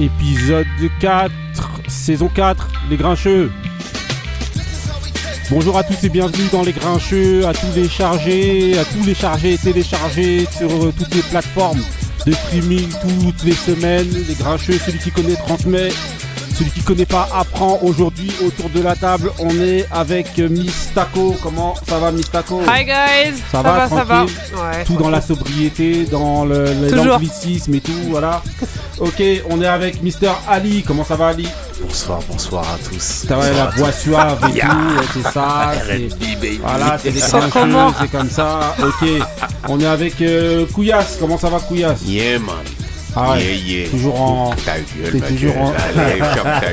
épisode 4, saison 4, Les Grincheux. Bonjour à tous et bienvenue dans Les Grincheux, à tous les chargés, à tous les chargés et téléchargés sur euh, toutes les plateformes de streaming toutes les semaines. Les Grincheux, celui qui connaît transmet, celui qui connaît pas apprend. Aujourd'hui, autour de la table, on est avec Miss Taco. Comment ça va, Miss Taco? Hi guys Ça, va, ça va. Ouais, Tout dans la sobriété, dans le- l'anglicisme et tout, voilà. Ok, on est avec Mister Ali. Comment ça va, Ali Bonsoir, bonsoir à tous. T'as ouais, la voix suave et Yeah. tout, c'est ça. Voilà, c'est des Ça c'est comme ça. Ok, on est avec euh, Couillasse. Comment ça va, Couillasse Yeah, man. Ah ouais, Yeah, yeah. toujours en. Ta gueule, ma toujours gueule. en- Allez, ferme ta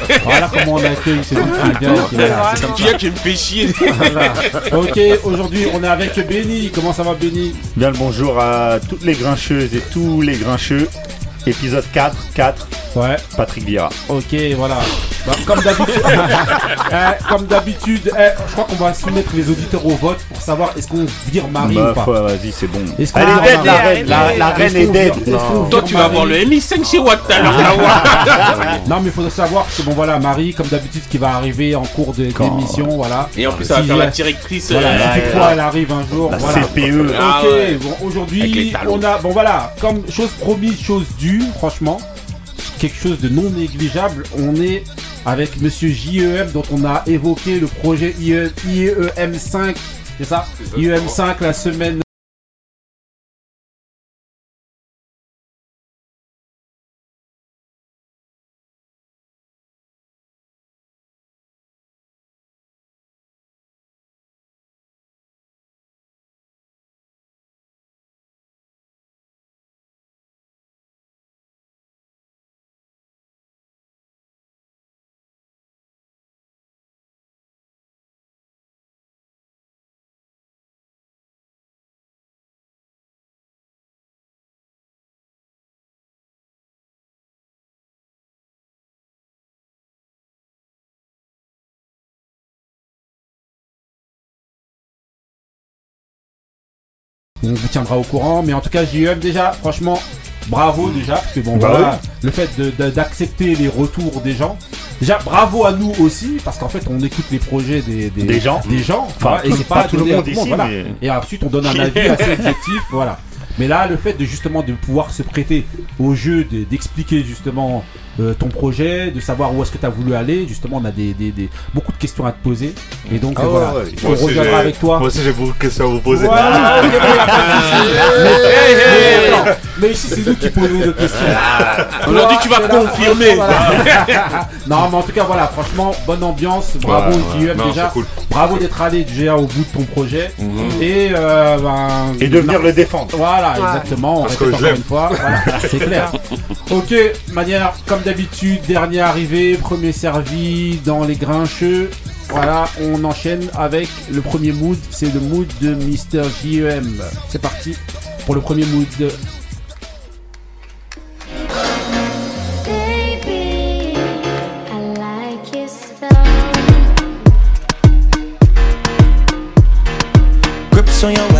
gueule. Voilà comment on accueille, c'est tout qui vient. qui- voilà, c'est comme Tu viens, tu me fais chier. Voilà. Ok, aujourd'hui on est avec Benny. Comment ça va, Benny Bien le bonjour à toutes les grincheuses et tous les grincheux. Épisode 4, 4, Ouais. Patrick Vieira. Ok, voilà. Bah, comme d'habitude, Eh, comme d'habitude, eh, je crois qu'on va soumettre les auditeurs au vote pour savoir est-ce qu'on vire Marie ou Meuf, pas. ouais, vas-y, c'est bon. Est-ce qu'on Elle vire est dead, la reine. La, la reine est qu'on dead. vire- Toi, tu vas avoir le MI5 chez Watt. Non, mais il faudrait savoir que bon voilà, Marie, comme d'habitude, qui va arriver en cours d'émission, voilà. Et en plus, ça va faire la directrice. Voilà, euh, si toutefois elle arrive un jour, La voilà. CPE. Ah ok, ouais. bon aujourd'hui on a bon voilà, comme chose promise, chose due, franchement, quelque chose de non négligeable. On est avec Monsieur JEM dont on a évoqué le projet E, IE, IEM 5, c'est ça? IEM 5 la semaine. On vous tiendra au courant, mais en tout cas JEM déjà, franchement, bravo déjà, parce que bon Bah voilà, le fait d'accepter les retours des gens. Déjà, bravo à nous aussi, parce qu'en fait, on écoute les projets des, Des gens. des gens, Enfin, et c'est pas pas, tout le monde ici, voilà. mais- Et ensuite, on donne un avis assez objectif, voilà. Mais là, le fait de justement de pouvoir se prêter au jeu, de- d'expliquer justement euh, ton projet, de savoir où est-ce que tu as voulu aller, justement, on a des, des- des- beaucoup de questions à te poser. Et donc, Ah euh, voilà, ouais. on aussi, reviendra avec toi. Moi aussi, j'ai beaucoup de questions à vous poser. Voilà, ok, bon, y a pas de souci. mais, mais ici, c'est nous qui posons nos questions. Aujourd'hui, tu vas confirmer. voilà. non, mais en tout cas, voilà, franchement, bonne ambiance. Bravo, Ouais, ouais. JUM, Non, déjà. cool. Bravo d'être allé déjà au bout de ton projet. Mhm. Et, euh, ben, Et de venir le défendre. Voilà, Ouais. exactement. On Parce répète que je une fois. Voilà, c'est clair. Ok, manière comme d'habitude, dernier arrivé, premier servi dans les grincheux. Voilà, on enchaîne avec le premier mood. C'est le mood de Mr. JEM. C'est parti pour le premier mood. Grips on your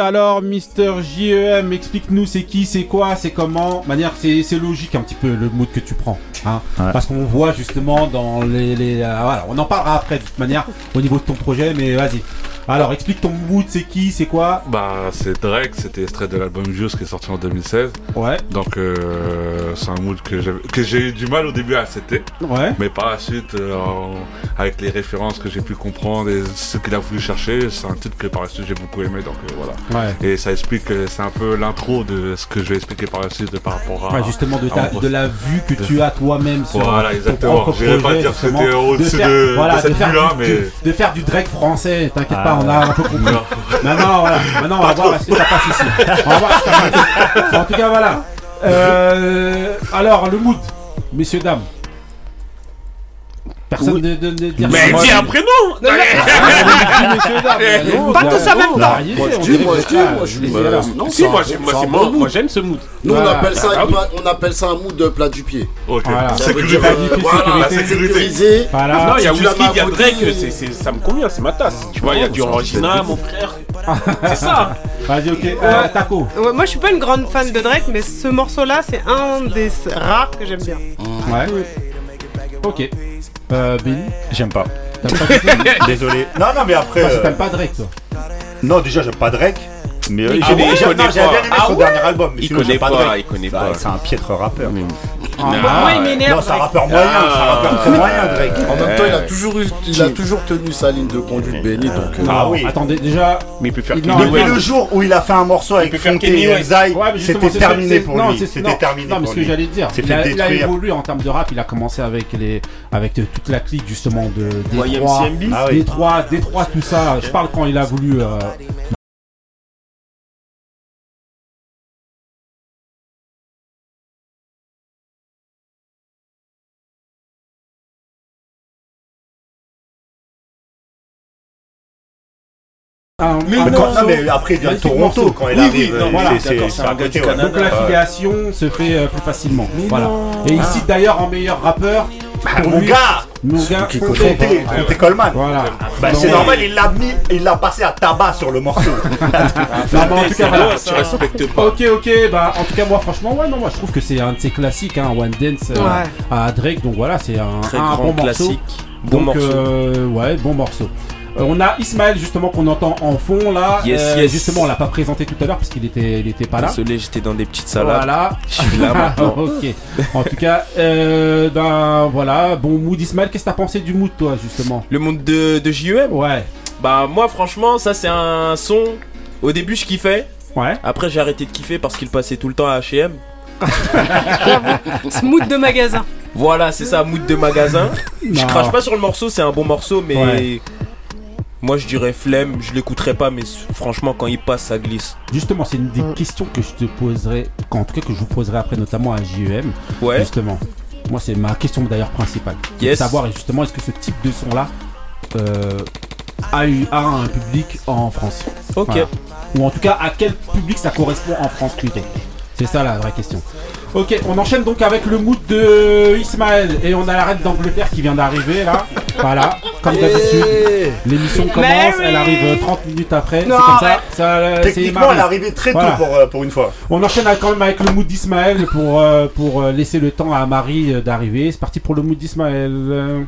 alors Mister JEM, explique-nous c'est qui, c'est quoi, c'est comment? De manière, c'est c'est logique un petit peu le mood que tu prends, hein. Ouais. Parce qu'on voit justement dans les, les euh, voilà, on en parlera après de toute manière au niveau de ton projet, mais vas-y. Alors explique ton mood, c'est qui, c'est quoi. Bah, c'est Drake, c'était extrait de l'album Juice qui est sorti en 2016. Ouais, Donc, euh, c'est un mood que j'ai que j'ai eu du mal au début à accepter. ouais. Mais par la suite, euh, avec les références que j'ai pu comprendre et ce qu'il a voulu chercher, c'est un titre que par la suite j'ai beaucoup aimé. Donc, euh, voilà. Ouais. Et ça explique, c'est un peu l'intro de ce que je vais expliquer par la suite par rapport à. Ouais, justement de, ta, la vue que tu as toi-même sur Voilà, exactement. propre J'irais pas dire que c'était au-dessus de- de cette vue-là, mais- de, de faire du Drake français, t'inquiète Ah. pas, on a un peu compris. Maintenant, voilà. Maintenant, on va voir si ça passe ici. On va voir si ça passe. En tout cas, voilà. Euh, alors, le mood, messieurs, dames. Personne de, de, de dire Mais dis un prénom Ah, Pas là, tous en même on temps. Moi, fait, je on dis, dirait moi, que je dis, là, moi, je les dis, gars, là. euh, non, Si, c'est moi un- j'aime c'est moi, un c'est bon moi, mood. moi, j'aime ce mood. Nous, on appelle ça, Ah oui. on appelle ça un mood de plat du pied. Ok. Sécurité. Non, il y a Whisky, il y a Drake, ça me convient, c'est ma tasse. Tu vois, il y a du Regina, mon frère. C'est ça. Vas-y, ok. Euh, Taco. Moi, je suis pas une grande fan de Drake, mais ce morceau-là, c'est un des rares que j'aime bien. Ouais. Ok. Euh, Benny. J'aime pas. T'aimes pas du tout Désolé. Non, non, mais après. Parce que euh, t'aimes pas Drake, toi. Non, déjà, j'aime pas Drake. Mais euh, Il j'ai connaît- j'ai- il connaît non, j'ai pas. bien aimé Ah son ouais dernier album. mais Il sinon, connaît j'aime pas, Drake. il connaît Bah, pas. C'est un piètre rappeur. Ah, Moi, il m'énerve. Non, c'est un Drake. rappeur moyen. Ah. C'est un rappeur très moyen, Drake. En même temps, il a toujours eu, il a toujours tenu sa ligne de conduite, Benny. Donc, euh, Ah Non, oui. Attendez, déjà. Mais il peut faire Il- non, Depuis le jour où il a fait un morceau avec Fonte et justement, c'était c'est- terminé pour non, lui. C'était terminé Non, mais ce que j'allais dire, C'est il fait a, il a détruire. évolué en termes de rap. Il a commencé avec les, avec euh, toute la clique justement de. Ah oui. Détroit, Détroit, tout ça. Je parle quand il a voulu. Euh, un- Mais un non, morceau. non, mais après il vient de Magnifique Toronto morceau. quand il Oui, arrive. oui, non, euh, voilà, c'est- un gars côté, du. Canada. Donc l'affiliation se fait euh, plus facilement. Voilà. Et il cite d'ailleurs en meilleur rappeur. Ah, pour Mon lui, gars, Mon gars, Fonte Coleman. Voilà. Bah, c'est normal, il l'a mis, il l'a passé à tabac sur le morceau. non, mais en tout cas, voilà. Tu respectes pas. Ok, ok, bah en tout cas, moi franchement, ouais, non, moi je trouve que c'est un de ses classiques, hein, One Dance euh, à Drake, donc voilà, c'est un, Très un grand bon morceau. classique. Bon Donc, morceau. euh, ouais, bon morceau. Euh, on a Ismaël justement qu'on entend en fond là. Yes, Euh, yes. Justement, on l'a pas présenté tout à l'heure parce qu'il était, il était pas là. Désolé, j'étais dans des petites salades. Voilà. Je suis là maintenant. ok. En tout cas, euh, ben voilà, bon mood Ismaël, qu'est-ce que t'as pensé du mood toi justement? Le monde de, de JEM Ouais, Bah moi franchement ça c'est un son Au début je kiffais ouais. Après j'ai arrêté de kiffer parce qu'il passait tout le temps à H&M Smooth de magasin. Voilà c'est ça mood de magasin Je crache pas sur le morceau c'est un bon morceau mais Ouais. Moi je dirais flemme Je l'écouterai pas mais franchement quand il passe ça glisse Justement, c'est une des questions que je te poserai, qu'en tout cas que je vous poserai après, notamment à JEM. Ouais Justement, moi c'est ma question d'ailleurs principale. C'est de Yes. savoir justement est-ce que ce type de son là a eu a un public en France? Ok Voilà. Ou en tout cas à quel public ça correspond en France plutôt? C'est ça la vraie question. Ok, on enchaîne donc avec le mood de Ismaël et on a la reine d'Angleterre qui vient d'arriver là. Voilà, comme d'habitude. L'émission commence, elle arrive euh, 30 minutes après. C'est comme ça. euh, Techniquement, elle est arrivée très tôt Voilà. pour, euh, pour une fois. On enchaîne quand même avec le mood d'Ismaël pour, euh, pour euh, laisser le temps à Marie euh, d'arriver. C'est parti pour le mood d'Ismaël.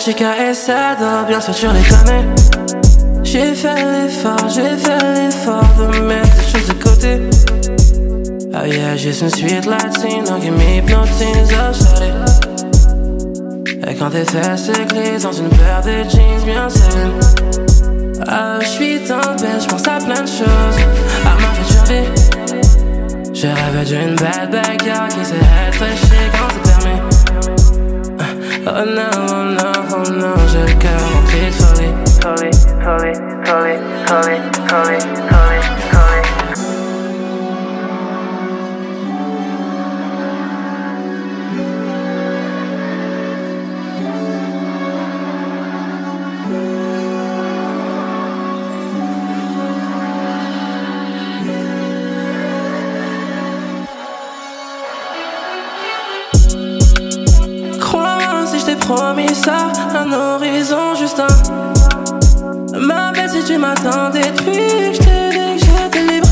Chica est sad, oh, bien sûr sur les connais. J'ai fait l'effort, j'ai fait l'effort de mettre les choses de côté. Oh yeah, juste une suite latino qui m'hypnotise, oh shawty. Et quand tes fesses glissent dans une paire de jeans bien saines. Oh, j'suis tant belle, j'pense à plein de choses. À ma future vie. J'ai rêvé d'une bad girl qui sait être chic quand c'est permis. Oh non, oh oh non, j'ai le cœur rempli de folie. Folie, folie, folie, folie. Ça, un horizon juste un. Ma belle, si tu m'attendais depuis que je t'ai dit que j'étais libre.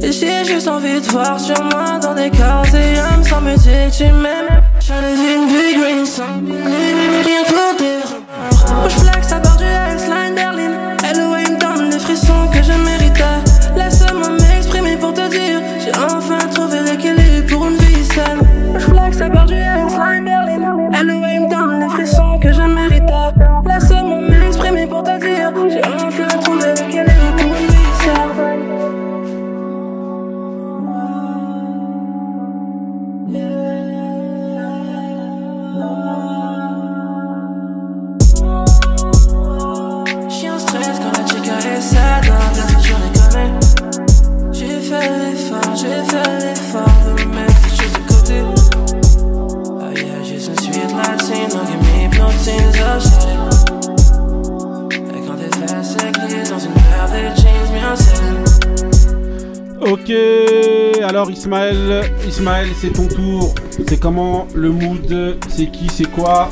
J'ai juste envie de voir sur moi dans des cases et âmes sans me dire que tu m'aimes. J'allais une Ismaël, c'est ton tour. C'est comment le mood C'est qui C'est quoi?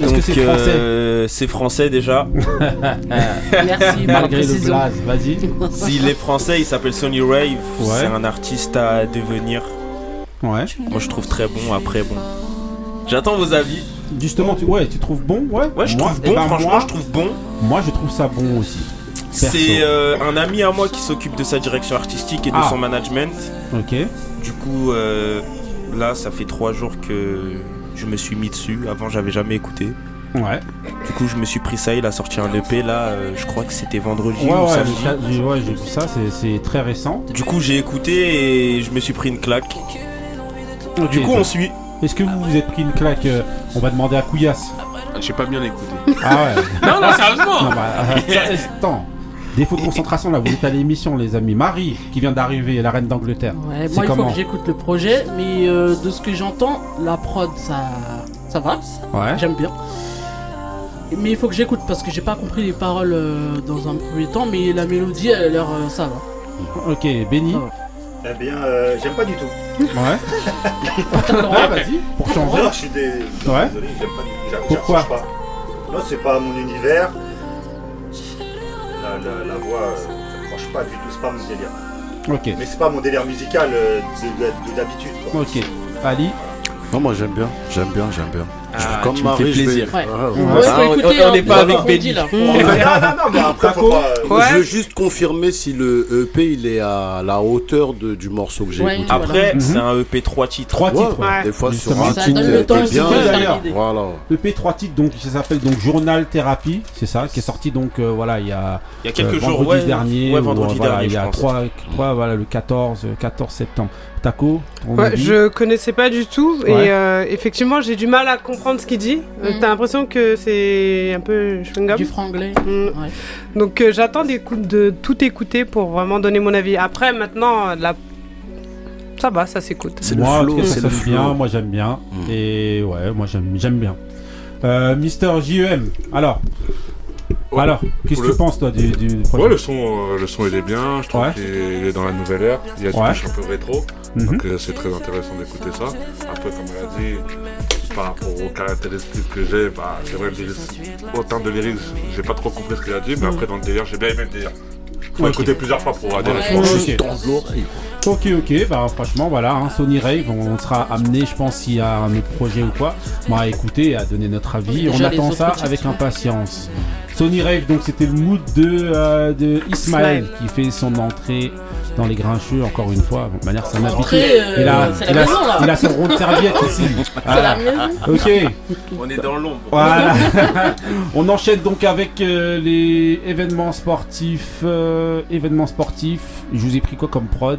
Est-ce que Donc, c'est français? euh, c'est français déjà. Merci, Malgré le blaze, vas-y. S'il est français, il s'appelle Sonny Rave. Ouais. C'est un artiste à devenir. Ouais. Moi, je trouve très bon. Après, bon. J'attends vos avis. Justement, tu, ouais, tu trouves bon? Ouais, Ouais, je Moi, trouve eh bon. ben, franchement, moi, je trouve bon. Moi, je trouve ça bon aussi. Perso. C'est euh, un ami à moi qui s'occupe de sa direction artistique et de Ah. son management. Ok. Du coup, euh, là, ça fait trois jours que je me suis mis dessus. Avant, j'avais jamais écouté. Ouais. Du coup, je me suis pris ça. Il a sorti un EP là. euh, je crois que c'était vendredi Ouais, ou ouais, samedi. j'ai- j'ai ouais, j'ai vu ça, c'est- c'est très récent. Du coup, j'ai écouté et je me suis pris une claque. Du coup, donc, on suit. Est-ce que vous vous êtes pris une claque euh, On va demander à Couillasse? J'ai pas bien écouté. Ah ouais. Non, non, sérieusement. Non, bah, euh, ça- attends. Défaut de concentration là, vous êtes à l'émission les amis. Marie qui vient d'arriver, la reine d'Angleterre. Ouais, c'est moi, il faut que j'écoute le projet, mais euh, de ce que j'entends, la prod, ça, ça va. Ouais. J'aime bien. Mais il faut que j'écoute parce que j'ai pas compris les paroles euh, dans un premier temps, mais la mélodie, elle a l'air, euh, ça va. Ok, Benny. Eh bien, euh, j'aime pas du tout. Ouais. ouais, vas-y, pour changer. Non, je suis des... Ouais. désolé, j'aime pas du tout. Pourquoi pas. Non, c'est pas mon univers. La, voix, euh, j'accroche pas du tout, c'est pas mon délire. Ok. Mais c'est pas mon délire musical euh, de- de- de- d'habitude. quoi. Ok. Ali. Non, moi j'aime bien, j'aime bien, j'aime bien. Je- Ah, comme tu me fais vais- plaisir. Ouais. Ah, ouais. Ouais, Ah, on- écouter, on hein, n'est pas avec dit, là. non, non, non, mais après, pas. euh, Ouais. Je veux juste confirmer si le EP il est à la hauteur de- du morceau que j'ai Ouais, écouté. Après, Mhm. c'est un EP 3 titres. Trois Ouais, titres. Ouais. Des fois sur un Ça titre, donne le temps t'es aussi bien. Voilà. EP 3 titres donc qui s'appelle donc Journal Thérapie, c'est ça, qui est sorti donc euh, voilà il y a Il y a quelques euh, jours, vendredi ouais. dernier, ouais, vendredi euh, dernier, il y a pense. 3, voilà le 14 euh, 14 septembre. Taco, Ouais, je connaissais pas du tout Ouais. et euh, effectivement j'ai du mal à comprendre ce qu'il dit. Euh, Mhm. T'as l'impression que c'est un peu chewing-gum. Du franglais. Mm. Ouais. Donc euh, j'attends de tout écouter pour vraiment donner mon avis. Après maintenant, la... ça va, ça s'écoute. C'est le flow, c'est le bien, flow. moi j'aime bien. Mm. Et ouais, moi j'aime j'aime bien. Euh, Mister JEM, alors, Ouais. alors, qu'est-ce que tu penses toi du, du projet? Ouais, le son, euh, le son il est bien, je trouve Ouais. qu'il est dans la nouvelle ère, il y a du Ouais. un peu rétro, Mhm. donc euh, c'est très intéressant d'écouter ça. Après, comme elle a dit, par rapport aux caractéristiques que j'ai, bah, c'est vrai, termes de lyrics, j'ai pas trop compris ce qu'il a dit, mais après dans le délire, j'ai bien aimé le délire. Faut Ok. écouter plusieurs fois pour adhérer. Ok. Juste dans l'oreille. Ok, ok, bah franchement, voilà, hein, Sony Rave, on sera amené, je pense, s'il y a un autre projet ou quoi, bah, à écouter et à donner notre avis. On attend ça avec impatience. Sony Rave, donc c'était le mood de, euh, de Ismaël. qui fait son entrée dans les grincheux, encore une fois, de manière habitué. Entrée, euh, Il a, il, a, maison, il a son rond de serviette ici. Voilà. Ok, On est dans l'ombre. voilà. On enchaîne donc avec euh, les événements sportifs. euh, événements sportifs. Je vous ai pris quoi comme prod?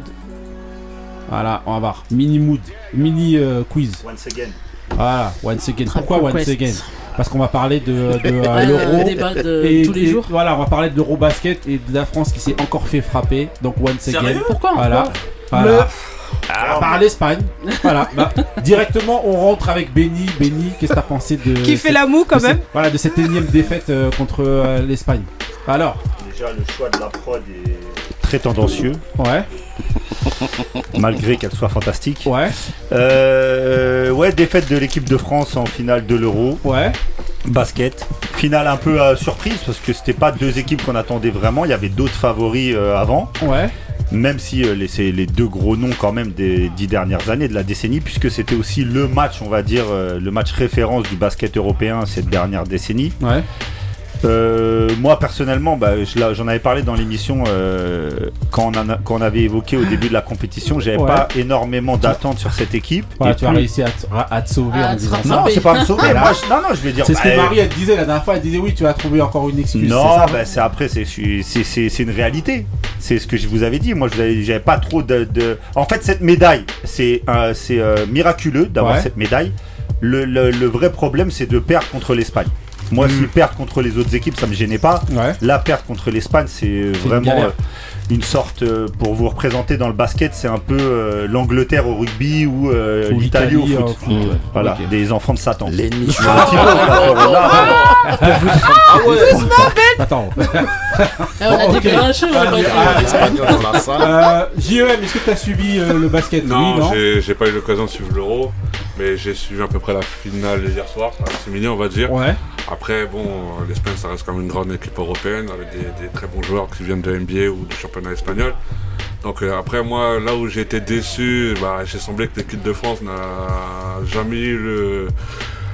Voilà, on va voir. Mini mood, mini euh, quiz. Once again. Voilà, once again. Pourquoi once again? Parce qu'on va parler de, de, euh, Ouais, l'euro. le débat de et- tous les et jours. Voilà, on va parler de l'euro basket et de la France qui s'est encore fait frapper. Donc once again. Pourquoi? Voilà. voilà. Ah, par l'Espagne. voilà. Bah, directement, on rentre avec Benny. Benny, qu'est-ce que t'as pensé de. Qui fait la moue, quand cette- même Voilà, de cette énième défaite euh, contre euh, l'Espagne? Alors Déjà, le choix de la prod est très tendancieux. Ouais. Malgré qu'elle soit fantastique. Ouais. Euh, ouais, défaite de l'équipe de France en finale de l'Euro. Ouais. Basket. Finale un peu euh, surprise parce que c'était pas deux équipes qu'on attendait vraiment. Il y avait d'autres favoris euh, avant. Ouais. Même si euh, les, c'est les deux gros noms quand même des dix dernières années de la décennie, puisque c'était aussi le match, on va dire, euh, le match référence du basket européen cette dernière décennie. Ouais. Euh, moi personnellement, bah, je j'en avais parlé dans l'émission euh, quand, on quand avait évoqué au début de la compétition. J'avais Ouais. pas énormément d'attentes sur cette équipe. Voilà, Et tu as plus- réussi à te, à te sauver Ah, en te disant ça. Non, c'est pas me sauver. Voilà. Moi, je- non, non, je vais dire. C'est ce que bah, Marie elle disait la dernière fois. Elle disait oui, tu as trouvé encore une excuse. Non, c'est bah, c'est après, c'est une réalité. C'est ce que je vous avais dit. Moi, je vous avais- j'avais pas trop de, de- En fait, cette médaille, c'est euh, c'est, euh, miraculeux d'avoir Ouais. cette médaille. Le, le- le vrai problème, c'est de perdre contre l'Espagne. Moi, si perdre contre les autres équipes, ça me gênait pas. Mm. Ouais. La perte contre l'Espagne, c'est euh, une vraiment euh, une sorte, euh, pour vous représenter dans le basket, c'est un peu euh, l'Angleterre au rugby ou euh, Ou l'Italie au foot. ouais. Voilà, des enfants de Satan. L'ennemi. Ah Attends. Eh, On a Ah, ah, JEM, est-ce que tu as suivi le basket? Non, j'ai pas eu l'occasion de suivre l'Euro, mais j'ai suivi à peu près la finale hier soir, c'est mignon on va dire. Ouais. Après, bon, euh, l'Espagne ça reste quand même une grande équipe européenne avec des, des très bons joueurs qui viennent de NBA ou du championnat espagnol. Donc euh, après, moi, là où j'ai été déçu, bah, j'ai semblé que l'équipe de France n'a jamais eu le,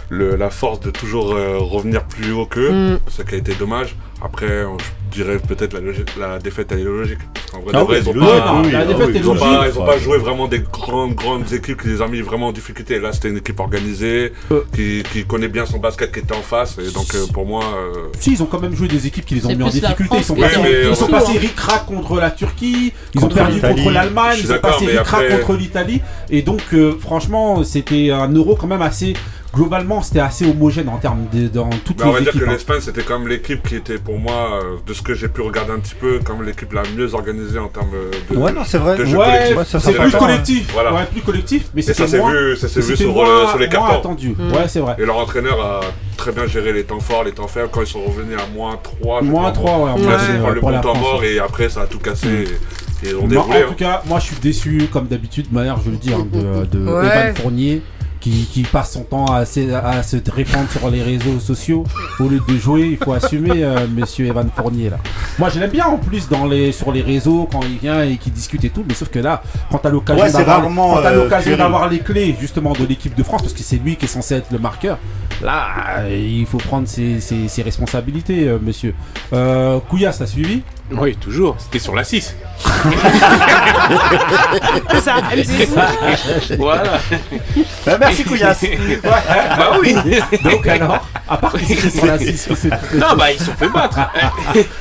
le- la force de toujours euh, revenir plus haut qu'eux, Mm. ce qui a été dommage. Après, on- dirais peut-être la, défaite elle est logique. En vrai, Ah de vrai, oui, ils ont logique, pas, oui, la ah oui, pas, joué vraiment des grandes, grandes équipes qui les ont mis vraiment en difficulté. Là, c'était une équipe organisée, Euh. qui, qui connaît bien son basket qui était en face. Et donc, euh, pour moi, euh, Si, ils ont quand même joué des équipes qui les ont mis en difficulté. Ils sont passés, ils sont hein. passés ric-rac contre la Turquie, ils Contre ont perdu contre l'Allemagne, ils sont passés après- contre l'Italie. Et donc, euh, franchement, c'était un euro quand même assez. Globalement, c'était assez homogène en termes de dans toutes bah, on va les dire équipes. que hein. l'Espagne, c'était quand même l'équipe qui était pour moi, euh, de ce que j'ai pu regarder un petit peu, comme l'équipe la mieux organisée en termes de. Ouais, non, c'est vrai. Ouais. Ouais, c'est plus collectif. Voilà. Ouais, plus collectif. Mais Et ça s'est vu, ça s'est vu sur, moins- euh, sur les cartons. attendu. Mm. Ouais, c'est vrai. Et leur entraîneur a très bien géré les temps forts, les temps faibles. Quand ils sont revenus à moins 3, je Moins crois, 3, ouais, en Ouais. le bon temps mort et après ça a tout cassé et, et ils ont Moi, déroulé. en tout cas, moi je suis déçu, comme d'habitude, de manière, je le dis, hein, de. Evan Fournier. Qui, qui passe son temps à, se- à se répandre sur les réseaux sociaux au lieu de jouer, il faut assumer euh, monsieur Evan Fournier là. Moi je l'aime bien en plus dans les, sur les réseaux quand il vient et qu'il discute et tout, mais sauf que là, quand t'as l'occasion Ouais, d'avoir euh, d'avoir les clés justement de l'équipe de France, parce que c'est lui qui est censé être le marqueur, là euh, il faut prendre ses, ses- ses responsabilités euh, monsieur. Euh, Couillasse, t'as suivi Oui, toujours. C'était sur la 6. C'est ça, M6. Voilà. Bah, merci, Couillasse. bah oui. Donc alors, à part qu'ils étaient sur la 6, c'est- Non, bah ils se sont fait battre.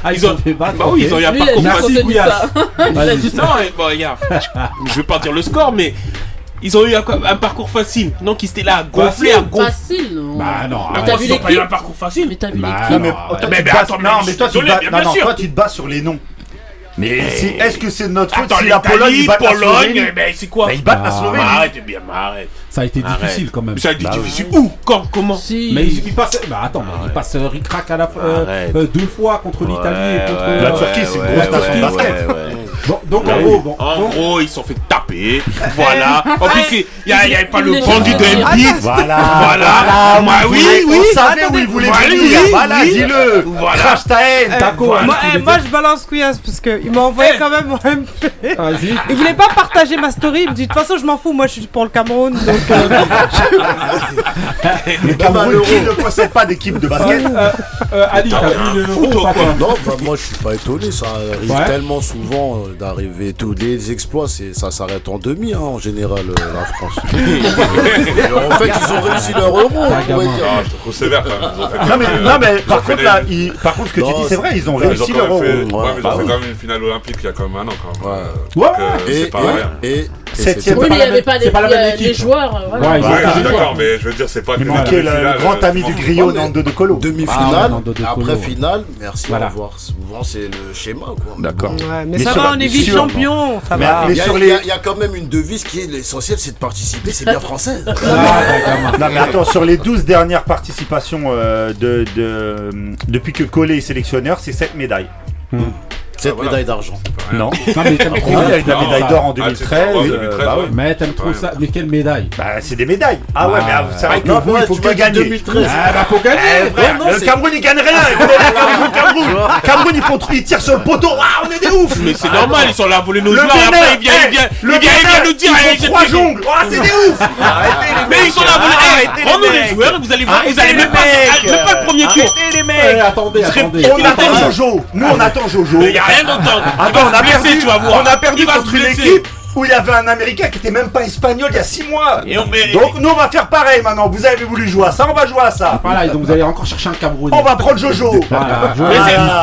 Ah, ils ont fait battre. Bah oui, ils ont eu un Lui, parcours Merci, ça. Il a dit ça. Non, et bon, regarde. Je vais pas dire le score, mais ils ont eu un, un parcours facile. Donc ils étaient là à gonfler, à gonfler. Facile, non. Bah non, Mais t'as ouais, vu Ils ont pas eu un parcours facile. Mais t'as vu Bah, l'équipe mais, non, toi, mais- tu mais te bases- attends, mais non, mais toi, tu te désolé, bases- bien non, non, sûr. toi, tu te bases sur les noms. Mais si- est-ce que c'est notre faute si la Pologne ils battent la Pologne, Slovénie mais c'est quoi Bah, ils battent la Ah, Slovénie. Arrête, bien, arrête. ça a été Arrête. difficile quand même. Mais ça a été Bah difficile. Où Quand Comment Si. Mais il, il passe, bah attends, mais il passe euh, ric-rac à la euh, euh, deux fois contre l'Italie et contre La Turquie, c'est une grosse nation de basket. Bon, donc en Ouais. gros, bon, En donc, gros, ils se sont fait taper. Voilà. En plus, il n'y avait pas le bandit de dire. Embiid. Voilà, Voilà. Moi, où oui, il voulait- oui. On savait où il voulait Voilà, venir. oui, Voilà, oui. dis-le. Voilà. Crash ta haine. Euh, Taco, moi, hein, eh, moi, je balance Couillasse parce qu'il m'a envoyé Eh. quand même mon MP. vas-y. Il voulait pas partager ma story. Il me dit de toute façon, je m'en fous. Moi, je suis pour le Cameroun. Donc, euh, Le Cameroun qui ne possède pas d'équipe de basket. Euh, euh, Ali, t'as vu le fou, ou toi, pas, toi Non, bah, moi je suis pas étonné, ça arrive Ouais. tellement souvent euh, d'arriver tous les exploits, c'est ça s'arrête en demi hein, en général euh, la France. en fait, ils ont réussi leur euro. Ah, je trouve sévère quand même. Ils ont fait Non mais, non, mais euh, par ont fait contre des- là, par contre ce que tu Non, dis c'est vrai, ils ont Ils ont réussi quand leur même euro. fait, ouais, Ouais, mais ils bah ont fait oui. quand même une finale olympique il y a quand même un an quand même. Ouais. Euh, Ouais. donc, euh, Et, c'est pas rien. et, et Septième, Oui, c'est mais il pas n'y la avait même- pas même les- équipe. les joueurs. euh, voilà. Ouais, Ouais, d'accord, mais je veux dire, c'est pas Il que manquait le grand euh, ami du griot, Nando de Colo. Ah, Demi-finale, De après finale, merci, Voilà. au revoir. Souvent, c'est le schéma, quoi. D'accord. Mais, ça va, on est vice-champion. Ça va. Il y, a- sur il les- y a- il y a quand même une devise qui est l'essentiel, c'est de participer, c'est bien français. Non mais attends, sur les 12 dernières participations euh, de, de- depuis que Collet est sélectionneur, c'est 7 médailles. Cette voilà. médaille d'argent. Non. Non, mais t'aimes trop Il y a ça. eu la médaille d'or en Ah, c'est 2013. ça, ouais, euh, 2013, bah ouais. Mais t'aimes trop ça. Mais quelle médaille Bah, c'est des médailles. Ah ouais, Ah, mais ah, c'est vrai que non, vous, ouais, il faut que gagner. 2013. Ah bah faut gagner Eh, frère, non, le c'est- Cameroun il gagne rien. Le Cameroun, Cameroun il, font- il tire sur le poteau. Ah, on est des ouf. Mais c'est normal, ils sont là à voler nos Le joueurs. Après, il vient, il eh, vient, le il vient, il Bénin, vient nous dire. ils eh, trois jongles. Ah, c'est des ouf. Mais ils sont là à voler. Arrêtez Eh, les joueurs, vous allez voir. Vous allez même pas même pas le premier tour. Arrêtez les mecs. attendez, attendez. On attend Jojo. Nous on attend Jojo. Rien d'entendre. Attends, on a perdu, tu vas voir. on a perdu contre une équipe où il y avait un Américain qui était même pas espagnol il y a 6 mois. Et on met- Donc nous on va faire pareil maintenant. Vous avez voulu jouer à ça, on va jouer à ça. Voilà, et donc vous allez encore chercher un Camerounais. On va prendre Jojo. Voilà,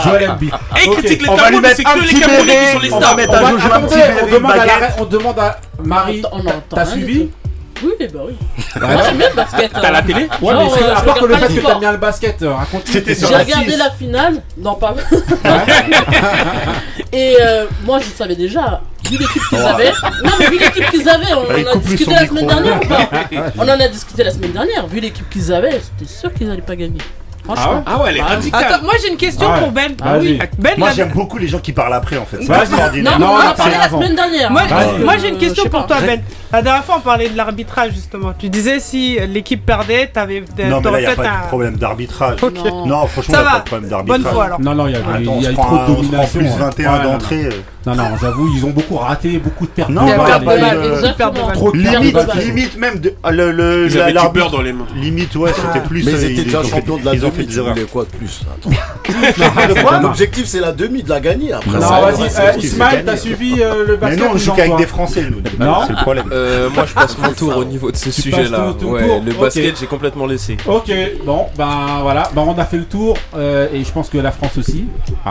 Joël Embiid. Et Ok. critique les Camerounais, c'est que les Camerounais qui sont les on va stars. mettre On un Jojo un petit on demande à la baguette. reine- on demande à Marie. T'as suivi. Oui, bah oui. Moi j'aime bien le basket. T'as la télé Ouais, Genre, mais euh, à part que le fait le que t'aimes bien le basket, euh, raconte. C'était sur J'ai la regardé 6. la finale, non pas. Et euh, moi je savais déjà, vu l'équipe qu'ils avaient. Non mais vu l'équipe qu'ils avaient, on Il en a discuté son la semaine micro. dernière ou pas On en a discuté la semaine dernière. Vu l'équipe qu'ils avaient, c'était sûr qu'ils allaient pas gagner. Franchement. Ah ouais, elle est radicale. Attends, moi j'ai une question Ouais. pour Ben. Ah oui. Ben, Moi la- j'aime beaucoup les gens qui parlent après en fait. C'est Vas-y. extraordinaire. Non, Non, on en a parlé la semaine dernière. Moi, Parce que, moi, j'ai une euh, question pour pas. toi, Ben. La dernière fois, on parlait de l'arbitrage, justement. Tu disais si l'équipe perdait, t'avais Non mais là il n'y a peut-être pas de un. problème d'arbitrage. Non. Non franchement Ça il n'y a va. pas de problème d'arbitrage. Bonne fois alors. Non, non, il y a, il Attends, y a on eu se trop prend, de on se prend domination. plus hein. 21 Ouais, non, d'entrée. euh. Non, non, j'avoue, ils ont beaucoup raté, beaucoup de pertes. Non, Il y a perte de euh, exactement. Trop de Limite, limite même de, ah, le, le, Ils la- avaient du l'arbitre- beurre dans les mains. Limite ouais c'était plus. Mais euh, ils étaient ils déjà ont fait- champions de la Ils ont fait des tu erreurs. quoi de plus. L'objectif c'est la demi de la gagner après. Non, vas-y, euh, Ismaël, t'as suivi euh, le Mais basket non on ou joue qu'avec des Français nous. Non. C'est le problème. Euh, moi je passe mon tour au niveau de ce sujet-là. le basket j'ai complètement laissé. Ok, bon, ben voilà, ben on a fait le tour euh, et je pense que la France aussi. hein.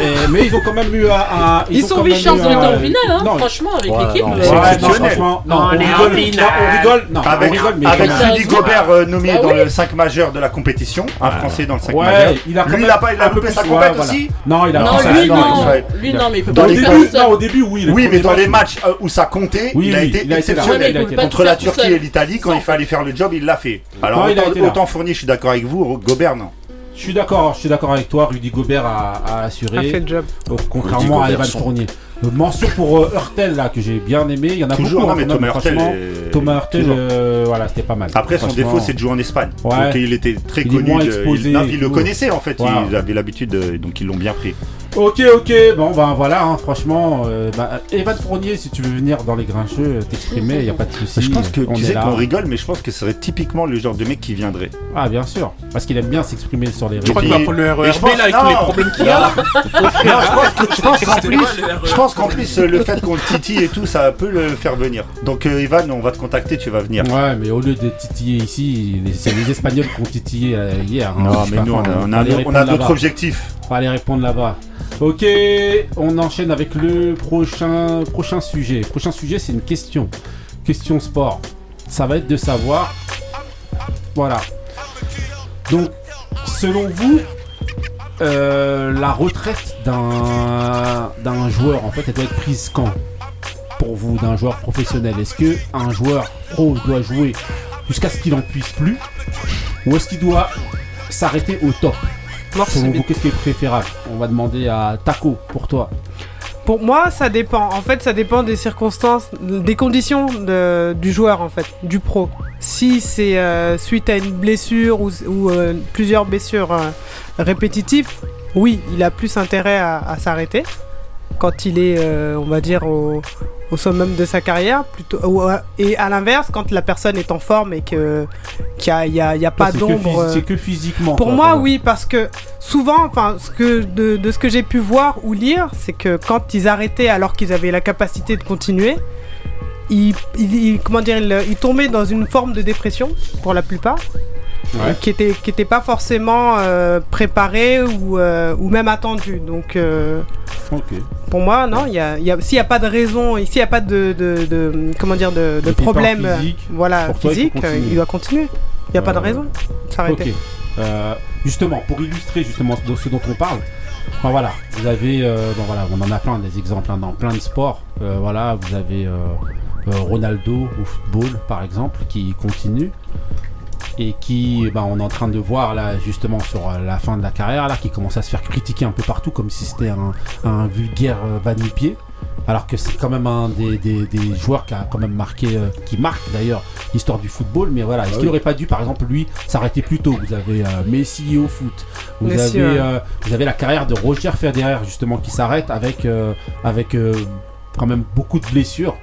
Et- mais ils ont quand même eu un. un- Ils ont sont quand même vice-champions, eu Ils un- étaient en finale, hein, Non, franchement, avec l'équipe. non, c'est Ouais, non, exceptionnel. franchement, non, on, rigole, non, on rigole, non, Avec, mais. Rudy Gobert nommé Bah dans le 5 majeur de la compétition, un Français dans le 5 Ouais, majeur. il a Lui, il a pas, il a loupé sa ouais, compète voilà. aussi. Non, il a Non, lui non, ouais. lui non, mais il peut Au pas le les faire début, non, au début, oui. Oui, mais dans les matchs- où ça comptait, Oui, il a oui, été il a exceptionnel. Ouais, a été Contre la Turquie et l'Italie, quand il fallait faire le job, il l'a fait. Alors a autant, été là. autant Fournier, je suis d'accord avec vous, Gobert non. Je suis d'accord, je suis d'accord avec toi. Rudy Gobert a, a A assuré, fait le job. contrairement à Evan son- Fournier. Mention pour euh, Hurtel là que j'ai bien aimé. Il y en a Toujours, beaucoup. non, mais Thomas Hurtel. est- Thomas Hurtel, euh, voilà, c'était pas mal. Après, son défaut, c'est de jouer en Espagne. Ouais. Donc, il était très Il connu. de- il, non, il le connaissait en fait. Voilà. Il avait l'habitude, de- donc ils l'ont bien pris. Ok, ok, bon, ben voilà, hein, franchement, euh, bah, Evan Fournier, si tu veux venir dans les grincheux, euh, t'exprimer, il a pas de souci. je pense que on tu est sais là. qu'on rigole, mais je pense que ce serait typiquement le genre de mec qui viendrait. Ah, bien sûr, parce qu'il aime bien s'exprimer sur les Je réseaux. crois Et qu'il va prendre le RERB pense- là avec non. tous les problèmes qu'il y a. Non, je pense, qu'en plus, je pense qu'en plus, euh, le fait qu'on le titille et tout, ça peut le faire venir. Donc euh, Evan, on va te contacter, tu vas venir. Ouais, mais au lieu de titiller ici, les- c'est les Espagnols qui ont titillé euh, hier. hein. Non, mais nous, on a, on on d'autres objectifs. Faut aller répondre là-bas. Ok, on enchaîne avec le prochain, prochain sujet. Prochain sujet, c'est une question. Question sport. Ça va être de savoir. Voilà. Donc, selon vous, euh, la retraite d'un joueur, en fait, elle doit être prise quand Pour vous, d'un joueur professionnel? Est-ce que un joueur pro doit jouer jusqu'à ce qu'il en puisse plus? Ou est-ce qu'il doit s'arrêter au top? Qu'est-ce qui est préférable? On va demander à Taco pour toi. Pour moi, ça dépend. En fait, ça dépend des circonstances, des conditions de- du joueur, en fait, du pro. Si c'est euh, suite à une blessure ou, ou, euh, plusieurs blessures euh, répétitives, oui, il a plus intérêt à, à s'arrêter quand il est, euh, on va dire, au, au summum de sa carrière. Plutôt, ou, euh, et à l'inverse, quand la personne est en forme et que qu'il n'y a, a- a pas d'ombre. euh, c'est que physiquement. pour moi, oui, parce que souvent, enfin, ce que de, de ce que j'ai pu voir ou lire, c'est que quand ils arrêtaient alors qu'ils avaient la capacité de continuer, ils, ils- ils- comment dire, ils, ils tombaient dans une forme de dépression pour la plupart, Ouais. qui était qui était pas forcément euh, préparée ou euh, ou même attendue. Donc, euh. Pour moi, non, y a, il y a- s'il n'y a pas de raison, s'il n'y a pas de, de, de- comment dire, de, problème physique, voilà, toi, il physique, doit continuer. Il n'y a pas de raison de s'arrêter. Justement, pour illustrer justement ce, dont on parle, enfin, voilà, vous avez, euh, bon, voilà, on en a plein des exemples hein, dans plein de sports. Euh, voilà, vous avez euh, Ronaldo au football, par exemple, qui continue et qui, ben, on est en train de voir là justement sur euh, la fin de la carrière là, qui commence à se faire critiquer un peu partout comme si c'était un, un vulgaire euh, va-nu-pied. Alors que c'est quand même un des, des- des joueurs qui a quand même marqué, euh, qui marque d'ailleurs l'histoire du football. Mais voilà, est-ce Ah qu'il oui. aurait pas dû, par exemple, lui, s'arrêter plus tôt? Vous avez euh, Messi au foot, vous Messi, avez, euh, vous avez la carrière de Roger Federer justement qui s'arrête avec, euh, avec euh, quand même beaucoup de blessures.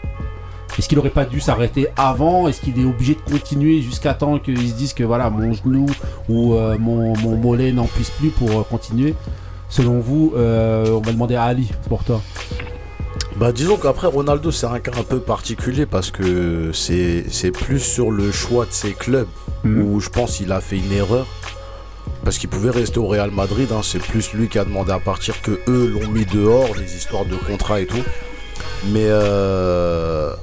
Est-ce qu'il aurait pas dû s'arrêter avant? Est-ce qu'il est obligé de continuer jusqu'à temps qu'ils se disent que voilà mon genou ou euh, mon, mon mollet n'en puisse plus pour euh, continuer? Selon vous, euh, on va demander à Ali pour toi. Bah disons qu'après Ronaldo c'est un cas un peu particulier parce que c'est plus sur le choix de ses clubs Mhm. où je pense qu'il a fait une erreur. Parce qu'il pouvait rester au Real Madrid hein, c'est plus lui qui a demandé à partir que eux l'ont mis dehors les histoires de contrat et tout. Mais euh,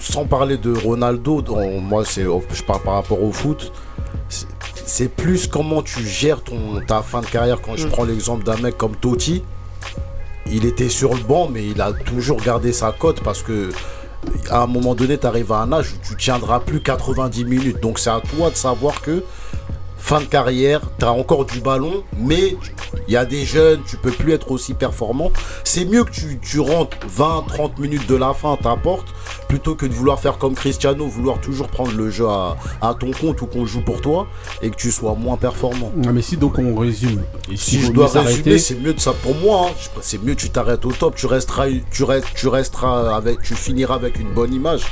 sans parler de Ronaldo moi c'est je parle par rapport au foot c'est- c'est plus comment tu gères ton ta fin de carrière quand je Mm. prends l'exemple d'un mec comme Totti il était sur le banc, mais il a toujours gardé sa cote parce que à un moment donné, tu arrives à un âge où tu tiendras plus 90 minutes. Donc c'est à toi de savoir que fin de carrière, tu as encore du ballon, mais il y a des jeunes, tu peux plus être aussi performant. C'est mieux que tu, tu rentres 20-30 minutes de la fin, t'apportes, plutôt que de vouloir faire comme Cristiano, vouloir toujours prendre le jeu à, à ton compte ou qu'on joue pour toi et que tu sois moins performant. Ah, Mais si donc on résume, et Si je dois résumer, c'est mieux de ça pour moi. hein. C'est mieux tu t'arrêtes au top, tu resteras, tu restes, tu resteras avec, tu finiras avec une bonne image,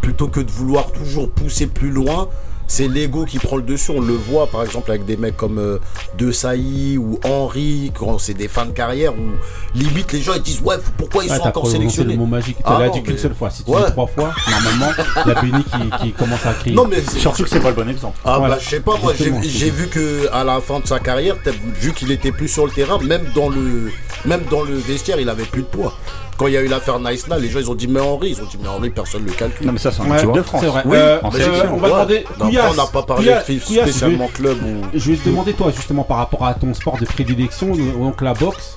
plutôt que de vouloir toujours pousser plus loin. C'est l'ego qui prend le dessus. On le voit par exemple avec des mecs comme euh, De Sailly ou Henry, quand c'est des fins de carrière où limite les gens ils disent ouais pourquoi ils Ouais, sont encore sélectionnés. le mot magique. Tu Ah l'as dit qu'une mais- seule fois. Si tu Ouais. dis trois fois, normalement, il y a Benny qui, qui commence à crier. Non mais Surtout que c'est pas le bon exemple. Ah Voilà. bah je sais pas moi j'ai vu que à la fin de sa carrière t'as vu qu'il était plus sur le terrain même dans le même dans le vestiaire il avait plus de poids quand il y a eu l'affaire Nice-là les gens ils ont dit mais Henri ils ont dit mais Henri personne le calcule Non, mais ça, c'est en Ouais, de France. c'est vrai. Oui, Euh, en euh, on va demander. Non, Couillasse, après, on n'a pas parlé Couillasse, spécialement club ou Je vais te demander toi justement par rapport à ton sport de prédilection, donc la boxe.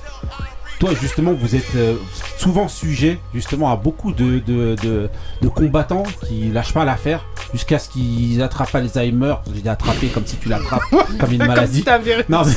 Toi justement vous êtes euh, souvent sujet justement à beaucoup de, de, de, de combattants qui lâchent pas l'affaire jusqu'à ce qu'ils attrapent Alzheimer. Je dis attraper comme si tu l'attrapes comme une Comme maladie. si Non mais,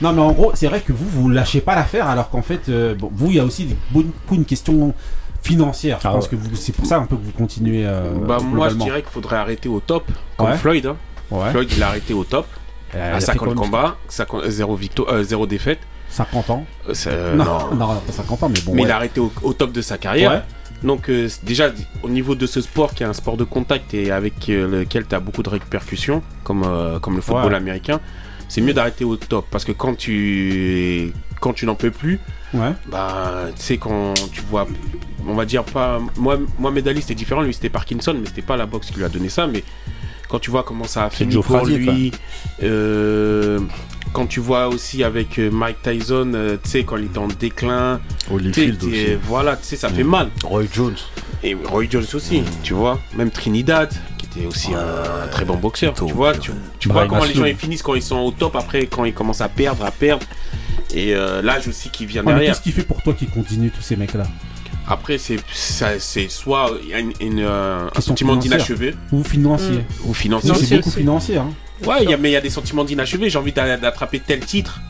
non mais en gros c'est vrai que vous vous lâchez pas l'affaire alors qu'en fait euh, bon, vous il y a aussi beaucoup une question financière. Je Ah pense ouais. que vous- c'est pour ça un peu que vous continuez. euh, Bah, moi, je dirais qu'il faudrait arrêter au top, comme Ouais. Floyd. hein. Ouais. Floyd, il a arrêté au top, Euh, il à a fait 50 quand même combats, 50 zéro, victoire, euh, zéro défaite. 50 ans. Euh, euh, non, non. non, pas 50 ans mais bon. Mais ouais. il a arrêté au, au top de sa carrière. Ouais. Donc euh, déjà, au niveau de ce sport qui est un sport de contact et avec euh, lequel tu as beaucoup de répercussions, comme, euh, comme le football Ouais. américain, c'est mieux d'arrêter au top. Parce que quand tu, quand tu n'en peux plus, Ouais. bah, tu sais, quand tu vois, on va dire pas. Moi, moi médailliste, c'est différent. Lui, c'était Parkinson, mais c'était pas la boxe qui lui a donné ça. Mais quand tu vois comment ça a fini pour lui, euh, quand tu vois aussi avec euh, Mike Tyson, euh, tu sais, quand il était en déclin, Holyfield aussi voilà, tu sais, ça fait mal. Roy Jones Et Roy Jones aussi, tu vois. Même Trinidad, qui était aussi un, un très bon boxeur. Tu vois, tu, tu vois comment les gens ils finissent quand ils sont au top, après quand ils commencent à perdre, à perdre. Et euh, l'âge aussi qui vient Ouais, mais derrière. qu'est-ce qui fait pour toi qui continue tous ces mecs-là? Après, c'est ça- c'est soit une- une, euh, un sentiment d'inachevé Ou financier ou financier. C'est beaucoup financier. Hein. Ouais, il y a- mais il y a des sentiments d'inachevé. J'ai envie d'a- d'attraper tel titre.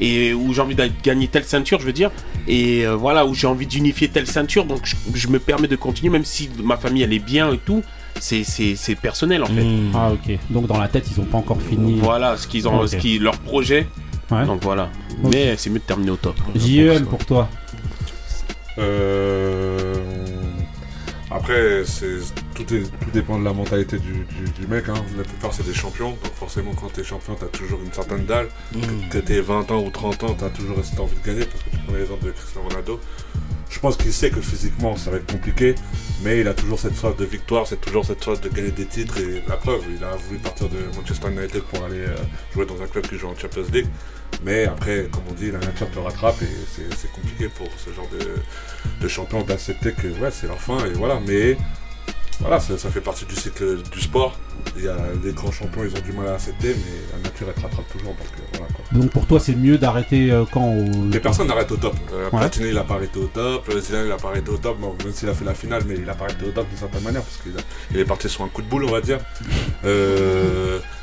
Et où j'ai envie de gagner telle ceinture, je veux dire. Et euh, voilà, où j'ai envie d'unifier telle ceinture. Donc je, je me permets de continuer, même si ma famille elle est bien et tout. C'est- C'est c'est personnel en fait. Hmm. Ah ok. Donc dans la tête ils ont pas encore fini. Voilà ce qu'ils ont, Ok. ce qui leur projet. Ouais. Donc voilà. Mais c'est mieux de terminer au top. JEM pour toi. Euh... Après, c'est tout, est, tout dépend de la mentalité du, du, du mec. Hein. La plupart, c'est des champions. Donc, forcément, quand t'es champion, t'as toujours une certaine dalle. Hmm. Que t'aies 20 ans ou 30 ans, t'as toujours cette envie de gagner. Parce que tu prends l'exemple de Cristiano Ronaldo. Je pense qu'il sait que physiquement ça va être compliqué, mais il a toujours cette soif de victoire, c'est toujours cette soif de gagner des titres. Et la preuve, il a voulu partir de Manchester United pour aller euh, jouer dans un club qui joue en Champions League. Mais après, comme on dit, la nature te rattrape et c'est- compliqué pour ce genre de, de champion d'accepter que ouais, c'est leur fin. Et voilà, mais voilà, ça, ça fait partie du cycle du sport. Il y a des grands champions, ils ont du mal à accepter, mais la nature elle te rattrape toujours. Donc euh, voilà quoi. Donc pour toi, c'est mieux d'arrêter euh, quand au... Mais personne n'arrête au top. Euh, Ouais. Platini, il a pas arrêté au top. Euh, Zidane, il a pas arrêté au top. Bon, même s'il a fait la finale, mais il a pas arrêté au top d'une certaine manière, parce qu'il a- il est parti sur un coup de boule, on va dire.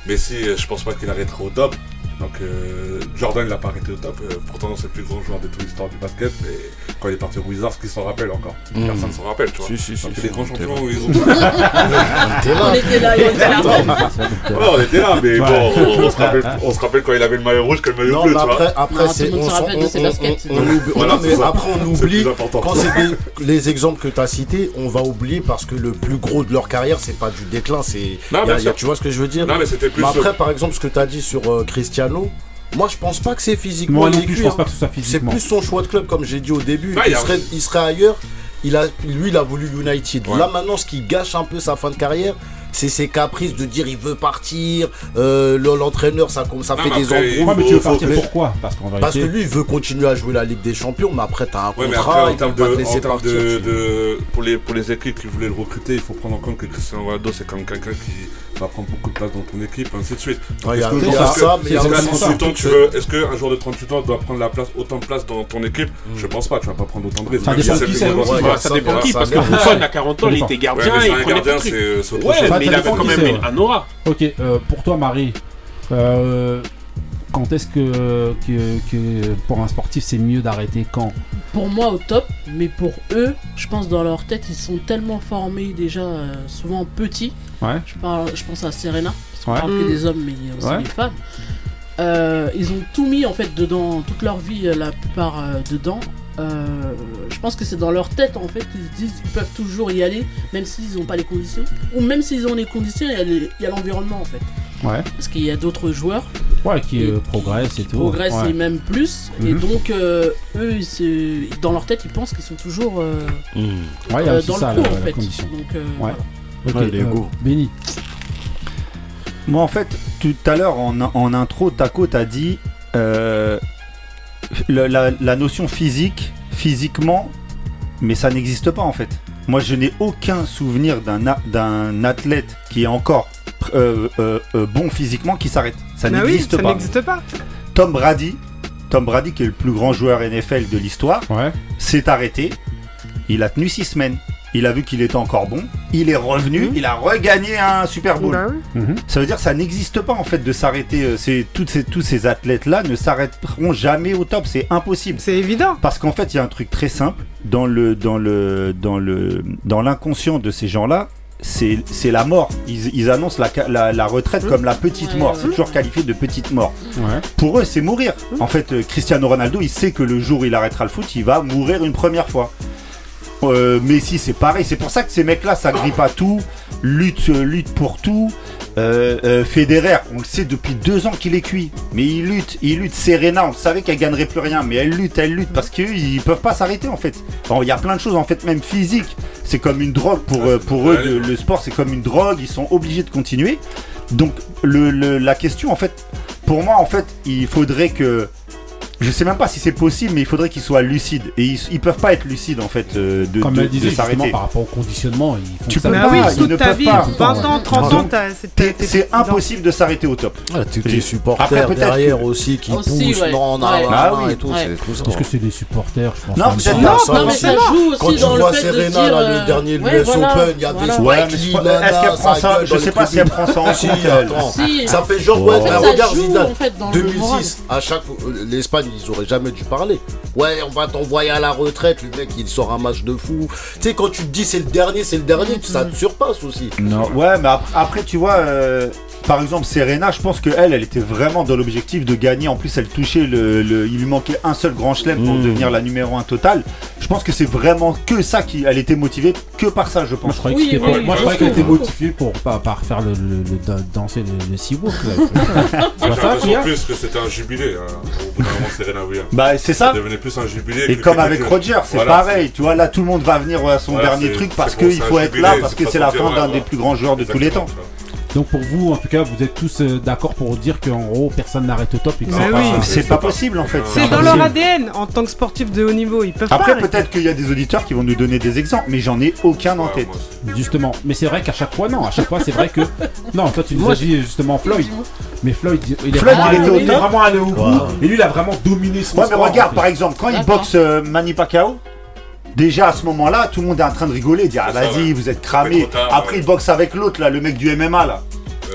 Messi, euh, je pense pas qu'il arrêtera au top. Donc euh, Jordan, il a pas arrêté au top. Euh, pourtant, c'est le plus grand joueur de toute l'histoire du basket. Mais quand il est parti au Wizards, qui s'en rappelle encore Mm. Personne s'en rappelle, tu vois. Si, si, si, les grands on était champions, là. ils ont. On était là. On était là, on était là. Ouais, on était là, mais Ouais. bon, on, on se rappelle, on se rappelle quand il avait le maillot rouge que le maillot Non, bleu, mais tu vois. après, après Non, tout c'est le monde on se rappelle de ses baskets, Voilà, mais après on oublie quand c'est des- les exemples que tu as cités, on va oublier parce que le plus gros de leur carrière, c'est pas du déclin, c'est tu vois ce que je veux dire? Non, mais c'était plus. Mais après par exemple ce que tu as dit sur euh, Cristiano, moi je pense pas que c'est physiquement Moi non plus, je pense hein. pas que ce soit C'est plus son choix de club comme j'ai dit au début, il il, y a- serait, il serait ailleurs. Il a, lui, il a voulu United. Ouais. Là, maintenant, ce qui gâche un peu sa fin de carrière, c'est ses caprices de dire il veut partir. euh, le- L'entraîneur, ça, ça Non, fait des après, embrouilles. Ouais, mais tu veux partir mais- pourquoi? Parce que lui, il veut continuer à jouer la Ligue des Champions, mais après, t'as un Ouais, contrat, après, en il termes peut pas te de, laisser en partir. de, de- pour, les, pour les équipes qui voulaient le recruter, il faut prendre en compte que Cristiano Ronaldo, c'est quand même quelqu'un qui va prendre beaucoup de place dans ton équipe, ainsi de suite. Ouais, Est-ce que- il y a est-ce que- ça, mais il y a est-ce qu'à aussi 38 ans, ça. tu veux, est-ce qu'un joueur de 38 ans doit prendre la place, autant de place dans ton équipe? Mm. Je pense pas, tu vas pas prendre autant de risques. Ça dépend qui ça dépend parce que. Buffon à 40 ans, il était gardien il un prenait gardien, pas de trucs. Ouais, mais il avait quand même un aura. Ok, euh, pour toi, Marie, euh, quand est-ce que, que, que pour un sportif, c'est mieux d'arrêter quand Pour moi, au top, mais pour eux, je pense dans leur tête, ils sont tellement formés déjà, euh, souvent petits. Ouais. Je, parle, je pense à Serena, parce qu'on Ouais. parle que Mm. des hommes, mais il y a aussi Ouais. des femmes. Euh, ils ont tout mis en fait dedans, toute leur vie, euh, la plupart euh, dedans. Euh, je pense que c'est dans leur tête en fait qu'ils se disent qu'ils peuvent toujours y aller, même s'ils n'ont pas les conditions. Ou même s'ils ont les conditions, il y a les- il y a l'environnement en fait. Ouais. Parce qu'il y a d'autres joueurs Ouais, qui Et- euh, progressent et tout. progressent ouais. et même plus. Et Mhm. donc, euh, eux, ils se- dans leur tête, ils pensent qu'ils sont toujours euh, Ouais, il y a euh, aussi dans ça, le la, coup, en la fait. condition. Donc, euh, Ouais. voilà. Euh, Benny. Moi, en fait, tout à l'heure, en, en intro, Taco t'a dit euh, le- la, la notion physique, physiquement, mais ça n'existe pas en fait. Moi, je n'ai aucun souvenir d'un athlète qui est encore euh, euh, euh, bon physiquement qui s'arrête. Ça Bah oui, n'existe ça pas. n'existe pas. Tom Brady, Tom Brady, qui est le plus grand joueur NFL de l'histoire, Ouais. s'est arrêté. Il a tenu six semaines. Il a vu qu'il était encore bon. Il est revenu. Mhm. Il a regagné un Super Bowl. Bah. Mhm. Ça veut dire que ça n'existe pas en fait de s'arrêter. C'est toutes ces, tous ces athlètes-là ne s'arrêteront jamais au top. C'est impossible. C'est évident. Parce qu'en fait, il y a un truc très simple dans le dans le dans le dans l'inconscient de ces gens-là. C'est c'est la mort. Ils, ils annoncent la, ca- la, la retraite Mmh. comme la petite mort. C'est toujours qualifié de petite mort. Ouais. Pour eux, c'est mourir. En fait, euh, Cristiano Ronaldo, il sait que le jour où il arrêtera le foot, il va mourir une première fois. Euh, Messi, c'est pareil. C'est pour ça que ces mecs-là s'agrippent à tout, luttent, euh, luttent pour tout. Euh, euh, Federer, on le sait depuis deux ans qu'il est cuit. Mais il lutte, il lutte. Serena, on savait qu'elle gagnerait plus rien, mais elle lutte, elle lutte parce qu'ils peuvent pas s'arrêter en fait. Bon, Il y a plein de choses en fait, même physique. C'est comme une drogue pour, euh, pour eux. Le, le sport, c'est comme une drogue. Ils sont obligés de continuer. Donc le, le- la question en fait, pour moi en fait, il faudrait que je sais même pas si c'est possible, mais il faudrait qu'ils soient lucides. Et ils, ils peuvent pas être lucides en fait euh, de, Comme de- elle de disait justement s'arrêter. par rapport au conditionnement, ils font Tu ça. peux pas, oui, ils toute ne ta peuvent vie, pas. 20 ans, 30 ans, c'est T'es- t'es- C'est t'es- impossible de s'arrêter au top. Ah, Et- tes supporters Après, derrière que- aussi qui Aussi, poussent. ouais. Non, non, Ouais. non, Ah oui. et tout, Ouais. Parce que c'est des supporters, je pense. Non. Non, ça, Non, mais ça joue aussi Quand tu vois de Serena, là, euh, le dernier US Open, il y a des Spike je- nana, est-ce qu'elle prend sa ça gueule Je dans sais pas si elle prend ça en compte. Ça fait genre, regarde Zidane. en fait, dans le moral. 2006, à chaque fois, euh, ils auraient jamais dû parler. Ouais, on va t'envoyer à la retraite, le mec, il sort un match de fou. Tu sais, quand tu te dis c'est le dernier, c'est le dernier, ça te surpasse aussi. Non, ouais, mais ap- après, tu vois, euh, par exemple, Serena, je pense que elle, elle était vraiment dans l'objectif de gagner. En plus, elle touchait le, le- il lui manquait un seul grand chelem pour Mm. devenir la numéro 1 totale. Je pense que c'est vraiment que ça qui, elle était motivée que par ça, je Moi, pense. je croyais Oui, que c'était oui, pas- oui, moi, je croyais qu'elle était motivée pour pas par faire le, le- le- da- danser le, le ça a plus que c'était un jubilé. hein. Serena Williams. Bah, c'est ça. Ça devenait plus un jubilé. Et comme avec Roger, c'est Voilà, pareil. Tu vois, là, tout le monde va venir à son Voilà, dernier truc parce qu'il faut être là, parce que c'est la fin d'un des plus grands joueurs de tous les temps. Donc pour vous, en tout cas, vous êtes tous euh, d'accord pour dire qu'en gros, personne n'arrête au top et que Mais c'est pas- oui. C'est pas possible en fait. C'est dans leur ADN en tant que sportif de haut niveau. Ils peuvent pas. Après, peut-être qu'il y a des auditeurs qui vont nous donner des exemples, mais j'en ai aucun en tête. Justement, mais c'est vrai qu'à chaque fois, non, à chaque fois, c'est vrai que. Non, toi, tu nous as dit justement Floyd. Mais Floyd, il est, Floyd, vraiment, il allé, était au il est vraiment allé au bout. Et lui, il a vraiment dominé son Ouais, mais regarde, en fait. par exemple, quand il boxe euh, Manny Pacquiao, déjà à ce moment-là, tout le monde est en train de rigoler, dire ah, vas-y, ouais. vous êtes cramé. Après, il boxe avec l'autre, là, le mec du MMA, là,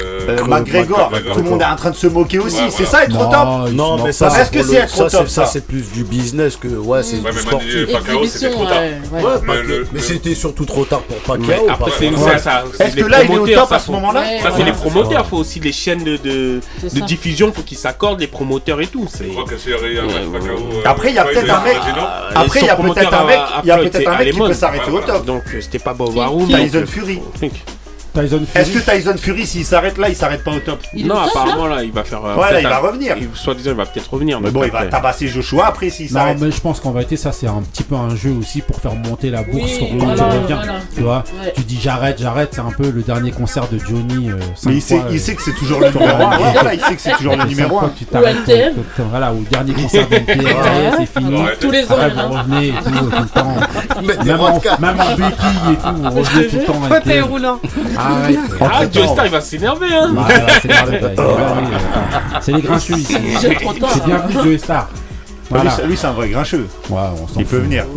euh, euh, McGregor. Tout le monde est en train de se moquer aussi. Ouais, c'est voilà. ça être au top Non, mais ça, Est-ce que c'est être ça, au top, c'est- ça, ça c'est plus du business que ouais, c'est Ouais, du mais sportif. Manny Pacquiao, c'était Exhibition, trop tard. ouais, ouais. Ouais, Mais c'était surtout trop tard pour Pacquiao. après, c'est Est-ce que là, il est au top à ce moment-là Ça, c'est les promoteurs, faut aussi les chaînes de, diffusion, faut qu'ils s'accordent, les promoteurs et tout. Euh, Après, il y a peut-être un mec- Après, il y a peut-être un mec, il y a peut-être un mec qui peut s'arrêter au top. Donc, euh, c'était pas Bob Arum. Qui- donc, Tyson euh, Fury. Est-ce que Tyson Fury, s'il s'arrête là, il s'arrête pas au top Non, au top, là apparemment, là, il va faire. euh, Ouais, là, peut-être il va un- revenir. il- Soi-disant, il va peut-être revenir. Mais donc bon, il va après- tabasser Joshua après s'il Non, s'arrête. mais je pense qu'en vérité, ça, c'est un petit peu un jeu aussi pour faire monter la bourse Oui, voilà, voilà. Tu vois, Ouais. tu dis j'arrête, j'arrête, c'est un peu le dernier concert de Johnny. euh, cinq Mais il sait, fois, il euh, sait que c'est toujours le numéro 1. Voilà, il sait que c'est toujours le cinq numéro fois 1. que tu t'arrêtes, Ou NTM. Voilà, ou dernier concert d'NTM, c'est fini. Ouais. Tous les ans, Après, il y en vous revenez et tout, tout le temps. Même en, vodka. même en béquille et tout, vous revenez tout le temps. Fauteuil NTM. roulant. Arrête. Ah, Entre-temps. Joe Star, il va s'énerver, hein. Bah, ouais, c'est les- ouais, ouais, ouais, C'est les grincheux ici. C'est bienvenu Joe Star. Lui, Voilà. c'est- Lui, c'est un vrai grincheux. Ouais, on s'en Il peut fout. venir.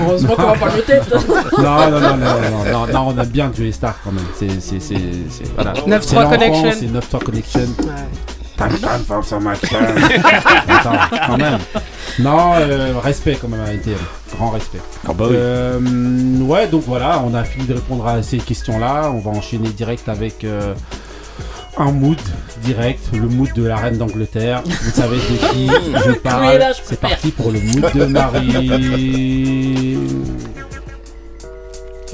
Heureusement qu'on va pas le tête. Non, non, non, non, non, non, non, on aime bien Joey Star quand même. C'est, c'est, c'est, c'est, voilà. 9-3 C'est l'enfant, connection. C'est 9-3 connection. Ouais. Tam, tam, tam, sur ma chaîne. Attends, quand même. Non, euh, respect quand même à NTM. Grand respect. Euh, ouais, donc voilà, on a fini de répondre à ces questions-là. On va enchaîner direct avec euh, un mood direct, le mood de la reine d'Angleterre. Vous savez de qui je parle. C'est parti pour le mood de Marie.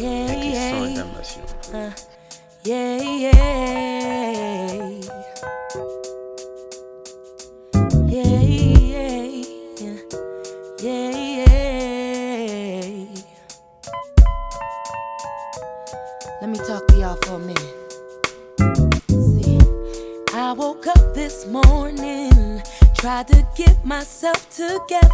Yeah, yeah. Yeah,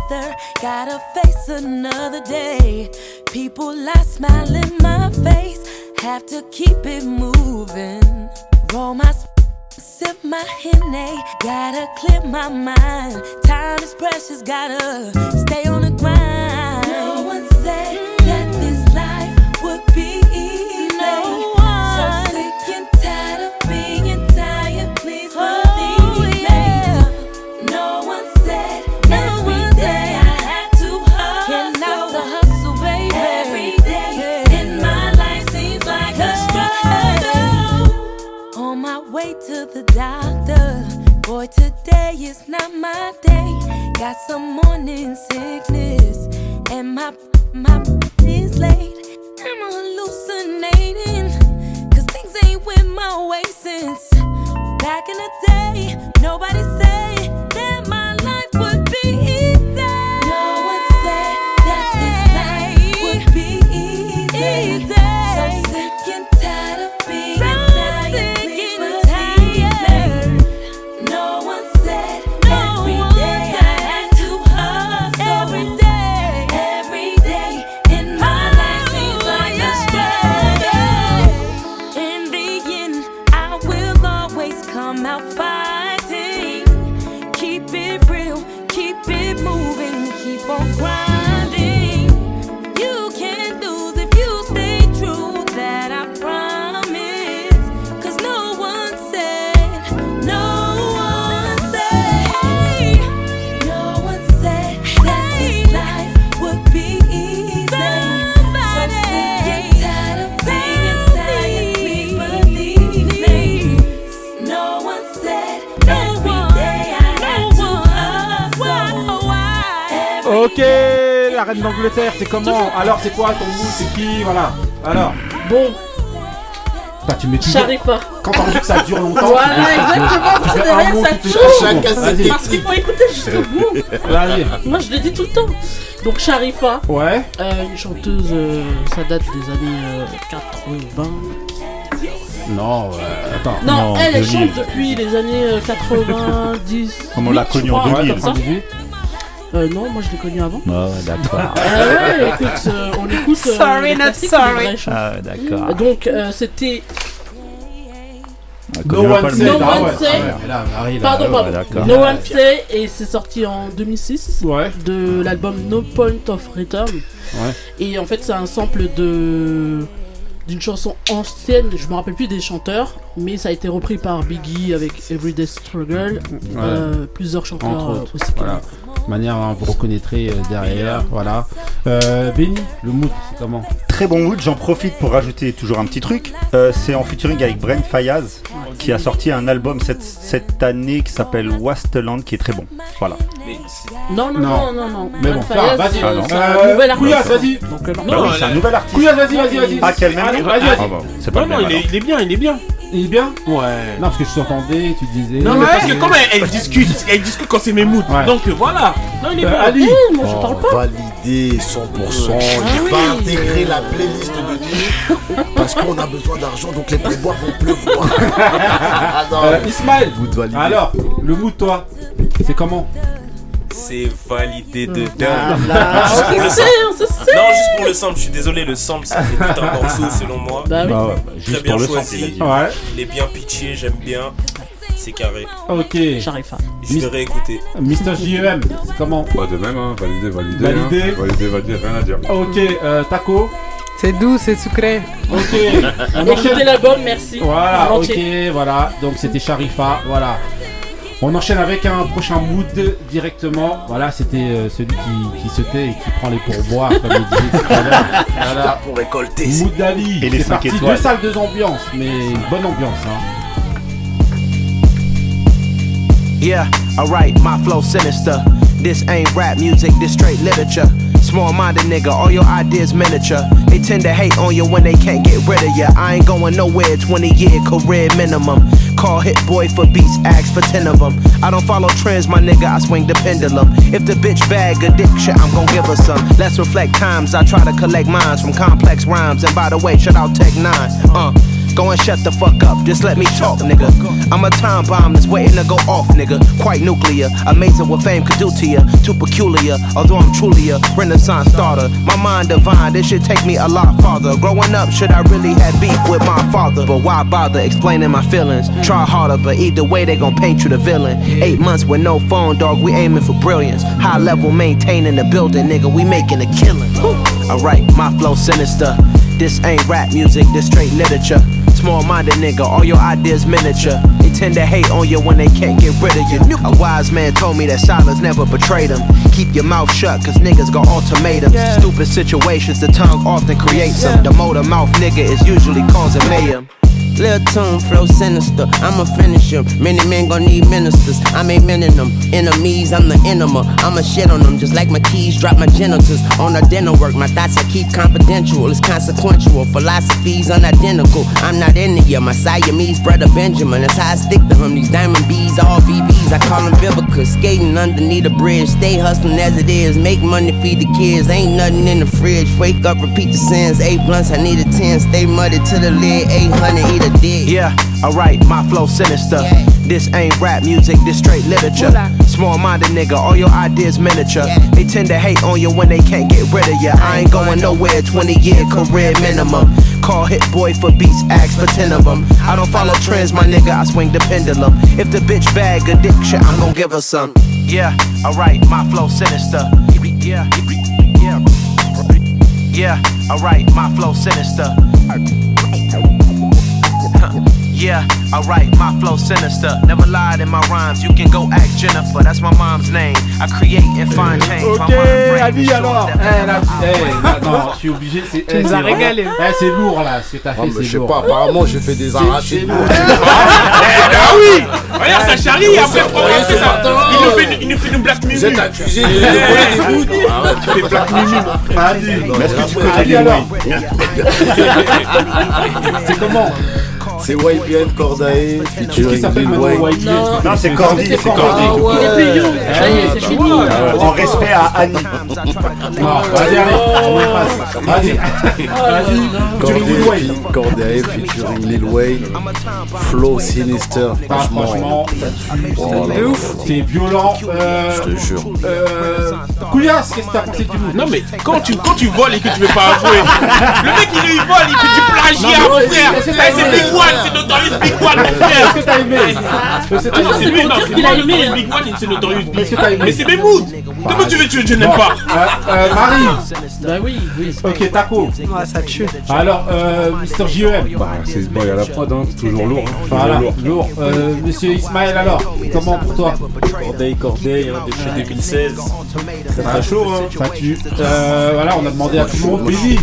together, gotta face another day. People lie, smile in my face, have to keep it moving. Roll my sip my henny, gotta clear my mind. Time is precious, gotta stay on the grind. Is not my day. Got some morning sickness, and my my is late. I'm hallucinating, cause things ain't with my way since back in the day. Nobody said d'Angleterre, c'est comment Alors, c'est quoi ton mood C'est qui Voilà. Alors, Bon, Bah, tu mets toujours. Sharifa. Quand t'as envie que ça dure longtemps. Voilà, exactement, parce que un derrière, ça. Vas-y. Parce qu'il faut écouter jusqu'au bout. Vas-y. Moi, je le dis tout le temps. Donc, Sharifa. Ouais. euh, une chanteuse, euh, ça date des années euh, 80. Non, euh, attends. Non, elle, elle chante depuis les années euh, 90. Comme on l'a connue en 2000. Euh, non, moi je l'ai connue avant. Ah, ouais, d'accord. Ah ouais, écoute, euh, on écoute. euh, Sorry, not sorry. Ah, ouais, d'accord. Donc, euh, c'était. No one say. No Ah One Say. ah Pardon, ouais, pardon. d'accord. No One Say, et c'est sorti en 2006 Ouais. de l'album No Point of Return. Ouais. Et en fait, c'est un sample de d'une chanson ancienne, je me rappelle plus des chanteurs, mais ça a été repris par Biggie avec Everyday Struggle, euh, plusieurs chanteurs Entre autres. aussi. Voilà. De manière, hein, vous reconnaîtrez euh, derrière. Voilà. Euh, Benny, le mood, c'est comment? Très bon mood, j'en profite pour rajouter toujours un petit truc. Euh, c'est en featuring avec Brent Fayaz qui a sorti un album cette, cette année qui s'appelle Wasteland qui est très bon. Voilà. Non, non, non, non, non. Mais bon, vas-y, euh, vas-y. c'est un nouvel artiste. Couillasse, vas-y. Donc, non, oui, c'est un nouvel artiste. Couillasse, vas-y, vas-y, vas-y. Ah, quel même vas-y, vas-y. Ah, bah, c'est pas Non, non, il est bien, il est bien. Il est bien Ouais. Non, parce que je t'entendais, tu disais. Non, mais parce que comme elle, elle discute, elle discute quand c'est mes moods. Ouais. Donc voilà. Non, il est Euh, bien. Ali. Moi je Oh, parle pas. Validé 100%. Ah il oui. va intégrer la playlist de Dieu parce qu'on a besoin d'argent donc les playboys vont pleuvoir. Ah non, Euh, Ismaël, alors, le mood, toi, c'est comment? C'est validé de Ah, dingue. Juste pour le sample. Non, juste pour le sample, je suis désolé, le sample ça fait tout un morceau selon moi. Bah. Bah ouais, bah, Très juste bien pour le choisi. sample, il. Ouais. Est bien pitché, j'aime bien. C'est carré. Ok. Sharifa. Je vais réécouter. Mister JEM, c'est comment Pas de même, hein. validé, validé. Validé. Hein. Validé, validé, rien à dire. Ok, euh, Taco. C'est doux, c'est sucré. Ok. On Écoutez l'album, merci. Voilà, En ok, entier. voilà. Donc c'était Sharifa, voilà. On enchaîne avec un prochain mood directement. Voilà, c'était euh, celui qui, qui se tait et qui prend les pourboires, comme il disait tout à l'heure. Voilà. Pour récolter. Mood d'Ali. Et les C'est cinq parti. Deux salles, deux ambiances, mais une bonne ambiance. Hein. Yeah, alright, my flow sinister. This ain't rap music, this straight literature. Small minded nigga, all your ideas miniature. They tend to hate on you when they can't get rid of you. I ain't going nowhere, 20 year career minimum. Call Hit Boy for beats, ask for 10 of them. I don't follow trends, my nigga, I swing the pendulum. If the bitch bag addiction, I'm gon' give her some. Let's reflect times, I try to collect minds from complex rhymes. And by the way, shout out Tech 9. Uh, Go and shut the fuck up, just let me talk, nigga. I'm a time bomb that's waiting to go off, nigga. Quite nuclear, amazing what fame could do to you. Too peculiar, although I'm truly a renaissance starter. My mind divine, this should take me a lot farther. Growing up, should I really have beef with my father? But why bother explaining my feelings? Try harder, but either way, they gon' paint you the villain. Eight months with no phone, dog, we aiming for brilliance. High level maintaining the building, nigga, we making a killing. Alright, my flow sinister. This ain't rap music, this straight literature. Small minded nigga, all your ideas miniature. They tend to hate on you when they can't get rid of you. A wise man told me that silence never betrayed him. Keep your mouth shut, cause niggas got ultimatums. Stupid situations, the tongue often creates them. The motor mouth nigga is usually causing mayhem. Lil tune, flow sinister. I'ma finish him. Many men gon' need ministers. I'm aiming them. Enemies, I'm the enema. I'ma shit on them just like my keys drop my genitals. On a dinner work, my thoughts I keep confidential. It's consequential. Philosophies unidentical. I'm not into ya. My Siamese brother Benjamin. That's how I stick to him. These diamond bees, all BBs. I call them Vivica. Skating underneath a bridge. Stay hustling as it is. Make money, feed the kids. Ain't nothing in the fridge. Wake up, repeat the sins. Eight blunts, I need a 10. Stay muddy to the lid. 800, eat a dick. Yeah, alright, my flow sinister. This ain't rap music, this straight literature. Small minded nigga, all your ideas miniature. They tend to hate on you when they can't get rid of you. I ain't going nowhere, 20 year career minimum. Call Hit Boy for beats, ask for 10 of them. I don't follow trends, my nigga, I swing the pendulum. If the bitch bag addiction, I'm gon' give her some. Yeah, alright, my flow sinister. Yeah, yeah. Yeah, alright, my flow sinister. Yeah, alright, my flow sinister. Never lied in my rhymes. You can go ask Jennifer, that's my mom's name. I create and find change. My Ok, Ali alors Eh, là, eh, non, je suis obligé, c'est Tu eh, nous c'est as régalé. Eh, c'est lourd là, ce que t'as fait, c'est je sais pas, apparemment j'ai fait des arrachés. c'est lourd. Ah oui Regarde, ça charrie après. Il nous fait, il nous fait une black Vous music. êtes accusé de voler des bouts. Ouais, Tu fais black music. Mais est-ce que tu connais les C'est comment? C'est YBN Cordae featuring s'appelle Lil Wayne. Non, c'est Cordy. C'est C'est Cordy. Cordy. Il est plus vieux. Ça y est, c'est fini. Euh, En respect à Annie. Non, vas-y, allez. Vas-y, vas-y. Cordae, featuring Lil Wayne. Flow Sinister. Ah, Franchement, Oh là c'est là. ouf, c'est violent. Euh, je te jure. euh, Coulias, qu'est-ce que t'as pensé du Non mais quand tu, quand tu voles et que tu veux pas avouer, le mec il, vole, il fait du plagiat Non, mon frère. que C'est One, c'est Notorious Big One mon frère. Est-ce que t'as aimé Est-ce que Ah, non, c'est aimé lui, non, c'est Notorious hein. Big One, c'est Notorious Big Est-ce que t'as aimé Mais c'est mes moods. Comment tu veux que je n'aime pas Euh, euh, Marie Bah oui, oui. Ok, Taco. Ça tue. Alors, euh, Mr. JEM. Bah, c'est ce boy à la prod, hein. c'est toujours lourd. hein. Voilà, lourd. lourd. Monsieur Ismaël, alors, comment pour toi Corday, Corday, hein, depuis 2016. Très très chaud, hein. Ça tue. Euh, voilà, on a demandé à tout le monde. Busy.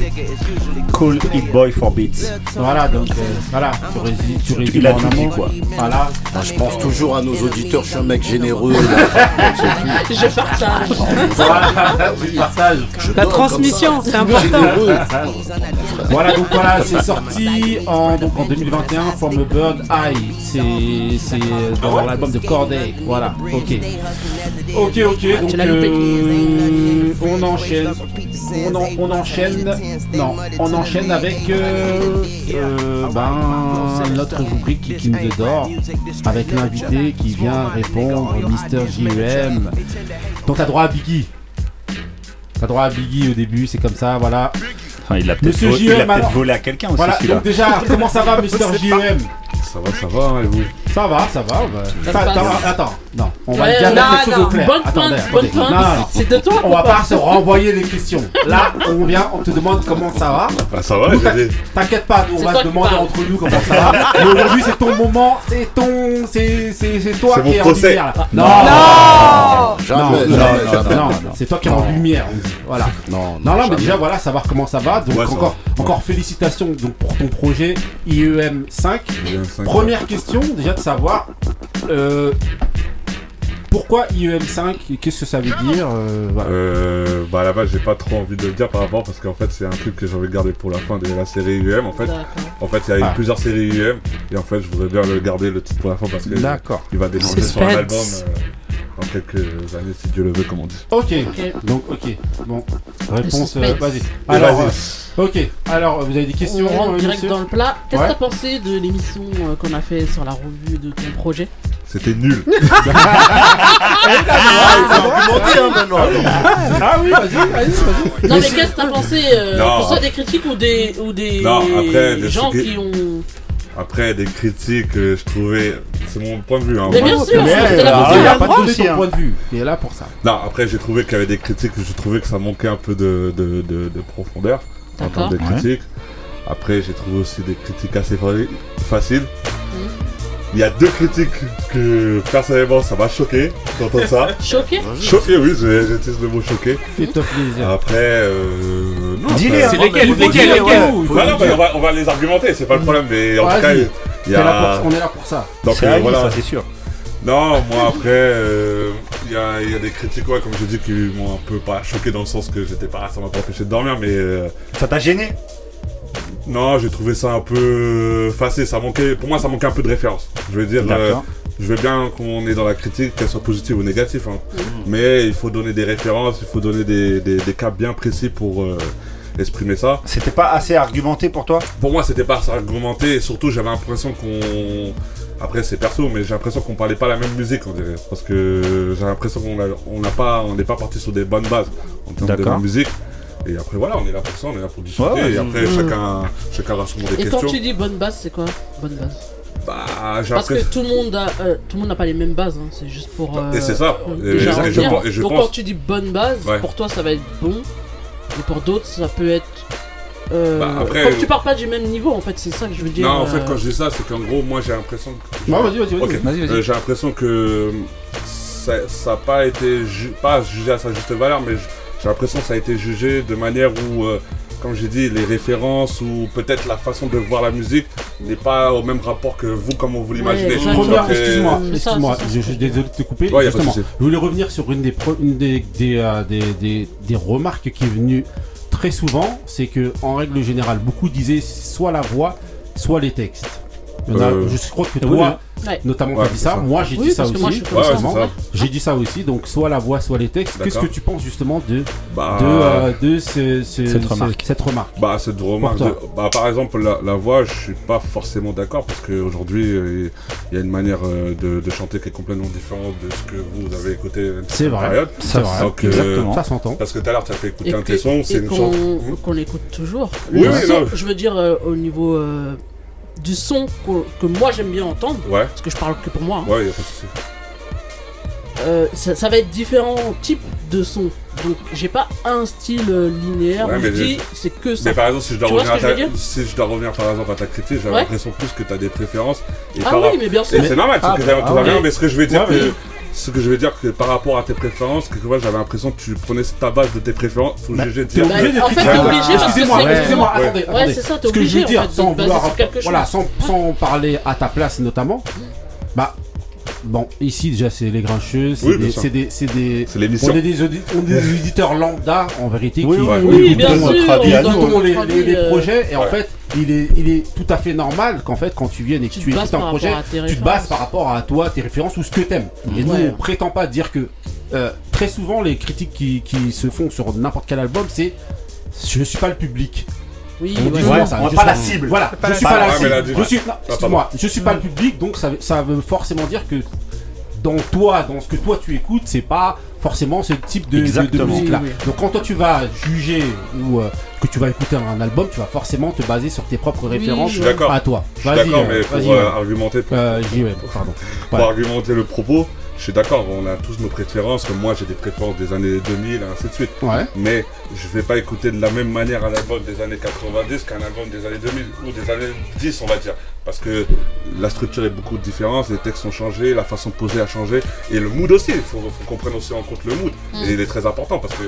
Call It Boy for Beats. Voilà, donc, euh, voilà, tu résumes, tu Il a tout dit, quoi. Voilà. Moi, je pense toujours à nos auditeurs. Je suis un mec généreux. Je partage. Voilà, tu partages. La transmission, c'est important. Voilà, donc voilà, c'est sorti en, donc en 2021, From a Bird Eye. C'est c'est dans l'album de Corday. Voilà, ok. Ok, ok, donc l'as loupé. euh, on enchaîne. On, en- on enchaîne. Non, on enchaîne avec euh, euh, ben, notre rubrique qui, qui nous adore. Avec l'invité qui vient répondre, Mister JEM. Donc t'as droit à Biggie. T'as droit à Biggie au début, c'est comme ça, voilà. Enfin, il a peut-être vo- alors. volé à quelqu'un aussi Voilà, donc déjà, comment ça va, Mister JEM Ça va, ça va, hein, et vous Ça va, ça va. bah. Ça Attends, non, on va bien mettre les choses au clair. Bonne Attendez, pointe, bonne attendez. pointe. Non, non, C'est de toi On va pas se renvoyer les questions. Là, on vient, on te demande comment ça va. Bah, ça va. T'inquiète pas, nous, on va se demander entre nous comment ça va. Mais aujourd'hui, c'est ton moment, c'est ton, c'est, toi qui es en lumière. là. Non. non, non, non, c'est toi qui es en lumière. Voilà. Non, Non, non, mais déjà, voilà, savoir comment ça va. Donc, encore, encore félicitations donc, pour ton projet IEM 5. IEM 5. Première question, déjà savoir euh, pourquoi IEM 5 et Qu'est-ce que ça veut dire euh, voilà. Euh, bah à la base j'ai pas trop envie de le dire par rapport parce qu'en fait c'est un truc que j'avais gardé pour la fin de la série UM en fait. En fait il y a eu Ah. plusieurs séries UM et en fait je voudrais bien le garder le titre pour la fin parce que D'accord. il va démarrer sur un album euh, dans quelques années si Dieu le veut comme on dit. Ok, donc ok. Bon, réponse, euh, vas-y. Alors, euh, ok. Alors, vous avez des questions On rentre euh, direct dans le plat. Qu'est-ce Ouais. que t'as pensé de l'émission euh, qu'on a fait sur la revue de ton projet? C'était nul. Ah, hein, maintenant. Ah oui, vas-y, vas-y, vas-y. Non mais qu'est-ce que t'as pensé euh, Non. Que ce soit des critiques ou des ou des Non, après, des gens qui ont. Après des critiques euh, je trouvais c'est mon point de vue hein. Mais bien sûr, Mais, il a pas hein. point de vue. T'es là pour ça. Non, après j'ai trouvé qu'il y avait des critiques, je trouvais que ça manquait un peu de, de, de, de profondeur en D'accord. termes de Ouais. critiques. Après j'ai trouvé aussi des critiques assez fa- faciles. Il y a deux critiques que personnellement ça m'a choqué d'entendre ça. Choqué choqué oui, j'utilise le mot choqué. Fais-toi plaisir. Après, euh, non, hein. C'est lesquels Lesquels bah, on, va, on va les argumenter, c'est pas le problème, mais en tout cas, il y a. pour- On est là pour ça. Donc C'est euh, voilà. ça c'est sûr. Non, moi après, euh, il y, a, il y a des critiques, ouais, comme je dis, qui m'ont un peu pas choqué dans le sens que j'étais pas, ça m'a pas empêché de dormir, mais euh, Ça t'a gêné? Non, j'ai trouvé ça un peu facile. Ça manquait, pour moi, ça manquait un peu de référence. Je veux dire, euh, je veux bien qu'on est dans la critique, qu'elle soit positive ou négative, hein. mais il faut donner des références, il faut donner des, des, des cas bien précis pour euh, exprimer ça. C'était pas assez argumenté pour toi? Pour moi, c'était pas assez argumenté et surtout, j'avais l'impression qu'on. Après, c'est perso, mais j'ai l'impression qu'on parlait pas la même musique, on dirait. Parce que j'ai l'impression qu'on a- on n'a pas, on n'est pas parti sur des bonnes bases en termes de musique. Et après, voilà, on est là pour ça, on est là pour discuter. Ouais, et après, Mhm. chacun, chacun a son des Et quand questions. tu dis bonne base, c'est quoi Bonne base. Bah, j'ai Parce que tout le monde a, euh, tout le monde n'a pas les mêmes bases. hein, C'est juste pour. euh, Et c'est ça. euh, Et- déjà et je et je Donc pense- quand tu dis bonne base, Ouais. pour toi ça va être bon. Et pour d'autres, ça peut être. Euh, Bah, après- Comme tu pars pas du même niveau, en fait, c'est ça que je veux dire. Non, en fait, quand je dis ça, c'est qu'en gros, moi, j'ai l'impression que. Ouais, vas-y, vas-y, vas-y. Ok. Vas-y, vas-y. Euh, j'ai l'impression que ça n'a pas été ju- pas jugé à sa juste valeur, mais j'ai l'impression que ça a été jugé de manière où, euh, comme j'ai dit, les références ou peut-être la façon de voir la musique n'est pas au même rapport que vous, comme vous l'imaginez. Première, excuse-moi, excuse-moi, je, suis désolé de te couper. Ouais, Justement, je voulais revenir sur une des, pro- une des, des, euh, des, des- des remarques qui est venue très souvent, c'est que en règle générale, beaucoup disaient soit la voix, soit les textes. Il y en a- Euh, je crois que toi, oui. Notamment, Ouais, ça. ça. Moi, j'ai Oui, dit ça aussi. Ouais. J'ai dit ça aussi. Donc, soit la voix, soit les textes. Qu'est-ce que tu penses justement de, Bah, de, euh, de ce- ce- Cette ce- remarque. cette remarque? Bah, cette remarque. De- bah, par exemple, la, la voix, je suis pas forcément d'accord parce qu'aujourd'hui, il y a une manière euh, de, de chanter qui est complètement différente de ce que vous avez écouté C'est vrai. C'est vrai. Donc, euh, Exactement. Ça s'entend. Parce que tout à l'heure, tu as fait écouter Et un de tes sons, c'est une qu'on chanson. qu'on écoute toujours. Oui, je veux dire euh, au niveau euh, du son qu'on- que moi j'aime bien entendre, Ouais, parce que je parle que pour moi, hein, ouais, y a pas de souci. euh, ça, ça va être différents types de sons. Donc j'ai pas un style euh, linéaire Ouais, où je mais dis c'est que ça. Mais par exemple, si je dois revenir, que je ta... si je dois revenir par exemple à ta critique, j'ai Ouais. l'impression plus que tu as des préférences. Et Ah par oui, mais bien sûr. Et c'est normal, Ah, que bah, tout va ah bien, mais ce que je veux dire, Ouais, que. Ce que je veux dire, que par rapport à tes préférences, quelque part, j'avais l'impression que tu prenais ta base de tes préférences, faut Bah, dire. obligé de en fait, t'es obligé parce que Excusez-moi, c'est- excusez-moi, Ouais. attendez, Ouais, attendez. c'est ça, t'es Ce que je veux obligé, en dire, sans vouloir, voilà, sans, sans parler à ta place notamment, bah, bon, ici déjà c'est les grincheux, c'est Oui, des, c'est des, c'est des, C'est on est des, audi- on est des auditeurs lambda en vérité Oui, qui, oui, bien sûr, on nous, donne donnons les, les- les euh, projets et en fait il est, il est tout à fait normal qu'en fait quand tu viennes et que Tu tu, écoutes un projet, tu te bases par rapport à toi, tes références ou ce que t'aimes. Et nous Ouais. on prétend pas dire que euh, très souvent les critiques qui, qui se font sur n'importe quel album c'est je suis pas le public. Oui, On dit ouais. souvent Ouais, ça, on pas suis- la cible. Voilà, pas je la suis cible. pas la Ah, mais là, cible. Je suis, non, Ah, excuse-moi, je suis pas le public, donc ça, ça veut forcément dire que dans toi, dans ce que toi tu écoutes, c'est pas forcément ce type de, de- de, Exactement. musique là. Oui, oui. Donc quand toi tu vas juger ou euh, que tu vas écouter un album, tu vas forcément te baser sur tes propres Oui, références Je suis d'accord. à toi. Je suis Vas-y, d'accord, euh, mais pour euh, ouais. argumenter, pour, Euh, j'y vais, pardon. pour Ouais. argumenter le propos, je suis d'accord, on a tous nos préférences, comme moi j'ai des préférences des années 2000 et ainsi de suite. Ouais. Mais je vais pas écouter de la même manière un album des années 90 qu'un album des années 2000 ou des années 10, on va dire. Parce que la structure est beaucoup différente, les textes ont changé, la façon de poser a changé, et le mood aussi, il faut, faut qu'on prenne aussi en compte le mood. Et il est très important parce que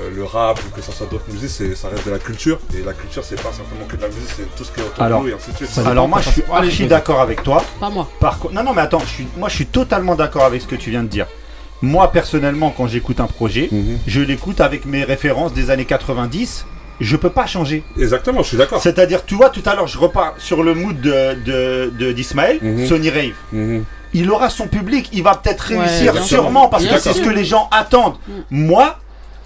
euh, le rap ou que ça soit d'autres musiques, c'est- ça reste de la culture. Et la culture, c'est pas simplement que de la musique, c'est tout ce qui est autour Alors, de nous et ainsi de suite. ça dépend Alors moi, je suis archi d'accord avec toi. Pas moi. Par contre, non, non, mais attends, je suis, moi, je suis totalement d'accord avec ce que tu viens de dire. Moi, personnellement, quand j'écoute un projet, Mhm. je l'écoute avec mes références des années 90. Je peux pas changer. Exactement, je suis d'accord. C'est-à-dire, tu vois, tout à l'heure, je repars sur le mood de, de, de- d'Ismaël, Mhm. Sonny Rave. Mhm. Il aura son public, il va peut-être réussir sûrement sûr. parce que c'est ce que les gens attendent. Mm. Moi,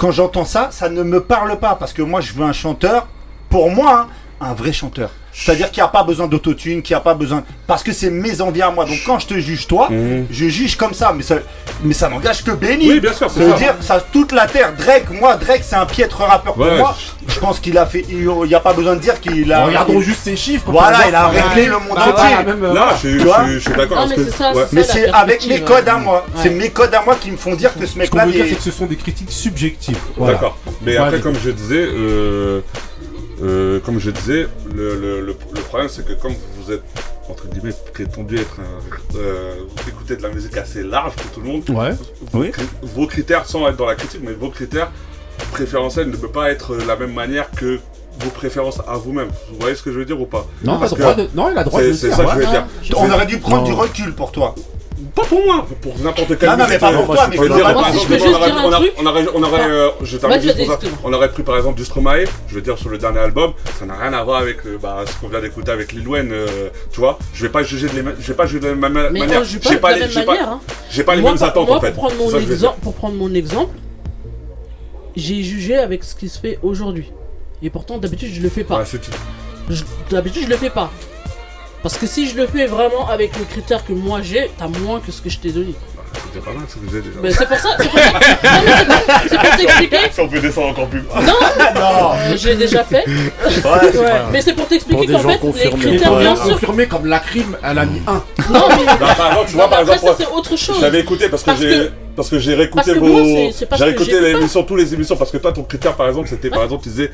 quand j'entends ça, ça ne me parle pas parce que moi, je veux un chanteur, pour moi, hein, un vrai chanteur. C'est-à-dire qu'il n'y a pas besoin d'autotune, qu'il n'y a pas besoin. Parce que c'est mes envies à moi. Donc quand je te juge toi, Mhm. je juge comme ça. Mais ça, mais ça n'engage que Benny. Oui, bien sûr, c'est Ça veut dire, ça, toute la terre. Drake, moi, Drake, c'est un piètre rappeur pour Ouais, moi. Je pense qu'il a fait. Il n'y a pas besoin de dire qu'il a. Regardons il- juste ces chiffres. Voilà, il a réglé le monde Bah, entier. euh, Non, je, suis- d'accord. Mais c'est ça, ouais. c'est Mais ça, c'est la avec mes perspective, codes à moi. C'est mes codes à moi qui me font dire que ce Ce qu'on mec-là. veut dire, est- c'est que ce sont des critiques subjectives. D'accord. Mais après, comme je disais, euh, comme je disais, le, le- le- le problème c'est que comme vous êtes entre guillemets prétendu être un, euh, vous écoutez de la musique assez large pour tout le monde, Ouais. vos, Oui. cri- vos critères sans être dans la critique, mais vos critères préférentiels ne peuvent pas être de la même manière que vos préférences à vous-même. Vous voyez ce que je veux dire ou pas? Non, Parce que de- non, il a le droit de c'est ça que je veux dire. On aurait dû prendre Non. du recul pour toi. Pas pour moi, pour n'importe quel Non, non, mais pas pour toi, mais je veux dire, par exemple, on aurait- on aurait- truc. on aurait, on aurait, euh, je termine Vas-y, juste vas-y, pour ça. excuse-moi. On aurait pris par exemple du Stromae, je veux dire sur le dernier album, ça n'a rien à voir avec euh, bah, ce qu'on vient d'écouter avec Lil Wayne, euh, tu vois. Je vais pas juger de, les mêmes- je vais pas juger de la même Mais manière. J'ai pas de la les- même j'ai pas- manière. hein. J'ai pas les Moi, mêmes attentes moi, en fait. Pour prendre, mon exemple, pour prendre mon exemple, j'ai jugé avec ce qui se fait aujourd'hui. Et pourtant, d'habitude, je le fais pas. D'habitude, je le fais pas. Parce que si je le fais vraiment avec les critères que moi j'ai, t'as moins que ce que je t'ai donné. Bah, C'était pas mal ce que vous avez déjà. Mais c'est pour ça. C'est pour, ça- Non, mais c'est pour- t'expliquer. Si on peut descendre encore plus bas. Non, Non. je l'ai déjà fait. Ouais, Ouais, Mais c'est pour t'expliquer qu'en fait, les confirmés. critères, Pour bien le sûr. confirmer comme la crime, elle a mis un. Non, mais. Bah, par exemple, tu vois, Non, par après, exemple, c'est autre chose. Je l'avais écouté parce que j'ai parce que j'ai réécouté vos j'ai réécouté pas. l'émission tous les émissions parce que toi ton critère par exemple c'était par exemple tu disais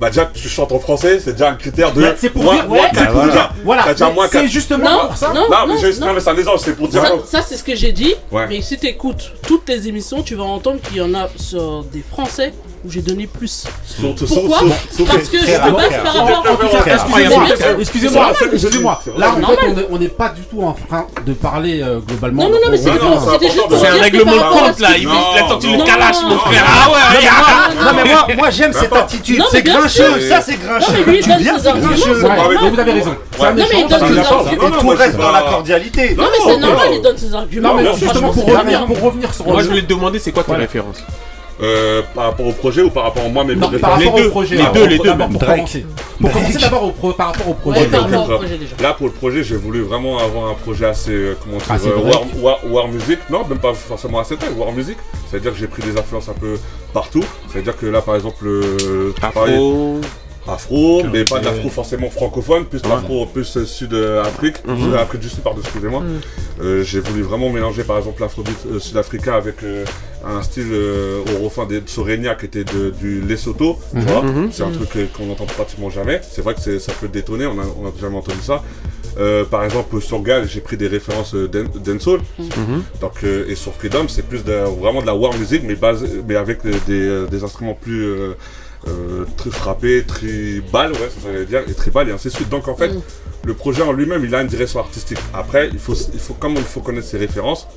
bah déjà que tu chantes en français c'est déjà un critère de Mais c'est pour moi, dire, ouais, c'est pour déjà. dire, voilà, c'est justement Non, pour ça. non, non, mais non, j'ai- non. non, mais c'est un exemple c'est pour dire Ça, ça, c'est ce que j'ai dit. Ouais. Mais si t'écoutes toutes les émissions, tu vas entendre qu'il y en a sur des Français où j'ai donné plus. Pourquoi Parce que je te base par rapport à. Excusez-moi, excusez-moi. Là, en fait, on n'est pas du tout en train de parler euh, globalement. Non, non, non, mais c'est un règlement de compte là. Il a sorti le calache, mon frère. Ah ouais, Non, ah mais moi, moi j'aime cette attitude. C'est grincheux, ça c'est grincheux. Non, mais lui, c'est Vous avez raison. Non, mais il donne ses arguments. Tout reste dans la cordialité. Non, mais c'est normal, il donne ses arguments. Non, mais justement, pour revenir sur. Moi, je voulais te demander, c'est quoi ta référence euh, par rapport au projet ou par rapport à moi mais non, les deux, les deux, les deux, même. Pour commencer, d'abord par rapport au projet. Déjà. Là pour le projet, j'ai voulu vraiment avoir un projet assez euh, comment dire, assez euh, war, music, non même pas forcément assez war music. C'est à dire que j'ai pris des influences un peu partout. C'est à dire que là par exemple, euh, Afro. Pareil, afro, mais pas d'Afro forcément francophone, plus l'afro plus sud-afrique, euh, mhm. sud-afrique du sud, pardon, excusez-moi. Mhm. Euh, j'ai voulu vraiment mélanger par exemple l'afrobeat euh, sud-africain avec un style au refrain de Sorenia qui était du Lesotho, tu mhm. vois. C'est un truc qu'on n'entend pratiquement jamais. C'est vrai que ça peut détonner, on n'a jamais entendu ça. Par exemple, sur Gal, j'ai pris des références dancehall. Donc, et sur Freedom, c'est plus de, vraiment de la war music, mais, avec des instruments plus euh, très frappé, très balle, ouais, ça, ça veut dire, et très balle, et ainsi de suite. Donc en fait, le projet en lui-même, il a une direction artistique. Après, il faut, il faut, comme il faut connaître ses références,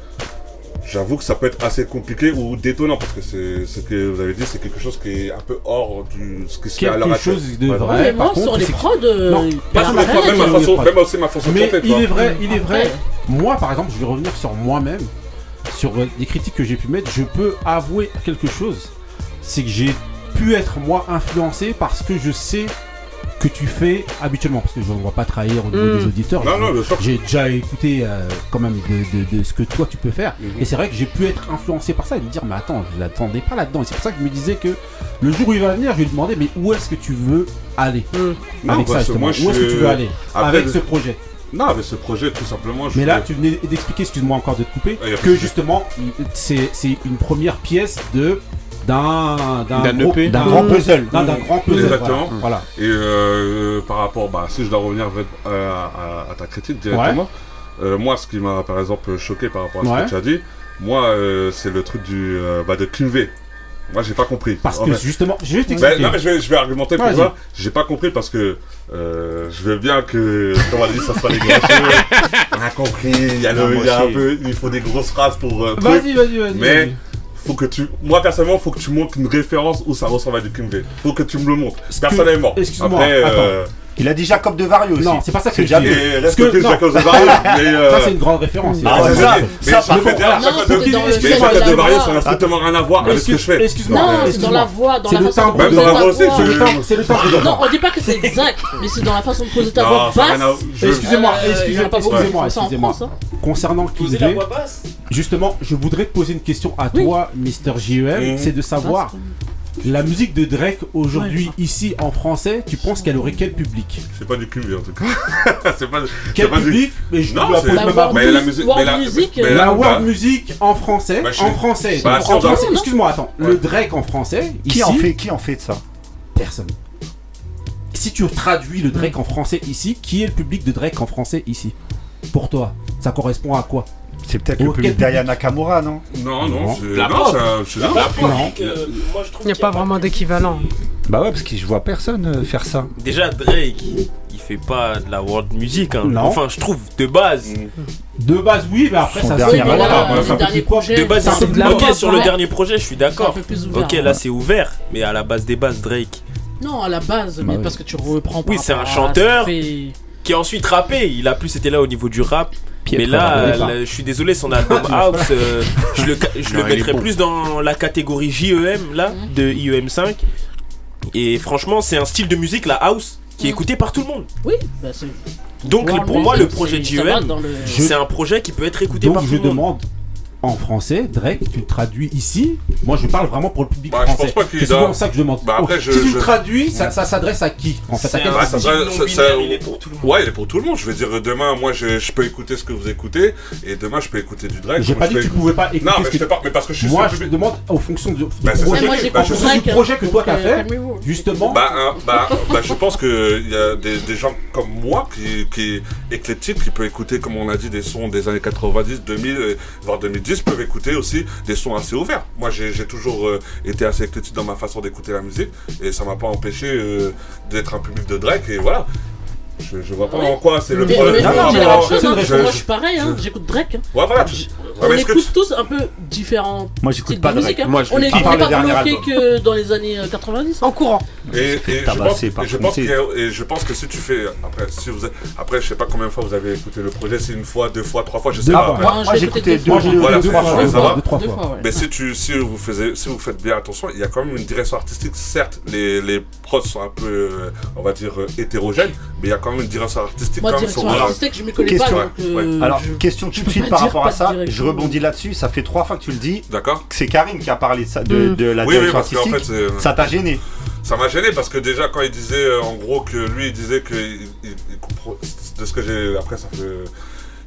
j'avoue que ça peut être assez compliqué ou détonnant parce que c'est ce que vous avez dit, c'est quelque chose qui est un peu hors du ce qui se fait à l'heure actuelle. chose de vrai. Par contre, sur les non, pas sur les même, ma façon, même ma façon Mais de il est hein. vrai, il est vrai. Moi, par exemple, je vais revenir sur moi-même, sur les critiques que j'ai pu mettre. Je peux avouer quelque chose, c'est que j'ai pu être moi influencé parce que je sais que tu fais habituellement. Parce que je ne vois pas trahir au niveau des hmm. auditeurs. J'ai déjà écouté euh, quand même de, de, ce que toi tu peux faire. Hmm. Et c'est vrai que j'ai pu être influencé par ça et me dire mais attends je l'attendais pas là-dedans. Et c'est pour ça que je me disais que le jour où il va venir je lui demandais mais où est-ce que tu veux aller hmm. avec ça moi, où est-ce que tu veux aller avec ce projet non, mais ce projet, tout simplement. Je mais là, tu venais d'expliquer, excuse-moi encore de te couper, ah, que justement, c'est une première pièce de d'un grand puzzle. Exactement. Voilà. Et euh, par rapport, bah, si je dois revenir à, ta critique directement, euh, moi, ce qui m'a par exemple choqué par rapport à ce que tu as dit, moi, euh, c'est le truc du bah, de Kinvey. Moi, j'ai pas compris. Parce que justement, je vais ben, non, mais je vais, je vais argumenter pour ça. J'ai pas compris parce que je veux bien que, comme on a dit, ça soit des gros On a compris. Il y a, un peu, il faut des grosses phrases pour. Vas-y, vas-y, vas-y faut que tu. Moi, personnellement, faut que tu montres une référence où ça ressemble à du King Faut que tu me le montres. Personnellement. Excuse-moi. Euh, il a dit Jacob de Vario. Non, c'est pas ça que j'ai dit. Reste que Jacob de Vario. Euh, ça, c'est une grande référence. Ah, c'est ça. Mais Jacob de Vario, ça n'a strictement rien à voir avec ce que je fais. Excuse-moi. Non, c'est dans la voix, dans la façon de poser ta voix. C'est le temps. Non, on ne dit pas que c'est exact, mais c'est dans la façon de poser ta voix basse. Excusez-moi, excusez-moi, excusez-moi. Concernant Kingsley, justement, je voudrais te poser une question à toi, Mr. JEM. C'est de savoir la musique de Drake aujourd'hui ici en français, tu penses qu'elle aurait quel public? C'est pas du cumul en tout cas. c'est pas, quel public du... Mais je non, la, la, mais la musique, world la, music, music en français, bah, en français. Excuse-moi, attends. Le Drake en français. Qui en fait Qui en fait ça? Personne. Si tu traduis le Drake en français ici, qui est le public de Drake en français ici? Pour toi, ça correspond à quoi? C'est peut-être le public d'Aya Nakamura, non Non, non, c'est la euh, moi, je trouve Il n'y a pas vraiment d'équivalent. Bah ouais, parce que je vois personne euh, faire ça. Déjà, Drake, il fait pas de la world music. Hein. Non. Enfin, je trouve, de base. Mm. De base, oui, mais après, Son ça dernier, voilà, euh, projet. De base, c'est de Ok, sur le dernier projet, je suis d'accord. Ok, là, c'est ouvert. Mais à la base des bases, Drake. Non, à la base, bah mais parce que tu reprends pas. Oui, c'est un chanteur qui a ensuite rappé. Il a plus été là au niveau du rap mais euh, là, je suis désolé, son album House, euh, je le, je mettrais plus dans la catégorie JEM, là, de IEM5. Et franchement, c'est un style de musique, la house, qui est écouté par tout le monde. Oui, bah c'est. Donc pour moi, le projet JEM, c'est un projet qui peut être écouté par tout le monde en français, Drake, tu traduis ici. Moi, je parle vraiment pour le public bah, français. C'est souvent ça que je demande. Bah, oh, si tu traduis, ça, s'adresse à qui En fait, à Il est pour tout le monde. Ouais, il est pour tout le monde. Je veux dire, demain, moi, je, peux écouter ce que vous écoutez, et demain, je peux écouter du Drake. J'ai pas dit que tu pouvais pas écouter. Non, mais, ce que... je pas, mais parce que je suis Moi, je demande en fonction du, projet, que toi t'as fait, justement. Bah, bah, je pense qu'il y a des gens comme moi qui éclectiques, qui peut écouter, comme on a dit, des sons des années 90, 2000, euh, voire 2010 peuvent écouter aussi des sons assez ouverts. Moi, j'ai toujours euh, été assez éclectique dans ma façon d'écouter la musique et ça m'a pas empêché euh, d'être un public de Drake. Et voilà, je, je, vois pas en quoi c'est le problème. Non, non, non, hein, moi je suis pareil, hein, j'écoute Drake. Hein. On écoute tous un peu différents. Moi j'écoute pas de musique. Hein. On est pas bloqué que dans les années euh, 90. En courant. Et, je, pense, et je, pense, que, si tu fais. Après, si vous, après, je sais pas combien de fois vous avez écouté le projet, c'est une fois, deux fois, trois fois, je sais pas. Moi j'ai écouté deux fois. Mais si vous faites bien attention, il y a quand même une direction artistique. Certes, les prods sont un peu, euh, on va dire, euh, hétérogènes, mais il y a quand même une direction artistique. Moi, quand direction artistique, je m'y question, pas. Euh, Alors, question tout de suite par rapport à ça. Je rebondis là-dessus. Ça fait trois fois que tu le dis. D'accord. C'est Karine qui a parlé de, ça, de, hmm. la oui, direction oui, artistique. En fait, ça t'a gêné ça m'a gêné parce que déjà quand il disait euh, en gros que lui il disait que il, de ce que j'ai après ça fait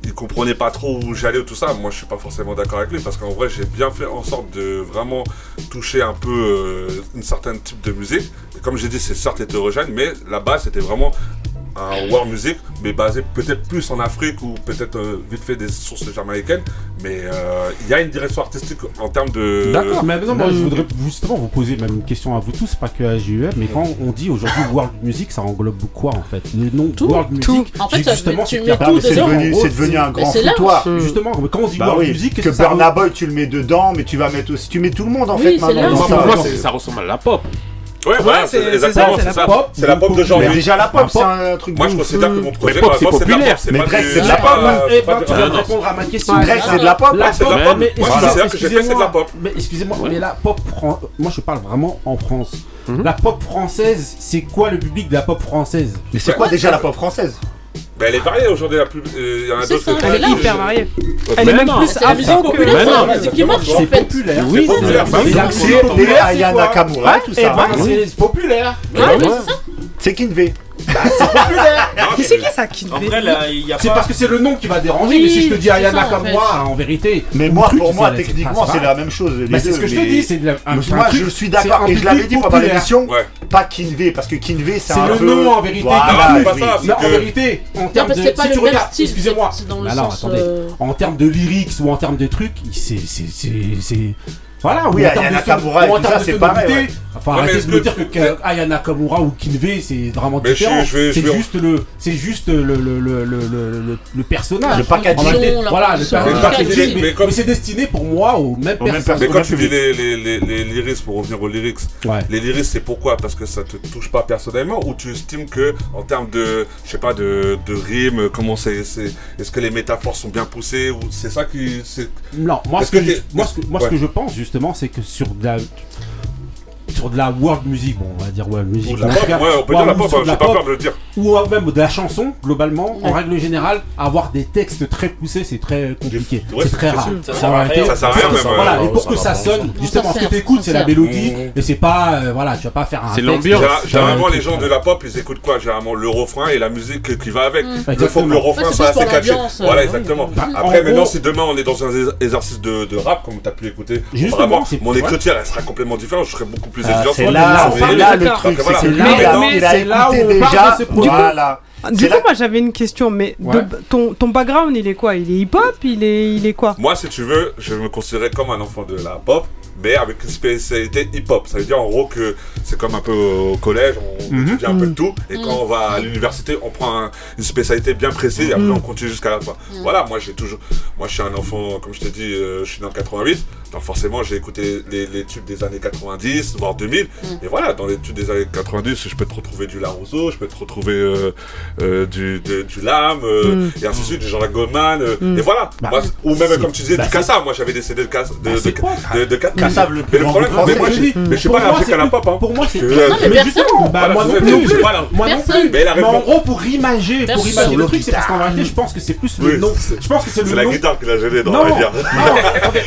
il comprenait pas trop où j'allais ou tout ça. Moi, je suis pas forcément d'accord avec lui parce qu'en vrai, j'ai bien fait en sorte de vraiment toucher un peu euh, une certaine type de musique. Comme j'ai dit, c'est certes hétérogène, mais la base c'était vraiment un world music, mais basé peut-être plus en Afrique ou peut-être euh, vite fait des sources jamaïcaines. Mais euh, il y a une direction artistique en termes de. D'accord, mais non, je voudrais justement vous poser même une question à vous tous, pas que à JUF, mais quand on dit aujourd'hui world music, ça englobe quoi en fait? Le nom tout, world music, en fait, justement, c'est devenu, un grand foutoir. Hmm. Justement, quand on dit bah world music, que, que Burna Boy, tu le mets dedans, mais tu vas mettre aussi, tu mets tout le monde en fait. Maintenant, ça ressemble à la pop. Ouais, voilà, c'est exactement, c'est ça. C'est la pop d'aujourd'hui. Déjà, la pop, c'est un truc Moi, je considère que mon projet, c'est populaire. Mais Drake, c'est de la pop. Tu viens de répondre à ma question. Drake, c'est de la pop. c'est de la pop. Moi, je considère que j'ai fait, c'est de la pop. Mais excusez-moi, mais la pop, moi, je parle vraiment en France. Mhm. La pop française, c'est quoi le public de la pop française? Mais c'est quoi déjà la pop française? Bah, elle est variée aujourd'hui, la. Euh, il y en a d'autres que Elle est hyper variée. Elle est même plus afro que la musique qui marche en populaire. Oui, c'est populaire. Ayana Kamura, tout ça. C'est populaire. C'est Kinve. Bah, c'est c'est qui ça C'est parce que c'est le nom qui va déranger, mais si je te dis Ayana ça, en. Kamura, en vérité. Mais moi, pour moi, techniquement, c'est la même chose. mais bah, c'est ce que je te dis, c'est la- un, moi, je suis d'accord, et je l'avais dit pendant l'émission, pas Kinvé, parce que Kinvé, c'est C'est le nom en vérité. Non, c'est pas ça. En vérité, en termes de. excusez-moi, en termes de lyrics ou en termes de trucs, c'est. Voilà, Oui, en c'est Enfin, arrêtez de me dire que, Aya Nakamura ou Kinve, c'est vraiment différent. C'est juste le, c'est juste le le, le, le, le, personnage. Le packaging. Voilà, le. Mais, c'est destiné pour moi ou même personnes. Perso mais quand tu dis les, les, les, lyrics, pour revenir aux lyrics, les lyrics, c'est pourquoi? Parce que ça te touche pas personnellement ou tu estimes que, en termes de, je sais pas, de, de comment c'est, est-ce que les métaphores sont bien poussées ou c'est ça qui, c'est. Non, moi, -ce que, moi, ce que, moi, ce que je pense justement, c'est que sur sur de la world music, bon, on va dire world music. Ou de la pop, ouais, on peut dire la pop, hein, j'ai pas peur de le dire. Ou même de la chanson, globalement, en règle générale, avoir des textes très poussés, c'est très compliqué. C'est très rare. Ça sert à rien, même. Voilà, euh, et pour que ça sonne, justement, ce que t'écoutes, c'est la mélodie, mmh, mmh. et c'est pas, euh, voilà, tu vas pas faire un. C'est l'ambiance. Euh, Généralement, les gens de la pop, ils écoutent quoi? Généralement, le refrain et la musique qui va avec. Mmh. Le fond, le refrain, ça assez caché. Voilà, exactement. Bah, Après, maintenant, si demain on est dans un exercice de rap, comme t'as pu écouter, vraiment, mon écriture, elle sera complètement différente. Je serai beaucoup plus c'est là, c'est là le truc. C'est là, il a écouté déjà. Voilà. Du coup, moi j'avais une question, mais ton, ton, background il est quoi? Il est hip-hop? Il est, il est quoi? Moi, si tu veux, je me considérais comme un enfant de la pop, mais avec une spécialité hip-hop. Ça veut dire en gros que c'est comme un peu au collège, on mm étudie un peu de tout, et quand on va à l'université, on prend une spécialité bien précise, et après on continue jusqu'à la fin. Mhm. Voilà, moi j'ai toujours, moi je suis un enfant, comme je t'ai dit, euh, je suis né en 88, donc forcément j'ai écouté les, tubes des années 90, voire 2000, mhm. et voilà, dans les tubes des années 90, je peux te retrouver du Larousseau, je peux te retrouver euh, euh, du, de, du Lame, et ainsi de suite, du Jean-Jacques Goldman, et voilà. Ou même comme tu disais, du Cassa, moi j'avais décédé de, de, bah, de, de, ça le plus. Mais le problème, mais je suis pas allergique à la pop. Pour moi, c'est. Mais justement, bah, moi non plus. Moi non plus. Mais en gros, pour imager le truc, c'est parce qu'en réalité, je pense que c'est plus le nom. Je pense que c'est le nom. C'est la guitare qui l'a gêné dans la dire.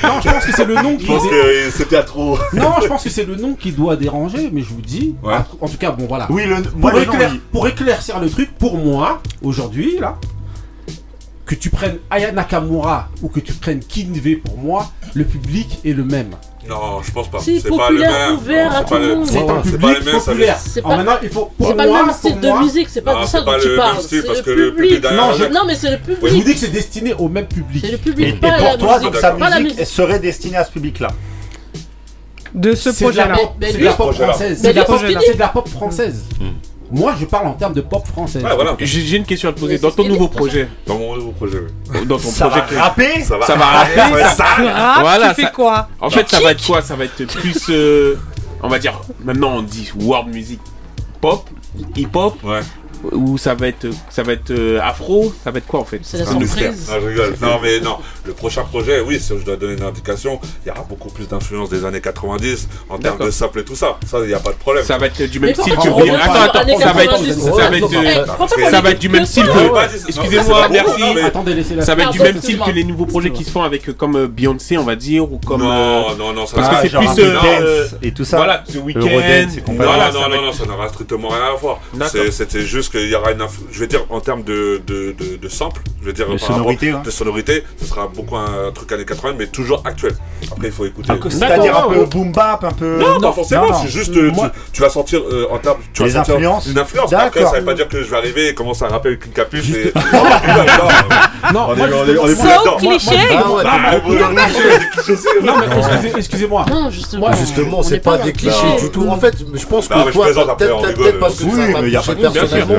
Non, je pense que c'est le nom qui. Je pense que c'était trop. Non, je pense que c'est le nom qui doit déranger, mais je vous dis. En tout cas, bon, voilà. Oui, pour éclaircir le truc, pour moi, aujourd'hui, là, que tu prennes Aya Nakamura ou que tu prennes Kinve pour moi, le public est le même. Non, je pense pas. C'est le ouvert à tout le monde. C'est un public populaire. C'est pas, pas le même style de musique, c'est pas de ça dont tu parles. Le public. Non, non, mais c'est le public. Je vous dis que c'est destiné au même public. C'est le public. Et pour toi, sa musique serait destinée à ce public-là de ce projet-là. C'est de la pop française. C'est de la pop française. Hmm. Moi, je parle en termes de pop français. J'ai une question à te poser. Dans ton nouveau projet. Dans mon nouveau projet, oui. Dans ton ça projet. Va que... rapper ça va ça Ça va. Tu fais quoi En fait, ça va être quoi? Ça va être plus. Euh, on va dire. Maintenant, on dit world music. Pop, hip-hop. Ouais ou ça va être ça va être euh, afro? Ça va être quoi en fait? C'est la surprise. Non, je rigole. non mais non. Le prochain projet oui si je dois donner une indication il y aura beaucoup plus d'influence des années 90 en termes de sample et tout ça. Ça il n'y a pas de problème. Ça va être du même style que attends attends ça va être ça euh, va être du même style que excusez-moi merci. ça va être du même style que les nouveaux projets qui se font avec euh, comme Beyoncé on va dire ou comme non non non parce que c'est plus et tout ça. voilà The Weeknd. Non non non ça n'aura strictement rien à voir. C'était juste parce qu'il y aura une inf... je vais dire en termes de, de, de, sample, je vais dire de sonorité, hein. de sonorité, ce sera beaucoup un truc années 80 mais toujours actuel. Après il faut écouter. C'est-à-dire un peu boom bap, un peu. Non, pas forcément. C'est juste euh, tu, vas sentir euh, en termes, tu vas sentir une influence. Après ça veut pas dire que je vais arriver et commencer à rapper avec une capuche. Et... non, on est on est. Bah, non mais excusez-moi. Non justement, c'est pas des clichés du tout. En fait, je pense bah que toi peut-être parce que ça personnellement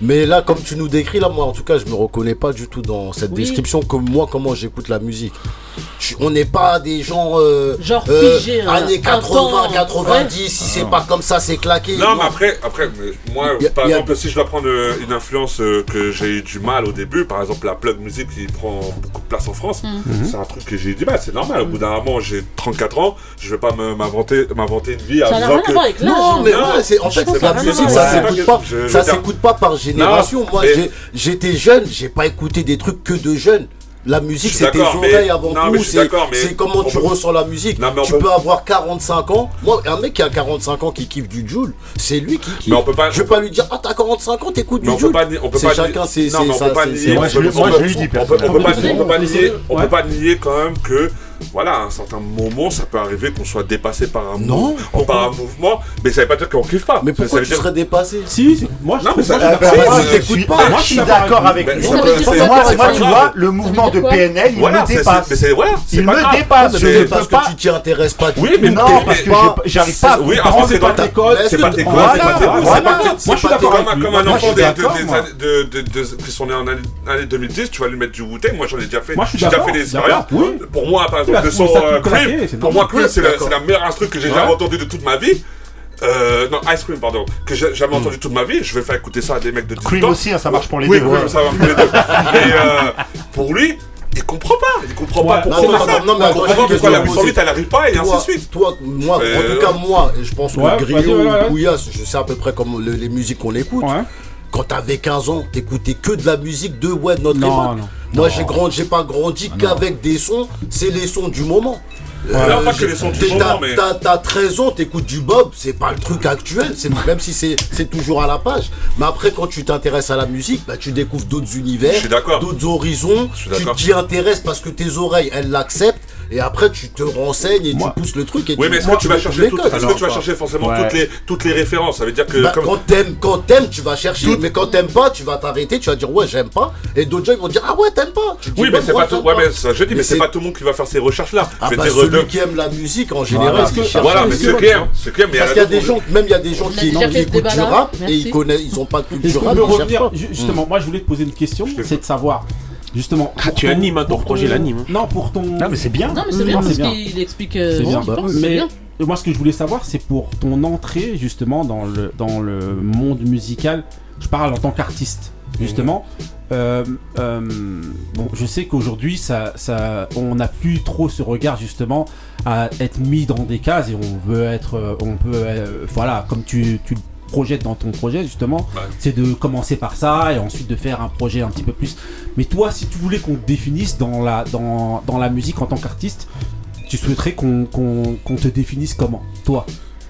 Mais là, comme tu nous décris, là, moi, en tout cas, je me reconnais pas du tout dans cette description que moi, comment j'écoute la musique. On n'est pas des gens. Euh, Genre euh, figé, hein, Années 80, 90, si ah, c'est pas comme ça, c'est claqué. Non, mais après, après moi, par exemple, si je dois prendre euh, une influence euh, que j'ai eu du mal au début, par exemple, la plug musique qui prend beaucoup de place en France, c'est mhm. un truc que j'ai eu du mal, c'est normal. Au bout d'un moment, j'ai 34 ans, je vais pas m'inventer une vie à ça disant que. Non, mais ouais, en fait, la musique, ça s'écoute pas par génération. Moi, j'étais jeune, j'ai pas écouté des trucs que de jeunes. La musique, c'est tes oreilles avant tout. C'est comment tu ressens la musique. Tu peux avoir 45 ans. Moi, un mec qui a 45 ans qui kiffe du Joule, c'est lui qui kiffe. On peut pas... Je vais pas lui dire Ah, t'as 45 ans, t'écoutes du Joule. C'est chacun, c'est. Non, on peut pas. Moi, je lui dis On peut pas nier quand même que voilà, à un certain moment, ça peut arriver qu'on soit dépassé par un, non, mouvement, par un mouvement, mais ça ne veut pas dire qu'on kiffe pas. Mais pourquoi ça, ça tu dire... serais dépassé? Si, si. moi je, non, je, t'écoute pas. Moi je suis d'accord avec lui. Moi, tu vois, le mouvement de PNL, il me dépasse. Mais c'est voilà, il me dépasse. Je parce que tu t'y intéresses pas. Oui, mais non, parce que j'arrive pas. Oui, c'est pas tes codes, c'est pas tes codes, pas Moi je suis d'accord comme un enfant qui sont nés en année 2010, tu vas lui mettre du Wu-Tang. Moi j'en ai déjà fait. J'ai déjà fait des expériences. Pour moi, par euh, Cream. Pour moi, Cream, c'est la, meilleure instru que j'ai jamais entendu de toute ma vie. Euh, non, Ice Cream, pardon, que j'ai jamais mm. entendu toute ma vie. Je vais faire écouter ça à des mecs de 18 Cream aussi, hein, ça marche pour les oui, deux. Oui, ça marche pour les deux. Mais euh, pour lui, il comprend pas. Il comprend pas pourquoi non, non. Non, comprend pas la plus vite, elle arrive pas et ainsi de suite. Toi, moi, en tout cas, euh, moi, je pense que ouais, Griot, Bouillasse, je sais à peu près comme les musiques qu'on écoute quand t'avais 15 ans, t'écoutais que de la musique de ouais, de notre époque. Moi, j'ai grandi, j'ai pas grandi ah, qu'avec des sons, c'est les sons du moment. T'as 13 ans, t'écoutes du Bob, c'est pas le truc actuel, même si c'est toujours à la page. Mais après, quand tu t'intéresses à la musique, bah, tu découvres d'autres univers, d'autres horizons, tu t'y intéresses parce que tes oreilles, elles l'acceptent et après tu te renseignes et tu pousses le truc. Et oui, tu mais ce que tu vas chercher ce que tu vas chercher forcément toutes les toutes les références? Ça veut dire que bah, quand t'aimes, quand t'aimes, tu vas chercher. Mais quand t'aimes pas, tu vas t'arrêter, tu vas dire ouais j'aime pas. Et d'autres gens ils vont dire ah ouais t'aimes pas. Oui, mais c'est pas tout. Ouais, mais je dis mais, c'est pas tout le monde qui va faire ces recherches là. Ah bah celui qui aime la musique en général, voilà, mais c'est clair, c'est clair. Parce qu'il y a des gens, même il y a des gens qui écoutent du rap et ils connaissent, ils ont pas de culture rap. Justement, hmm. moi je voulais te poser une question, c'est de savoir Justement. Ah, tu animes, hein, ton projet l'anime. Hein. Non, pour ton. Non, mais c'est bien. Non, mais c'est bien parce qu'il explique. Euh, c'est bien. Mais moi, ce que je voulais savoir, c'est pour ton entrée justement dans le dans le monde musical. Je parle en tant qu'artiste, justement. Mhm. Euh, euh, bon, je sais qu'aujourd'hui, ça, ça, on n'a plus trop ce regard justement à être mis dans des cases et on veut être, on peut, voilà, comme tu, tu, projettes dans ton projet justement, c'est de commencer par ça et ensuite de faire un projet un petit peu plus. Mais toi, si tu voulais qu'on te définisse dans la, dans, dans la musique en tant qu'artiste, tu souhaiterais qu'on te définisse comment Toi?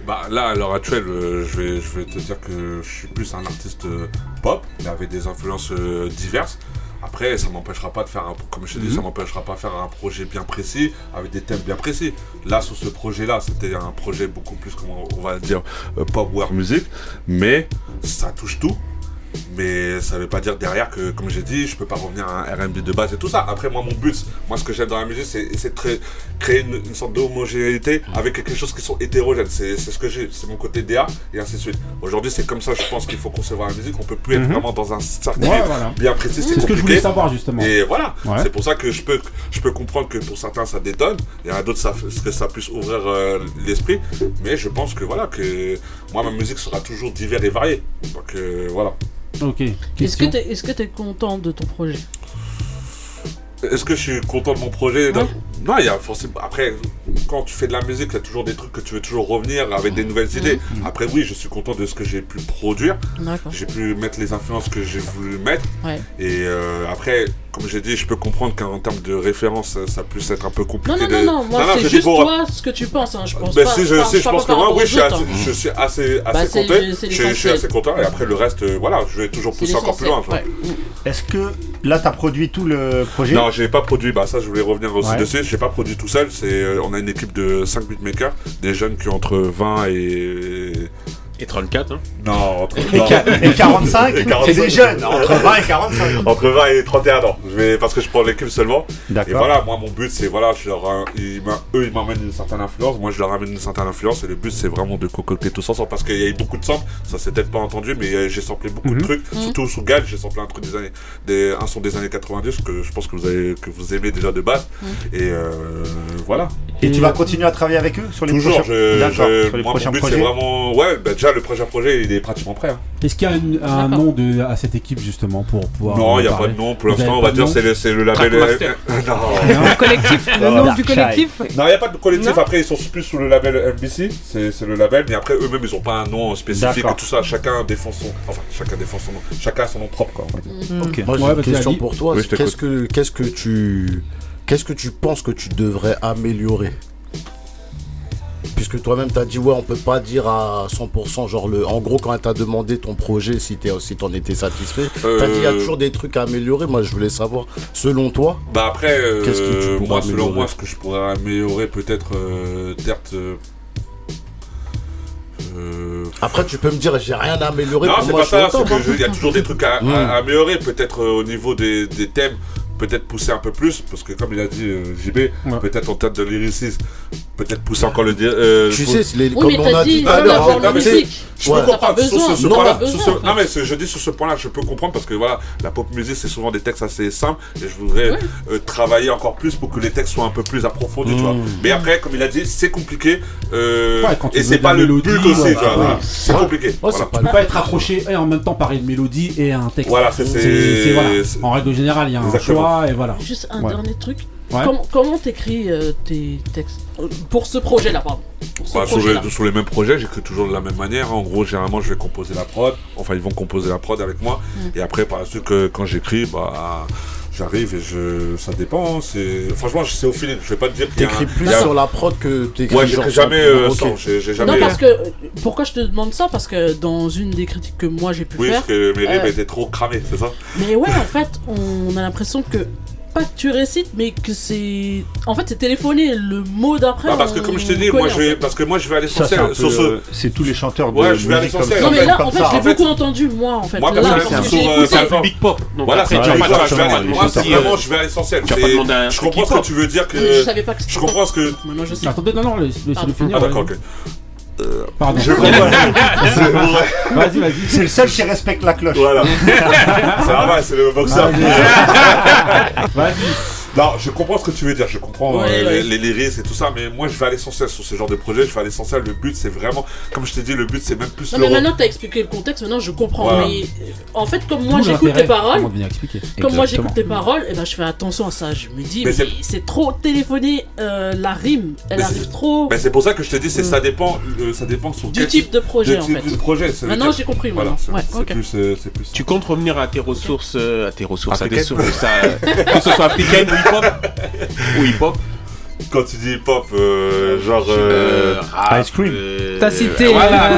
Bah là, à l'heure actuelle, euh, je, vais, je vais te dire que je suis plus un artiste euh, pop, mais avec des influences euh, diverses. Après, ça m'empêchera pas de faire un, comme je te dis, ça m'empêchera pas de faire un projet bien précis, avec des thèmes bien précis. Là, sur ce projet-là, c'était un projet beaucoup plus, comment on va dire, euh, pop war music, mais ça touche tout. Mais ça veut pas dire derrière que, comme j'ai dit, je peux pas revenir à un R&B de base et tout ça. Après, moi, mon but, moi, ce que j'aime dans la musique, c'est essayer de créer, une, une sorte d'homogénéité avec quelque chose qui sont hétérogènes. C'est ce que j'ai, c'est mon côté DA et ainsi de suite. Aujourd'hui, c'est comme ça, je pense qu'il faut concevoir la musique. On peut plus être Mhm. vraiment dans un cercle Ouais, voilà. bien précis. C'est ce que je voulais savoir, justement. Et voilà, Ouais. c'est pour ça que je peux, je peux comprendre que pour certains ça détonne, et à d'autres ça, que ça puisse ouvrir euh, l'esprit. Mais je pense que voilà, que moi ma musique sera toujours divers et variée. Donc euh, voilà. Ok. Est-ce que que t'es content de ton projet? Est-ce que je suis content de mon projet? Non, Non, il y a forcément. Après, quand tu fais de la musique, il y a toujours des trucs que tu veux toujours revenir avec des nouvelles idées. Après, oui, je suis content de ce que j'ai pu produire. D'accord. J'ai pu mettre les influences que j'ai voulu mettre. Ouais. Et euh, après, comme j'ai dit, je peux comprendre qu'en termes de référence, ça, ça puisse être un peu compliqué. Non, non, non, non, moi je c'est dis juste pour- toi ce que tu penses, hein. je pense Ben, pas. si je, si je pense pas que moi, oui, je suis assez, autres, hein. je suis assez, Bah, assez content. c'est Je, je suis l'essentiel. assez content. Et après, le reste, euh, voilà, je vais toujours pousser encore plus loin. Est-ce que là, tu as produit tout le projet? Non, j'ai pas produit. Bah ça, je voulais revenir aussi Ouais. dessus. J'ai pas produit tout seul. C'est, euh, on a une équipe de 5 beatmakers, des jeunes qui ont entre 20 et Et 34, hein non, entre Et qua- et 45, Et c'est des jeunes, entre 20 et 45. entre 20 et 31 ans. Je vais parce que je prends l'équipe seulement. D'accord. Et voilà, moi mon but c'est voilà, je leur, euh, ils eux ils m'amènent une certaine influence, moi je leur amène une certaine influence et le but c'est vraiment de concocter tout ça ensemble parce qu'il y a eu beaucoup de samples, ça s'est peut-être pas entendu mais euh, j'ai samplé beaucoup Mhm. de trucs, surtout sous Gal, j'ai samplé un truc des années, des, un son des années 90 que je pense que vous avez, que vous aimez déjà de base et euh, voilà. Et tu vas continuer à travailler avec eux sur les Toujours, prochains, je, je- sur les moi prochains mon but c'est projets vraiment, ouais, bah, déjà le prochain projet il est pratiquement prêt. hein. Est-ce qu'il y a une- un nom de, à cette équipe justement pour pouvoir. Non, il n'y a parler pas de nom pour Vous l'instant, avez on pas va de dire nom c'est le, c'est le label. Trackmaster. non. Le collectif, le nom du collectif Non, il n'y a pas de collectif. Non. Après, ils sont plus sous le label MBC. C'est c'est le label. Mais après, eux-mêmes, ils n'ont pas un nom spécifique D'accord. et tout ça. Chacun défend son. Enfin, chacun défend son nom. Chacun a son nom propre, quoi, on va dire. Ok. Moi, j'ai Ouais, une vas-y, question pour toi. Oui, je t'écoute. Qu'est-ce que, qu'est-ce que tu, qu'est-ce que tu penses que tu devrais améliorer? Toi-même t'as dit ouais, on peut pas dire à 100%, genre le, en gros quand elle t'a demandé ton projet si t'es, si t'en étais satisfait, t'as dit il y a Euh, toujours des trucs à améliorer. Moi, je voulais savoir, selon toi, Bah après, euh, Qu'est-ce que tu pourrais moi, selon moi, ce que je pourrais améliorer, peut-être, euh, certes, euh, euh, après tu peux me dire j'ai rien à améliorer. Non, pour c'est moi, pas ça, top, hein. y a toujours des trucs à, Mm. à améliorer, peut-être euh, au niveau des, des thèmes, peut-être pousser un peu plus, parce que comme il a dit euh, JB, peut-être en termes de lyricisme, peut-être pousser encore le dire. euh, Tu sais, c'est les- Oui, comme mais on a dit, sais, musique. Je Ouais. peux comprendre sur ce, Non, point-là. Non, mais ce- je dis sur ce point-là, je peux comprendre parce que voilà, la pop music c'est souvent des textes assez simples et je voudrais Ouais. euh, travailler encore plus pour que les textes soient un peu plus approfondis, tu vois. Mmh. Mais après, comme il a dit, c'est compliqué euh, Ouais, et c'est pas le mélodie, but aussi, ouais, tu vois. ouais. C'est Ouais. compliqué. Ouais, voilà. c'est pas Tu peux pas être accroché et en même temps parler de mélodie et un texte. Voilà, c'est- En règle générale, il y a un choix et voilà. Juste un dernier truc. Ouais. Com- comment t'écris euh, tes textes Euh, Pour ce projet-là, pardon. Pour ce Bah, sur, les, sur les mêmes projets, j'écris toujours de la même manière. En gros, généralement, je vais composer la prod. Enfin, ils vont composer la prod avec moi. Mm. Et après, par la suite, que- quand j'écris, bah, j'arrive et je, ça dépend. C'est franchement, c'est au feeling. Je vais pas te dire T'écris plus a- sur la prod que t'écris Ouais, j'écris sur- jamais euh. J'ai jamais. Non, parce que. euh, Pourquoi je te demande ça? Parce que dans une des critiques que moi j'ai pu Oui, faire. parce que mes rimes euh, étaient trop cramées, c'est ça? Mais ouais, en fait, on a l'impression que. Pas que tu récites, mais que c'est. En fait, c'est téléphoné. Le mot d'après. Bah, parce que comme je t'ai dit, moi je vais, parce que moi je vais à l'essentiel sur ce. euh, c'est tous les chanteurs de Ouais, je vais à l'essentiel. ça. Non, mais là, en fait, je l'ai beaucoup entendu, moi, en fait. Moi, euh, C'est un big pop. Voilà, c'est pas moi, vraiment, je vais à l'essentiel. Je comprends ce que tu veux dire que. Je savais pas que c'était Je comprends ce que. Non, non, laisse- laissez-le Pardon. finir. Ah, d'accord, vas-y. ok. Euh, Pardon. Je. Vas-y, vas-y. C'est le seul qui respecte la cloche. Voilà. c'est normal, c'est le boxeur. Vas-y. Non, je comprends ce que tu veux dire, je comprends Ouais, euh, ouais. Les, les lyrics et tout ça, mais moi je vais à l'essentiel sur ce genre de projet, je vais à l'essentiel. Le but c'est vraiment, comme je t'ai dit, le but c'est même plus Non, mais maintenant, t'as expliqué le contexte, maintenant je comprends. Voilà. Mais euh, en fait, comme moi j'écoute tes paroles, comme moi j'écoute tes paroles, et ben je fais attention à ça. Je me dis, Mais mais, c'est- trop téléphoné, euh, la rime, elle Mais arrive trop Ben, c'est pour ça que je te dis, c'est Mm. ça dépend, euh, ça dépend sur du quel type de projet en type fait. de projet. Maintenant, j'ai compris, Voilà, Ouais, plus, plus. Tu comptes revenir à tes ressources, à tes ressources, à tes sources, ça, que ce soit africaine ou hip-hop? Ou hip-hop? Quand tu dis hip-hop, euh, genre. Euh, euh, rap, Ice Cream. euh, T'as cité, voilà.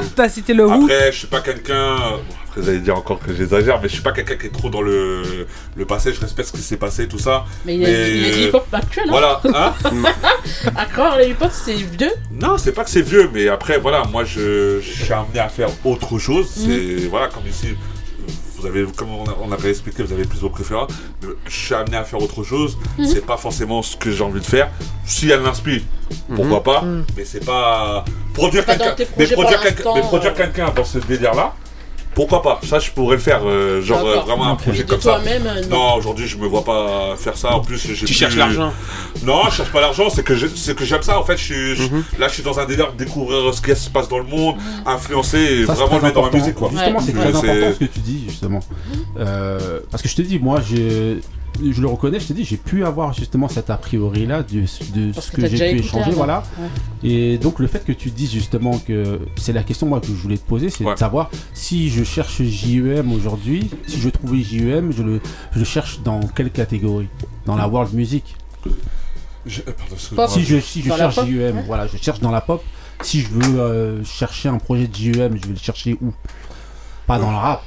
t'as cité le Who? Après, je suis pas quelqu'un. bon, Après, vous allez dire encore que j'exagère, mais je suis pas quelqu'un qui est trop dans le, le passé. Je respecte ce qui s'est passé, tout ça. Mais il y a, il y a du hip-hop actuel. hein. Voilà, hein À croire, le hip-hop, c'est vieux. Non, c'est pas que c'est vieux, mais après, voilà, moi, je, je suis amené à faire autre chose. C'est, voilà, comme ici, vous avez, comme on, a- on avait expliqué, vous avez plus vos préférences. mais Je suis amené à faire autre chose. Mhm. C'est pas forcément ce que j'ai envie de faire. Si elle m'inspire, pourquoi pas. Mais c'est pas produire quelqu'un. Mais produire quelqu'un, euh. quelqu'un dans ce délire-là. Pourquoi pas Ça, je pourrais le faire, euh, genre D'accord. euh, vraiment un projet comme ça. toi-même, euh, non. non, aujourd'hui, je me vois pas faire ça. En plus, j'ai Tu plus- cherches l'argent. Non, je cherche pas l'argent. C'est que je- c'est que j'aime ça. En fait, je suis je- Mhm. là, je suis dans un délire de découvrir ce qui se passe dans le monde, influencer et Ça, c'est vraiment le très mettre dans ma important. musique, quoi. Justement, c'est Ouais. très C'est- important ce que tu dis, justement. Euh, parce que je te dis, moi, je, je le reconnais, je te dis, j'ai pu avoir justement cet a priori-là de, de ce que j'ai pu échanger, avant. voilà. Ouais. Et donc, le fait que tu dises justement que c'est la question, moi, que je voulais te poser, c'est de savoir si je cherche JEM aujourd'hui, si je trouvais JEM, je le, je le cherche dans quelle catégorie? Dans la world music? Je- euh, pardon, si je, si je cherche pop, JEM, ouais. voilà, je cherche dans la pop. Si je veux euh, chercher un projet de JEM, je vais le chercher où? Pas dans le rap.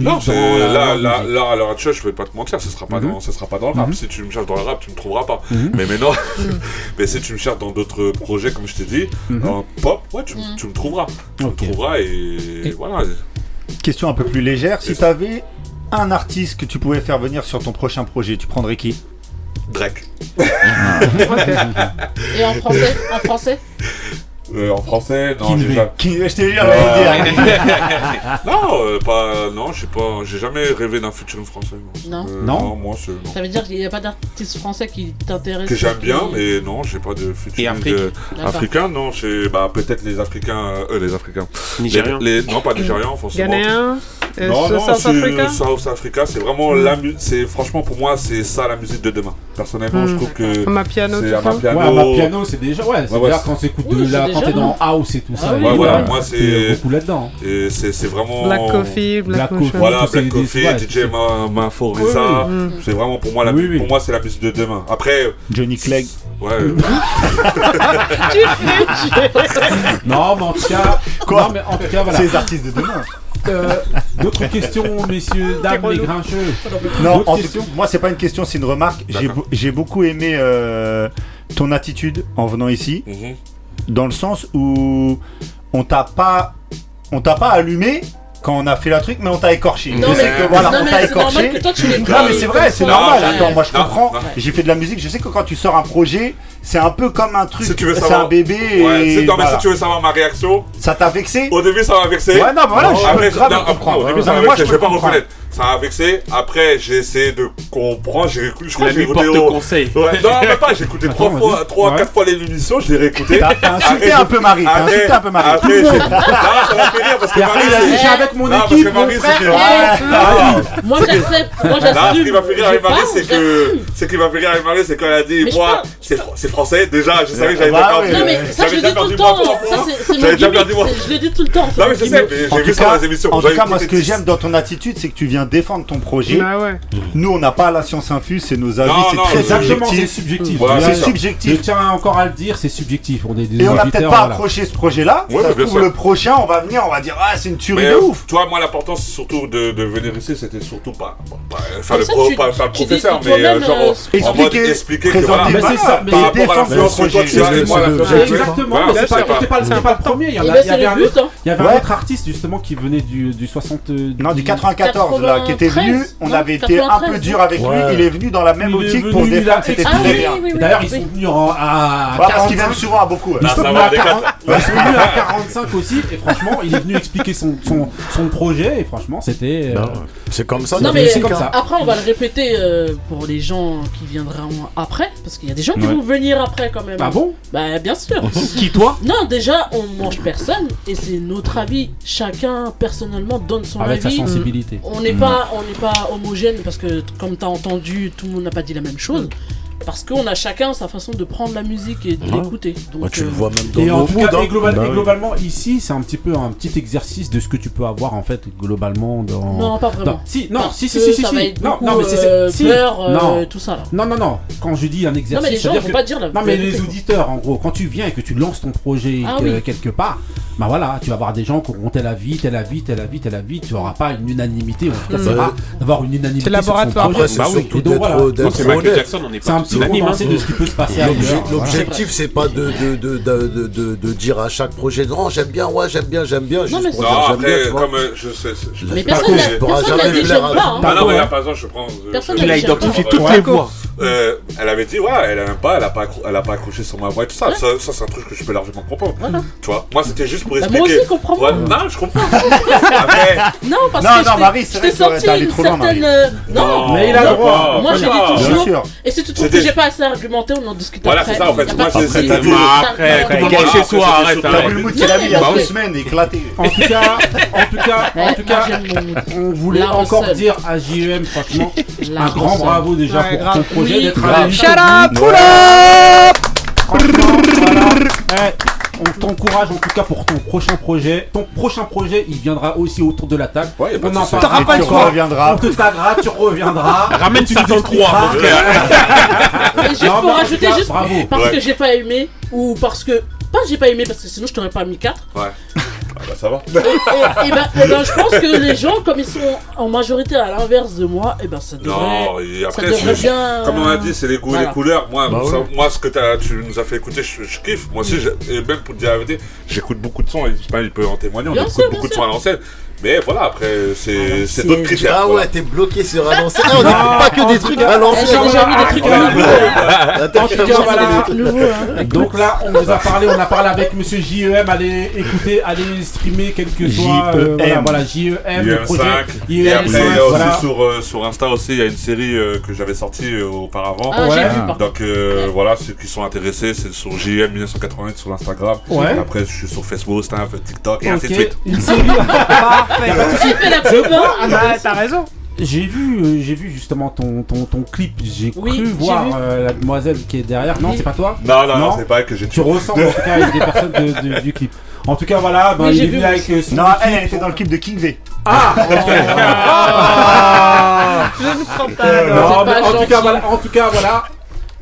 Plus Non, dans là, là, là, à l'heure actuelle, je vais pas te mentir, ce sera pas, Mhm. dans, ce sera pas dans le rap. Mhm. Si tu me cherches dans le rap, tu me trouveras pas. Mhm. Mais maintenant, mais si tu me cherches dans d'autres projets, comme je t'ai dit, Mhm. en pop, ouais, tu, me- tu me trouveras. Tu me trouveras et, voilà. Question un peu plus légère. Si tu avais un artiste que tu pouvais faire venir sur ton prochain projet, tu prendrais qui? Drake. Et en français En français? Euh, en français, non, j'ai jamais. Je t'ai Euh, non, euh, pas, non, je sais pas, j'ai jamais rêvé d'un featuring français. Non. Euh, Non non, moi c'est non. Ça veut dire qu'il n'y a pas d'artiste français qui t'intéresse Que j'aime qui- bien, mais non, j'ai pas de featuring Et Afrique de- D'accord. africain, non, c'est bah peut-être les Africains, euh, les Africains, Nigériens. Les, les- non pas Nigérians, forcément. Ghanéen euh, Non, non, South c'est Africa? South Africa, c'est vraiment la musique, c'est franchement pour moi c'est ça la musique de demain. Personnellement, je Mm. trouve que Amapiano, c'est tout ça? Amapiano. Ouais, ma piano, c'est déjà. Ouais, c'est déjà c'est- quand t'écoutes Oui, de c'est la. Quand t'es dans house et tout ça. Ah oui, Ouais, voilà, ouais, moi c'est beaucoup là-dedans. et c'est c'est vraiment Black Coffee, Black. Coffee. Voilà, Black Coffee, DJ c'est- Ma- Maforiza, Oui, oui. c'est vraiment pour moi la Oui, oui. pour moi c'est la musique de demain. Après Johnny Clegg. ouais, Non, mais en tout cas. Quoi Non, mais en tout cas, voilà. C'est les artistes de demain. Euh, D'autres questions, messieurs, dames, les grincheux? Non, en tout- questions? moi c'est pas une question, c'est une remarque. J'ai J'ai beaucoup aimé euh, ton attitude en venant ici, mhm. Dans le sens où on t'a pas, on t'a pas allumé quand on a fait la truc, mais on t'a écorché. Non, Je sais mais- que voilà, non, on mais t'a c'est écorché. toi, tu Non mais c'est vrai, c'est normal. Attends, moi je non, comprends. J'ai fait de la musique. Je sais que quand tu sors un projet, c'est un peu comme un truc. Si tu veux C'est savoir- un bébé. Ouais, et c'est- non mais si tu veux savoir ma réaction, Ça t'a vexé au début ça m'a vexé. Ouais, non, mais voilà, je Après, peux grave non, comprendre. Au début Non, ça mais m'a moi, vexé, je vais pas reconnaître. Ça m'a vexé. Après j'ai essayé de comprendre. J'ai écouté, je crois La que j'ai nuit écouté porte au- conseil. Ouais, non, même pas, j'ai écouté trois fois, trois, Ouais. quatre fois l'émission, je l'ai réécouté. T'as t'as insulté Après, un peu Marie. T'as insulté un peu Marie. après, j'ai- non, ça m'a fait rire parce que Marie, c'est- j'ai avec mon Non, parce équipe, que Marie, c'est que- eh, Ah, Moi j'accepte, moi ce qui m'a fait rire avec Marie, c'est que, c'est qui m'a fait rire avec Marie, c'est quand elle a dit, moi, c'est fr- c'est français, déjà, je savais que j'avais Bah déjà perdu. ouais. Non mais ça J'avais je le dis tout perdu le moi temps, J'avais déjà perdu je le dis tout le temps. Non, mais je sais, En j'ai vu tout ça dans cas, les émissions. en J'avais tout cas, moi, ce que j'aime dans ton attitude, c'est que tu viens défendre ton projet. Ah ouais. Nous, on n'a pas la science infuse, c'est nos avis, c'est très Exactement, c'est subjectif. subjectif. Voilà, C'est subjectif. Je tiens encore à le dire, c'est subjectif. On est des Et on n'a peut-être pas voilà. approché ce projet-là. Ouais, ça se trouve, le prochain, on va venir, on va dire Ah, c'est une tuerie Mais, de euh, ouf. Toi, moi, l'important, c'est surtout de, de venir ici, c'était surtout pas, pas faire le, ça, pro, tu- pas le professeur, mais euh, genre, euh, expliquer, expliquer que présenter, voilà, Mais c'est ça, mais par et rapport à défendre le projet. Exactement, c'est pas, le premier. Il y, en a- il y avait, un autre, but, il y avait Ouais. un autre artiste justement qui venait du, du 60. Non, du 94, là, qui était venu, on avait été un peu 93, dur avec lui. Il est venu dans la même est optique pour défendre, c'était très bien. D'ailleurs, oui. ils sont venus en- à parce qu'ils 45. viennent souvent à beaucoup. Ils sont venus à des 40 quatre. ils sont venus à 45 aussi. Et franchement, il est venu expliquer son, projet. Et franchement, c'était. euh, C'est comme ça. Non la mais musique, comme hein. ça. après on va le répéter euh, pour les gens qui viendront après parce qu'il y a des gens qui vont venir après quand même. Ah bon? Bah bien sûr. Qui toi? Non déjà on mange personne et c'est notre avis. Chacun personnellement donne son Avec sa avis. sensibilité. On n'est on n'est pas homogène parce que comme t'as entendu tout le monde n'a pas dit la même chose. Parce qu'on a chacun sa façon de prendre la musique et de Ouais. l'écouter. Donc tu le euh, vois même dans Et en nos tout moods. cas, hein. et global- Bah et oui. globalement, ici, c'est un petit peu un petit exercice de ce que tu peux avoir en fait globalement dans. Non pas vraiment. dans- Si, non, Parce si, si, si, si, si. non, mais c'est euh, si. euh, non. tout ça là. Non, non, non. Quand je dis un exercice, Non mais les gens c'est-à-dire vont que- pas dire la Non mais les auditeurs, en gros, quand tu viens et que tu lances ton projet Ah que- oui. quelque part, bah voilà, tu vas avoir des gens qui auront tel avis, tel avis, tel avis, tel avis. Tu n'auras pas une unanimité. En tout cas, c'est rare d'avoir une unanimité. C'est laboratoire. C'est surtout d'être- c'est Michael. Jackson, on n'est pas hein. de ce qui peut se passer L'obje- ailleurs. voilà. L'objectif, c'est pas de, de, de, de, de, de- de dire à chaque projet non, j'aime bien, ouais, j'aime bien, j'aime bien. juste mais pour c'est- dire Non, j'aime bien, après, comme euh, je sais. je- Mais personne n'a pourra jamais plaire j'aime à hein. Ah mais euh, Personne je- n'a Il a dit j'aime identifié toutes les voix. Euh, elle avait dit, ouais, elle aime pas, elle a pas, accro- elle a pas accroché sur ma voix et tout ça. Ça, ça, c'est un truc que je peux largement comprendre. Tu vois, moi, c'était juste pour Bah, expliquer. moi aussi, comprends-moi. Ouais, non, je comprends. Après, Non, parce Non, que non, je t'ai- Marie, c'est vrai sorti une trop loin, certaine. Marie. euh, Non, Mais il a le droit. Moi, j'ai dit toujours. Sûr. Et si tu trouves que j'ai pas assez argumenté, on en discute Voilà, après. c'est ça, en fait. Moi, c'est- Non, après, non, non, non, chez non, soi, non, arrête, non, T'as vu le mood qu'il a mis il y a Bah deux semaines, éclaté. En tout cas, en tout cas, en tout cas, on voulait La encore dire à JEM, franchement, un grand bravo déjà pour ton projet D'être Shut up, pull up on t'encourage en tout cas pour ton prochain projet. Ton prochain projet, il viendra aussi autour de la table. Ouais, y a pas on de en parlera pas reviendras. On te taguera, tu reviendras. Ramène Tu dans le 3, mon expliqueras. frère. Et juste Non, pour rajouter, juste bravo. parce Ouais. que j'ai pas aimé, ou parce que. Pas j'ai pas aimé, parce que sinon je t'aurais pas mis 4. ouais. Ah bah, ça va. Et, et- et ben, et ben, je pense que les gens, comme ils sont en majorité à l'inverse de moi, et ben ça devrait. Non, et ça après, devrait bien. comme on a dit, c'est les goûts et Voilà. les couleurs. Moi, Bah ça- moi ce que tu nous as fait écouter, je, je kiffe. Moi aussi, et même pour te dire la vérité, j'écoute beaucoup de sons. Et il peut en témoigner. On Bien écoute sûr, beaucoup de sons à l'ancienne. Mais voilà, après, c'est c'est l'ancienne. d'autres critères. Ah voilà. ouais, t'es bloqué sur un ancien. Ah, on Non, n'écoute pas que en des tout trucs l'ancienne. J'ai déjà mis des trucs Voilà. nouveaux. Ah, t'as En tout déjà cas, mis voilà. des trucs Nouveau, hein. Donc là, on vous a parlé, on a parlé avec Monsieur JEM. Allez écouter, allez streamer, quel que soit. euh, voilà, JEM. voilà, JEM, le projet. IEM5. Et après, il y a IEM5, aussi voilà. sur, euh, sur Insta aussi, il y a une série euh, que j'avais sortie euh, auparavant. Ah, Ouais. vu. Donc euh, voilà, ceux qui sont intéressés, c'est sur JM 1988 sur Instagram. Ouais. Après, je suis sur Facebook, Snap, TikTok et ainsi de suite. une série. Parfait. Je pub, hein. vois, Ah, T'as raison. J'ai vu, euh, j'ai vu justement ton, ton, ton clip. J'ai Oui, cru voir euh, la demoiselle qui est derrière. Non, Oui. c'est pas toi. Non, non, non, Non. c'est pas elle que j'ai Tu ressembles en tout cas avec des personnes de- de- du clip. En tout cas, voilà, ben, Oui, il j'ai est venu avec euh, son Non, elle, elle était dans le clip de King V. Ah, ok. Ah, Je ne crois pas. alors. Non, pas en tout gentil. cas, voilà, en tout cas, voilà.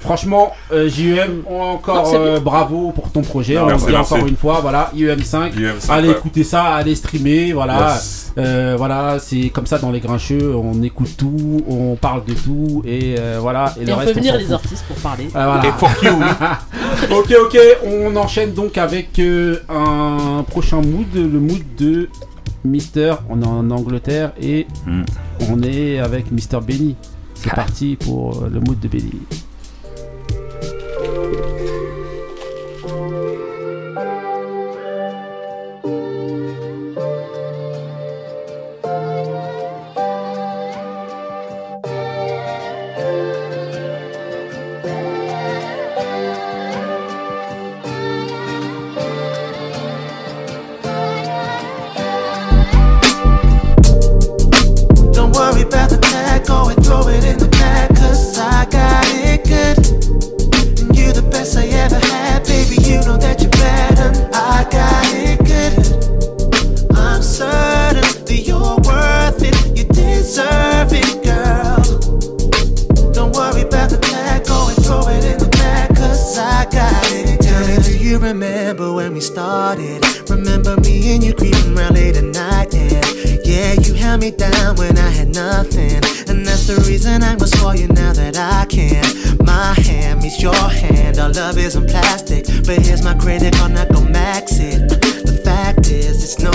Franchement, euh, JUM, encore Non, c'est euh, bravo pour ton projet. Non, on le merci, dit merci. encore une fois, voilà, IEM5. IEM5, allez ouais. écouter ça, allez streamer, voilà. Yes. Euh, voilà, c'est comme ça dans les grincheux, on écoute tout, on parle de tout et euh, voilà. Et, Et le on reste, fait venir les artistes pour parler. Euh, voilà. Et fuck you. ok, ok, on enchaîne donc avec euh, un prochain mood, le mood de Mister. On est en Angleterre et Hmm. on est avec Mister Benny. C'est parti pour le mood de Benny. Don't started? Remember me and you creeping around late at night, yeah. Yeah, you held me down when I had nothing. And that's the reason I must call you now that I can. My hand meets your hand, our love isn't plastic. But here's my credit card, not go max it. The fact is, it's no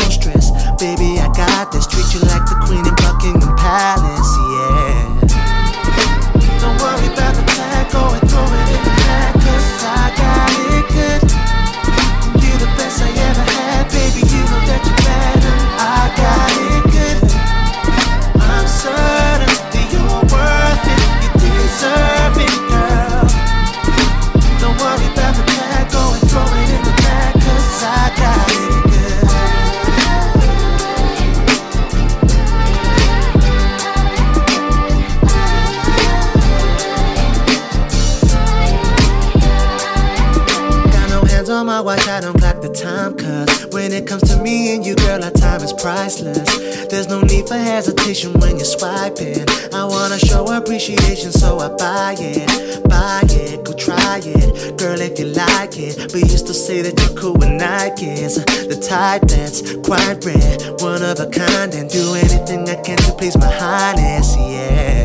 I buy it, buy it, go try it, girl, if you like it. But you still say that you're cool with Nikes. The type that's quite rare, one of a kind, and do anything I can to please my highness, yeah.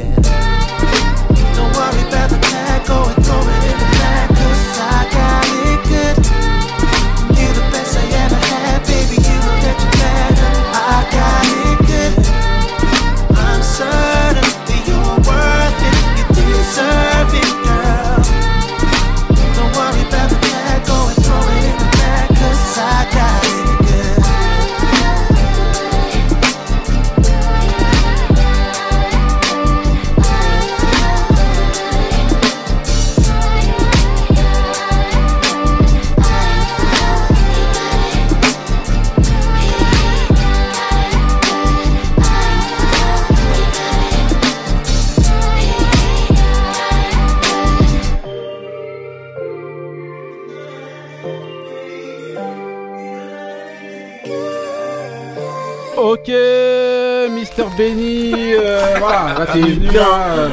Euh, voilà, là t'es venu là.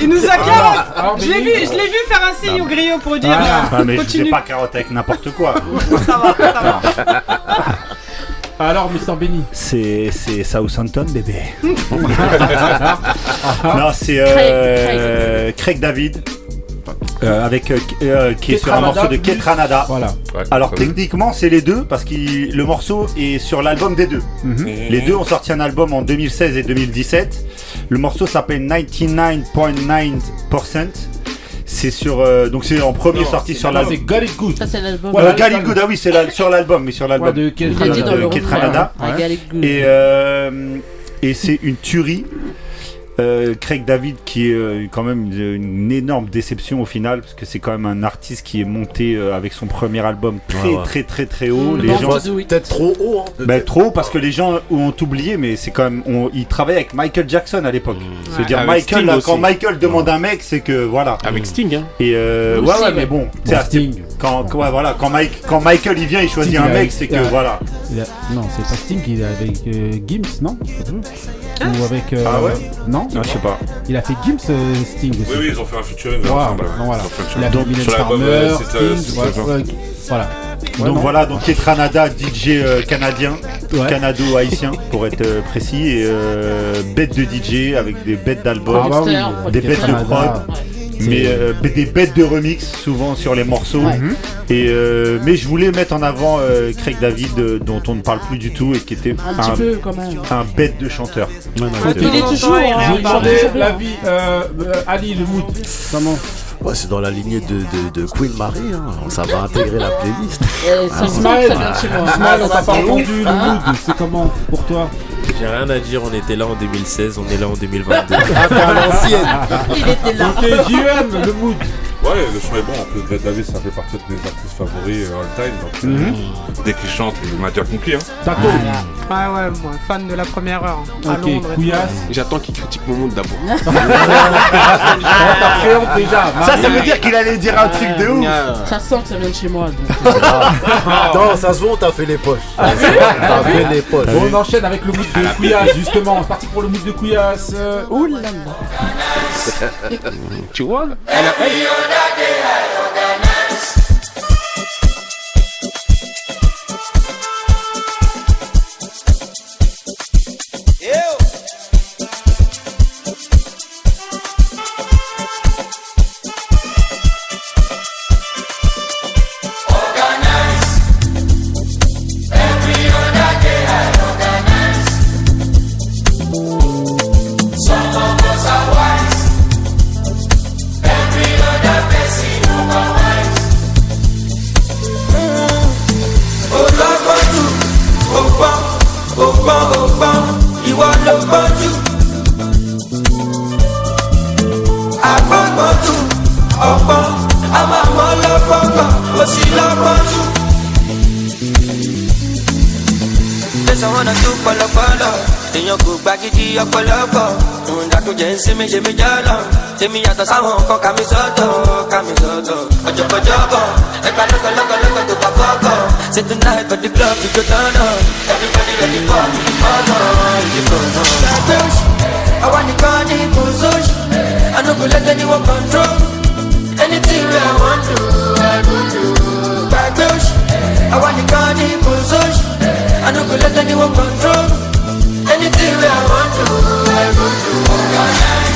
Il nous a carotte Je l'ai vu, je l'ai vu faire un signe au griot pour dire Voilà. euh, Ah, mais je sais pas carotte avec n'importe quoi. Ça va, ça va. Alors, Mister Benny. C'est c'est Southampton, bébé. non, c'est Craig, euh, Craig David. Euh, avec euh, euh, qui est sur un Ketranada morceau de Ketranada. Voilà. Alors techniquement c'est les deux parce que le morceau est sur l'album des deux. Mhm. Les deux ont sorti un album en 2016 et 2017. Le morceau s'appelle 99.9%. C'est sur euh, donc c'est en premier sorti sur l'album. C'est Got It Good. Ça, c'est l'album. Ouais, Got It Good, ah oui, c'est la- sur l'album, mais sur l'album. Ouais, de Keith Il a dit dans le de Keith refrain, Ranada. I got it good. Et, euh, et c'est une tuerie. Euh, Craig David qui est euh, quand même une, énorme déception au final parce que c'est quand même un artiste qui est monté euh, avec son premier album très Ouais, ouais. très très très haut. Mm, les Born gens. Peut-être trop haut, hein, Bah, trop haut parce que les gens ont oublié mais c'est quand même on, il travaillait avec Michael Jackson à l'époque. Ouais. C'est-à-dire Avec Michael là, quand Michael demande un mec c'est que voilà. Avec Sting, hein. Et euh, Aussi, ouais, ouais, mais bon, Bon, à Sting, quand, quand- ouais, voilà, quand, Mike, quand Michael il vient, il choisit Sting, un mec, c'est que a- voilà. a- non, c'est pas Sting, il est avec euh, Gims, non? Ou avec. euh, Ah ouais? Non Ah, je sais pas. Il a fait Gims, euh, Sting aussi. Oui, oui, ils ont fait un featuring Voilà, ensemble. ouais. non, voilà. Il a fait l'album, Farmer, euh, Sting, voilà. Ouais, donc non. voilà, donc Ketranada, DJ euh, canadien, Ouais. canado-haïtien pour être euh, précis, et euh, bête de DJ avec des bêtes d'albums, Ah bah oui, des bêtes de prod. Mais euh, des bêtes de remix souvent sur les morceaux. Ouais. Et euh, mais je voulais mettre en avant euh, Craig David euh, dont on ne parle plus du tout et qui était Un petit peu, quand même. un bête de chanteur. Il est toujours. Je hein. Euh, euh, Ali, le mood. Comment Ouais, c'est dans la lignée de, de, de Queen Marie, hein. ça va intégrer la playlist. Eh, chez moi. Ismaël, on Ah, t'a pas c'est entendu, le Ah. mood, c'est comment pour toi? J'ai rien à dire, on était là en 2016, on est là en 2022. Ah, t'es à l'ancienne. Il était là. Ok, JM, le mood. Ouais, le son est bon. En plus, Greg Davis, ça fait partie de mes artistes favoris euh, all time. Donc, euh, Mhm. dès qu'il chante, il m'a déjà compris. Hein. D'accord. Ouais, ouais, moi, fan de la première heure. hein, Ok. Couillasse. J'attends qu'il critique mon monde d'abord. T'appréhendes déjà. Ça, ça veut dire qu'il allait dire un truc de ouf. Ça sent que ça vient de chez moi. donc. non, ça se voit, on t'a fait les poches. T'as fait les poches. Bon, on enchaîne avec le mood de Couillasse, justement. On est parti pour le mood de Couillasse. Ouh là là. tu vois? Elle a- elle- ọ̀pọ̀lọpọ̀. Ìdàkújẹ́ ń sinmi ṣe mí jọ́lọ̀. Èmi yàtọ̀ sáwọn kan kà mí sọ́tọ̀ kà mí sọ́tọ̀. Ọ̀jọ̀kọ̀jọ̀bọ̀ ẹ̀ka lọ́kọ̀lọ́kọ̀lọ́kọ̀ tó bá fọ́kọ̀. Ṣe tún náà ẹ̀fọ́ di club ìjọ tán náà? Everybody ready for me ọ̀nà ìdìbò náà. ṣàtúnṣe àwa nìkan ní kò sóṣù anugunlẹ́gbẹ́ ni wọ́n control. Anything wey i wan do i go do. ṣàtúnṣe àwa nìkan ní kò sóṣù anugunlẹ́gbẹ́ ni wọ́n control. Anything I want to, I will do. Organize.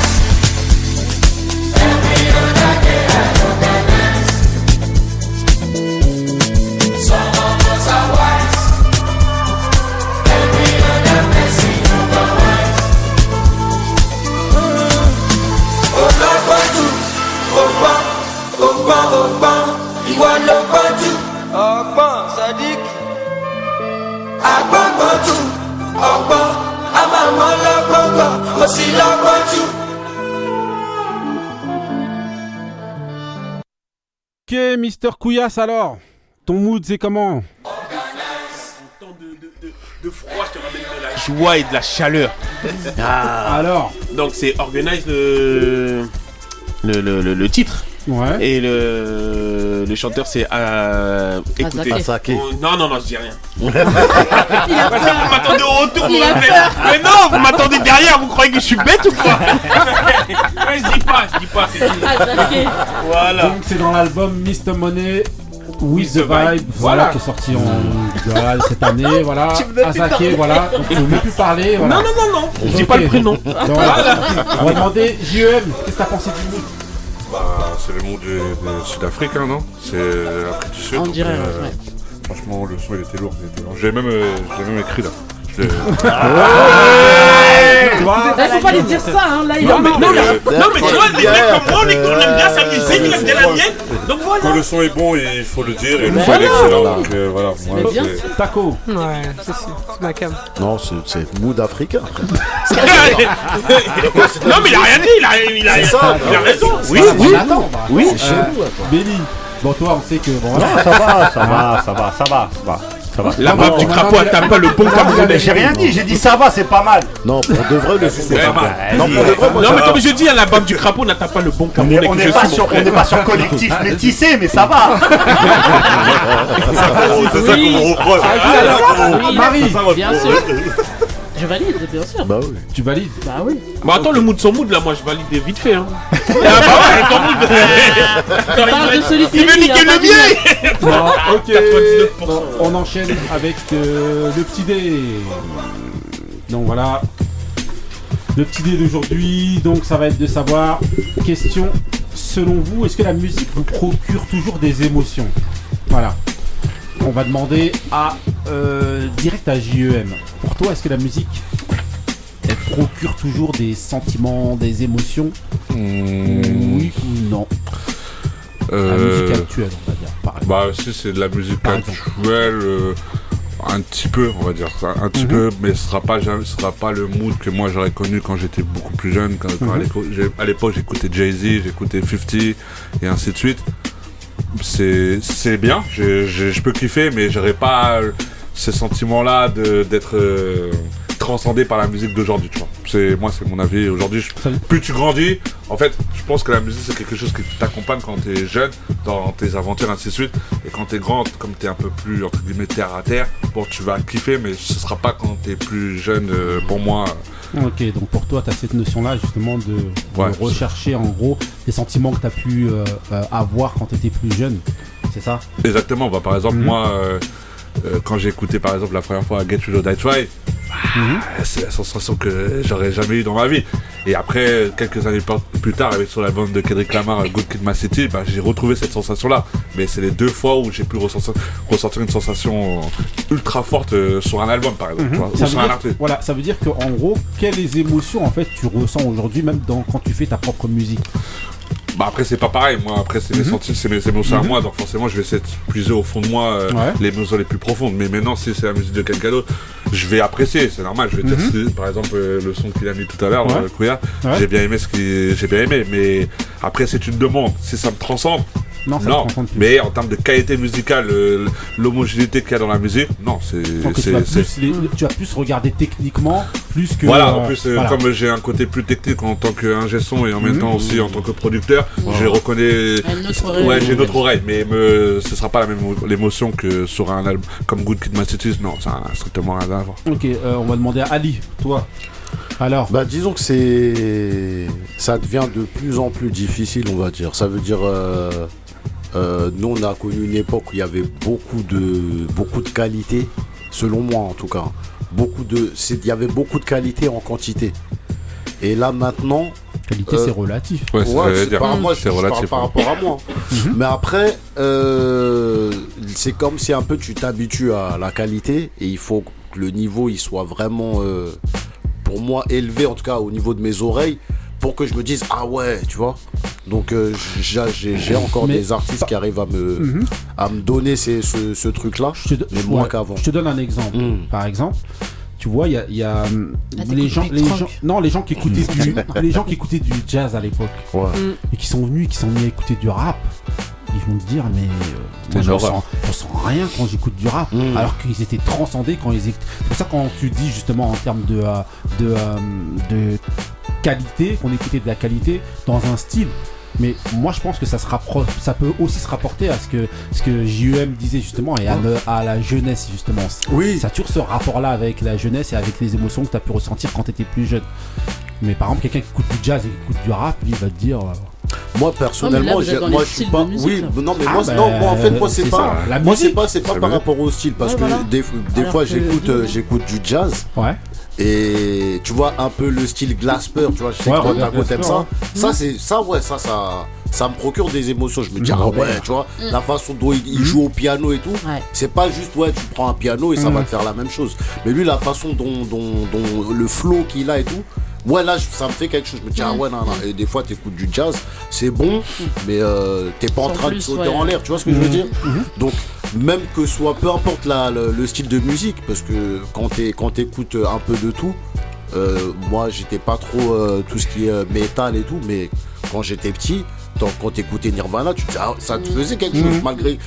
Ok, Mister Couillasse alors Ton mood c'est comment? De froid, je te ramène de la joie et de la chaleur. Alors? Donc c'est Organize le, le, le, le- le titre. Ouais. Et le, le chanteur c'est euh, écoutez. Asake. Oh, non, non, non, je dis rien. Vous m'attendez au retour, a mais, peur. mais non, vous m'attendez derrière, vous croyez que je suis bête ou quoi Ouais, Je dis pas, je dis pas, c'est. Voilà. Donc c'est dans l'album Mr Money With the the Vibe. Vibe, voilà, Voilà. qui est sorti en voilà, cette année, voilà. Tu ordres. voilà. Donc, on ne peut plus parler. Voilà. Non, non, non, non, je dis pas le prénom. Donc, Voilà. On va demander JEM, qu'est-ce que t'as pensé du mood Bah, c'est le monde du, du Sud-Africain, non? C'est l'Afrique du Sud. On donc, dirait, euh, ouais. Franchement, le son il était lourd. il était lourd. J'ai même, euh, je l'ai même écrit là. Tu vois Là, faut pas lui dire ça, hein. Là, il Non, en mais, non, mais, non, mais tu vois, des mecs comme moi, on, est- on aime bien sa musique, il aime bien la mienne. Donc Quand voilà. le son est bon, il faut le dire et le son est voilà. excellent. Donc euh, voilà, moi, bien c'est-. Taco. Ouais, c'est ma cam. Non, c'est- c'est mood africain. non, mais il a rien dit, il a, il a, il a raison. Oui, oui. bah, Oui. C'est chez Euh, nous. Béli, bon toi on sait que bon, Non, ça va, ça va, ça va, ça va, ça va. Ça va. La map du crapaud atteint pas le bon Mais camerounais. J'ai rien dit, j'ai dit ça va, c'est pas mal. Non, pour de vrai, le c'est pas bah, mal. Non, mais comme je dis, à la bande du crapaud n'atteint pas le bon On camerounais on n'est pas, pas sur collectif métissé, mais ça va. c'est ça qu'on reproche. Ah. Marie. Bien sûr. Je valide, bien sûr. Bah oui. tu valides Bah oui. Bon, attends, le mood, son mood, là, moi, je valide vite fait. Hein. ah, bah ouais, ton mood. Tu parles de celui qui Il veut niquer a le mien. Bon, ok. 99%. Bon, on enchaîne avec euh, le petit dé. Donc voilà. Le petit dé d'aujourd'hui, donc ça va être de savoir, question, selon vous, est-ce que la musique vous procure toujours des émotions? Voilà. On va demander à euh, direct à JEM. Pour toi, est-ce que la musique elle procure toujours des sentiments, des émotions? Oui ou non? La Euh, musique actuelle, on va dire. Bah si c'est de la musique Par actuelle, euh, un petit peu on va dire un petit Mhm. peu, mais ce sera pas ce sera pas le mood que moi j'aurais connu quand j'étais beaucoup plus jeune. Quand, Mhm. à l'époque j'écoutais Jay Z, j'écoutais 50 et ainsi de suite. C'est bien, je, je, je peux kiffer, mais j'aurais pas ce sentiment-là d'être euh, transcendé par la musique d'aujourd'hui, tu vois. C'est moi c'est mon avis. Aujourd'hui, je- plus tu grandis, en fait, je pense que la musique c'est quelque chose qui t'accompagne quand t'es jeune, dans tes aventures, ainsi de suite. Et quand t'es grand, comme t'es un peu plus, entre guillemets, terre à terre, bon, tu vas kiffer, mais ce sera pas quand t'es plus jeune, euh, pour moi. Ok, donc pour toi, tu as cette notion-là justement de, de Ouais, rechercher en gros les sentiments que tu as pu euh, avoir quand tu étais plus jeune. C'est ça? Exactement, bah, par exemple, Mhm. moi, euh, euh, quand j'ai écouté par exemple la première fois Get You Know Die Try, c'est la sensation que j'aurais jamais eu dans ma vie. Et après, quelques années plus tard, avec sur l'album de Kendrick Lamar, Good Kid, Ma City, bah, j'ai retrouvé cette sensation-là. Mais c'est les deux fois où j'ai pu ressentir, ressentir une sensation ultra forte euh, sur un album, par exemple, tu vois, ou Mhm. ça, veut sur un dire, artiste. voilà, ça veut dire qu'en gros, quelles émotions en fait tu ressens aujourd'hui, même dans, quand tu fais ta propre musique? Bah après c'est pas pareil, moi après c'est mes Mhm. sentiments, c'est mes émotions à Mhm. moi, donc forcément je vais essayer de puiser au fond de moi euh, Ouais. les émotions les plus profondes. Mais maintenant si c'est la musique de quelqu'un d'autre, je vais apprécier, c'est normal. Je vais dire Mhm. par exemple euh, le son qu'il a mis tout à l'heure, Ouais. euh, Kouya, Ouais. j'ai bien aimé ce qui j'ai bien aimé, mais après c'est une demande, si ça me transcende. Non, ça plus. mais en termes de qualité musicale, euh, l'homogénéité qu'il y a dans la musique, non, c'est. Tu vas, plus les- tu vas plus regarder techniquement, plus que. voilà, euh, en plus, euh, voilà. comme j'ai un côté plus technique en tant qu'ingé son et en même Mhm. temps aussi en tant que producteur, Wow. je reconnais. Une autre oreille. Ouais, j'ai une autre oreille, mais me... ce sera pas la même l'émotion que sur un album comme Good Kid Massachusetts. Non, ça a strictement rien à voir. Ok, euh, on va demander à Ali, toi. Alors Bah disons que c'est ça devient de plus en plus difficile on va dire. Ça veut dire euh, euh, nous on a connu une époque où il y avait beaucoup de beaucoup de qualité, selon moi en tout cas. Beaucoup de il y avait beaucoup de qualité en quantité. Et là maintenant Qualité, Euh, c'est relatif. Ouais, c'est par moi, je, parle par hein. rapport à moi. Mhm. Mais après, euh, c'est comme si un peu tu t'habitues à la qualité et il faut que le niveau il soit vraiment, euh, pour moi, élevé en tout cas au niveau de mes oreilles pour que je me dise ah ouais, tu vois. Donc euh, j'ai encore Mais- des artistes qui arrivent à me, Mhm. à me donner ces- ce, ce truc-là, Je te, mais moins ouais, qu'avant. je te donne un exemple. Mm. Par exemple, tu vois, il y a, il y a, hum, Ah, les gens, les gens, non, les gens qui écoutaient du, les gens qui écoutaient du jazz à l'époque, Ouais. Mm. et qui sont venus, et qui sont mis à écouter du rap. Ils vont te dire, mais euh, moi, je ressens, je ressens rien quand j'écoute du rap, Mm. alors qu'ils étaient transcendés quand ils écoutent. C'est pour ça quand tu dis justement en termes de, euh, de, euh, de qualité, qu'on écoutait de la qualité dans un style. Mais moi je pense que ça se rappro- ça peut aussi se rapporter à ce que ce que JEM disait justement et à, le- à la jeunesse justement. Oui. Ça a toujours ce rapport là avec la jeunesse et avec les émotions que tu as pu ressentir quand tu étais plus jeune. Mais par exemple quelqu'un qui écoute du jazz et qui écoute du rap, lui il va te dire Moi personnellement, dans moi je suis pas. oui, là. non mais Ah, moi, bah, non, moi en fait moi c'est pas. ça, moi c'est pas, c'est pas C'est par rapport au style parce Ouais, que voilà. des, fois j'écoute euh, j'écoute du jazz ouais. et tu vois un peu le style Glasper, tu vois, je sais Ouais, que t'aimes ça. Ça c'est ça ouais, ça ça ça me procure des émotions. Je me dis Mmh. ah ouais, tu vois, la façon dont il, il joue au piano et tout, Ouais. c'est pas juste ouais, tu prends un piano et ça Mmh. va te faire la même chose. Mais lui la façon dont, dont, dont le flow qu'il a et tout, Ouais, là, ça me fait quelque chose. Je me dis, ah ouais, non, non. Et des fois, t'écoutes du jazz, c'est bon, mais euh, t'es pas en train de sauter ouais. en l'air, tu vois ce que je veux dire Donc, même que ce soit, peu importe la- le, le style de musique, parce que quand t'es- quand t'écoutes un peu de tout, euh, moi, j'étais pas trop euh, tout ce qui est euh, métal et tout, mais quand j'étais petit, tant- quand t'écoutais Nirvana, tu te dis, ah, ça te faisait quelque chose, Mhm. malgré.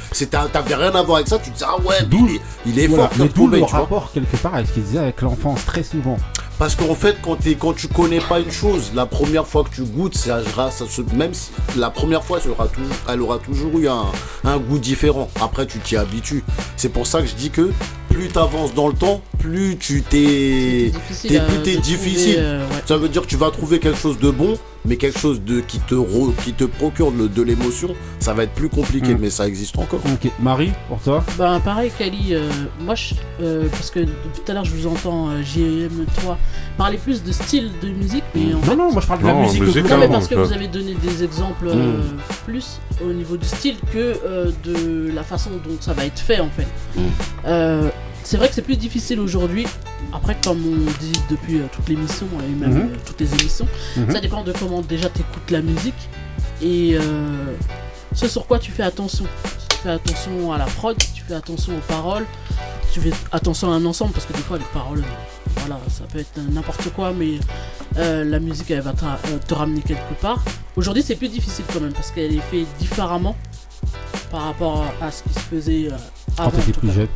T'avais rien à voir avec ça, tu te dis, ah ouais, il est, il est Voilà. fort, Mais d'où le vois. rapport quelque part avec ce qu'il disait avec l'enfance très souvent. Parce qu'en fait, quand, quand tu connais pas une chose, la première fois que tu goûtes, ça, ça se- même si la première fois, ça aura toujours, elle aura toujours eu un, un goût différent. Après, tu t'y habitues. C'est pour ça que je dis que plus tu avances dans le temps, plus tu t'es, difficile plus difficile. trouver, euh, ouais. Ça veut dire que tu vas trouver quelque chose de bon, mais quelque chose de qui te re- qui te procure de l'émotion, ça va être plus compliqué, Mm. mais ça existe encore. Ok, Marie, pour toi? Ben pareil Kali, euh, moi je, euh, parce que depuis tout à l'heure je vous entends euh, JM3 parler plus de style de musique, mais en Non, fait... non, moi je parle de la Non, musique. musique, globale. Non mais non, parce que ça- vous avez donné des exemples euh, plus au niveau du style que euh, de la façon dont ça va être fait en fait. Euh, c'est vrai que c'est plus difficile aujourd'hui. Après, comme on dit depuis euh, toute l'émission et même Mhm. euh, toutes les émissions, Mhm. ça dépend de comment déjà t'écoutes la musique et euh, ce sur quoi tu fais attention. Si tu fais attention à la prod, si tu fais attention aux paroles, si tu fais attention à un ensemble parce que des fois les paroles, voilà, ça peut être n'importe quoi, mais euh, la musique elle va te, ra- te ramener quelque part. Aujourd'hui c'est plus difficile quand même parce qu'elle est faite différemment par rapport à ce qui se faisait Quand avant. t'étais plus jeune.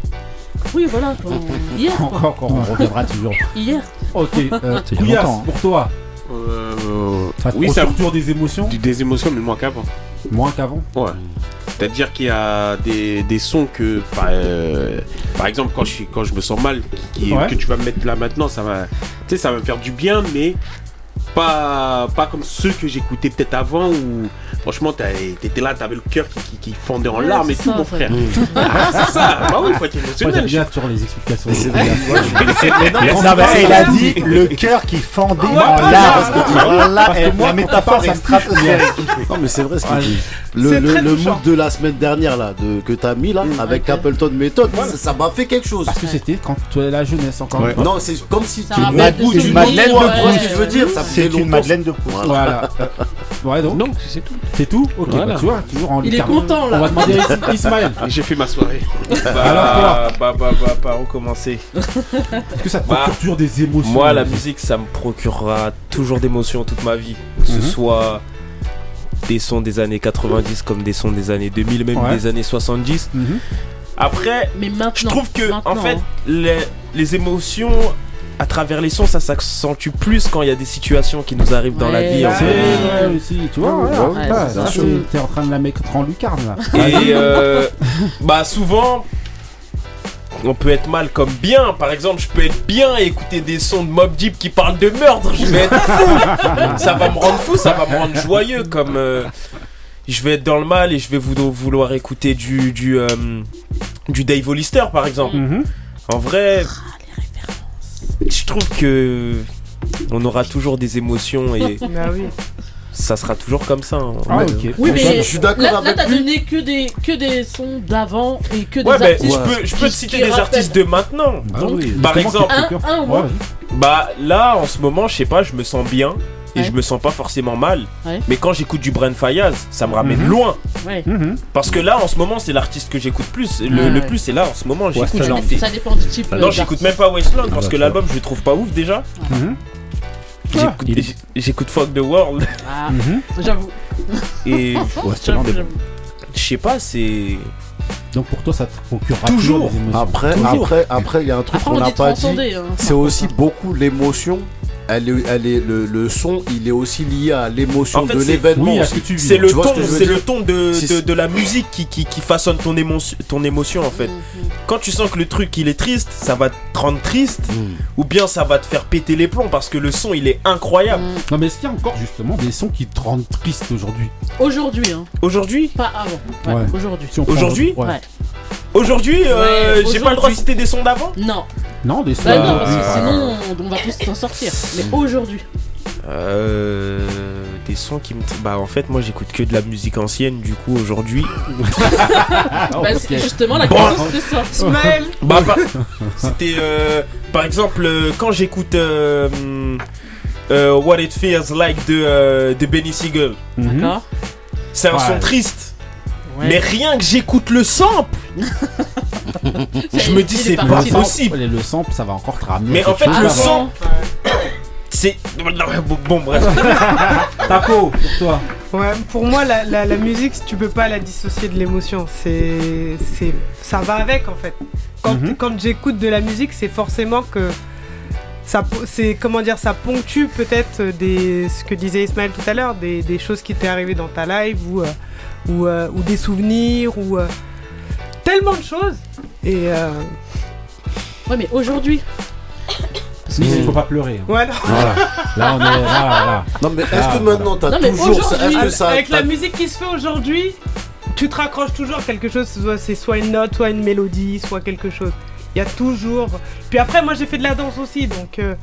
Oui voilà, quand- hier quoi. Encore, encore, on reviendra toujours. Hier. Ok, euh, Couillasse, longtemps, hein. pour toi, Euh, ça te oui, ça toujours des émotions des émotions, mais moins qu'avant. Moins qu'avant Ouais. C'est-à-dire qu'il y a des, des sons que, par, euh, par exemple, quand je, quand je me sens mal, qui, Ouais. que tu vas me mettre là maintenant, ça va, tu sais, ça va me faire du bien, mais pas, pas comme ceux que j'écoutais peut-être avant où, franchement, t'étais là, t'avais le cœur qui, qui, qui fondait en Ouais, larmes et tout, ça, mon en frère. Ah, c'est ça, bah oui, faut être émotionnel. j'aime bien toujours les explications. C'est vrai. Il a dit le cœur qui fendait en voilà, larmes. parce que- Voilà, parce que moi, la métaphore, ça stratosphérique. Non mais c'est vrai ce qu'il dit. C'est Le, le, le mood de la semaine dernière là, de, que t'as mis là, avec Appleton Méthode, ça- ça m'a fait quelque chose. Parce que c'était quand tu es la jeunesse encore. Ouais. Non, c'est comme si tu souvenirs, d'une Madeleine de Proust. tu je veux dire, ça C'est une. Madeleine de Proust. Voilà. Voilà. Ouais, donc, Donc, c'est tout. c'est tout Ok, Voilà. bah, tu vois, toujours en Il est content, là. On va demander à Is- Ismaël. J'ai fait ma soirée. Bah, Alors, toi bah, bah, bah, par où commencer Est-ce que ça te Bah, procure toujours des émotions Moi, la musique, ça me procurera toujours d'émotions toute ma vie. Que ce Mhm. soit des sons des années 90 comme des sons des années 2000, même Ouais. des années 70. Mhm. Après, Mais maintenant. je trouve que, en fait, hein. les, les émotions à travers les sons, ça s'accentue plus quand il y a des situations qui nous arrivent dans la Ouais, vie. en ouais. fait. C'est vrai aussi, tu vois. ouais, T'es en train de la mettre en lucarne là. Et euh, bah souvent, on peut être mal comme bien. Par exemple, je peux être bien et écouter des sons de Mob Deep qui parlent de meurtre. Je vais être fou. ça va me rendre fou, ça va me rendre joyeux. Comme euh, je vais être dans le mal et je vais vouloir, vouloir écouter du du euh, du Dave Hollister par exemple. Mhm. En vrai, je trouve que on aura toujours des émotions et Bah oui. ça sera toujours comme ça. hein. Ah, Mais- ok. Oui, Je- mais je suis d'accord là, là, avec t'as lui. donné que des, que des sons d'avant et que des Ouais, artistes. je peux, je peux qui- te citer des rappellent. artistes de maintenant. Bah Donc, oui, par exemple- Un- un, Ouais. Bah là en ce moment je sais pas je me sens bien et je me sens pas forcément mal Ouais. mais quand j'écoute du Bren Fayaz ça me ramène Mhm. loin Mhm. Parce que là, en ce moment, c'est l'artiste que j'écoute plus. Le, Ouais. le plus, c'est là, en ce moment, j'écoute. Ça dépend du type. Ah euh, non, j'écoute même pas Westland parce que l'album, je le trouve pas ouf déjà. Mhm. J'écoute- Fuck the World Ah, Mhm. j'avoue. et Westland je sais pas, c'est. Donc pour toi, ça te procurera Toujours. des émotions. Après, Toujours. après, après, il y a un truc qu'on on n'a pas dit. hein. C'est aussi beaucoup l'émotion. Elle est, elle est, le, le son, il est aussi lié à l'émotion En fait, de l'événement. Oui. C'est le ce le ton de, de, de la musique qui, qui, qui façonne ton émotion, ton émotion en fait. Mhm. Quand tu sens que le truc il est triste, ça va te rendre triste, Mm. ou bien ça va te faire péter les plombs parce que le son il est incroyable. Mm. Non, mais est-ce qu'il y a encore justement des sons qui te rendent triste aujourd'hui? Aujourd'hui, hein. Aujourd'hui, Pas avant. Ouais, Ouais. aujourd'hui. Si Aujourd'hui? Ouais. Aujourd'hui, euh, Ouais, j'ai pas le droit de citer des sons d'avant. Non. Non, des sons. Bah non, parce que euh, sinon, on va tous s'en sortir. Mais aujourd'hui. Euh, des sons qui me. Bah en fait, moi j'écoute que de la musique ancienne, du coup aujourd'hui. ah, Bah, justement, la Bon. question c'était ça. Ismaël Bah, par- c'était euh, par exemple euh, quand j'écoute euh, euh, What It Feels Like de, euh, de Benny Siegel. Mhm. D'accord C'est un Ouais. son triste. Ouais. Mais rien que j'écoute le sample, je me dis c'est pas Le sample, possible. Le sample, ça va encore te ramener. Mais en fait, le son- C'est bon bref. Taco, pour toi. Ouais, pour moi, la, la, la musique, tu peux pas la dissocier de l'émotion. C'est, c'est, ça va avec en fait. Quand, Mhm. quand j'écoute de la musique, c'est forcément que ça, c'est comment dire, ça ponctue peut-être des, ce que disait Ismaël tout à l'heure, des, des choses qui t'est arrivé dans ta live ou, euh, ou, euh, ou des souvenirs ou euh, tellement de choses. Et euh, Ouais, mais aujourd'hui. Mais il faut pas pleurer. hein. voilà. Voilà. Là, on est. Là, là. Non, mais est-ce Ah, que maintenant t'as Non, mais toujours. aujourd'hui, Est-ce que ça. Avec la t'as- musique qui se fait aujourd'hui, tu te raccroches toujours à quelque chose, soit- c'est soit une note, soit une mélodie, soit quelque chose. Il y a toujours. Puis après, moi j'ai fait de la danse aussi, donc. euh,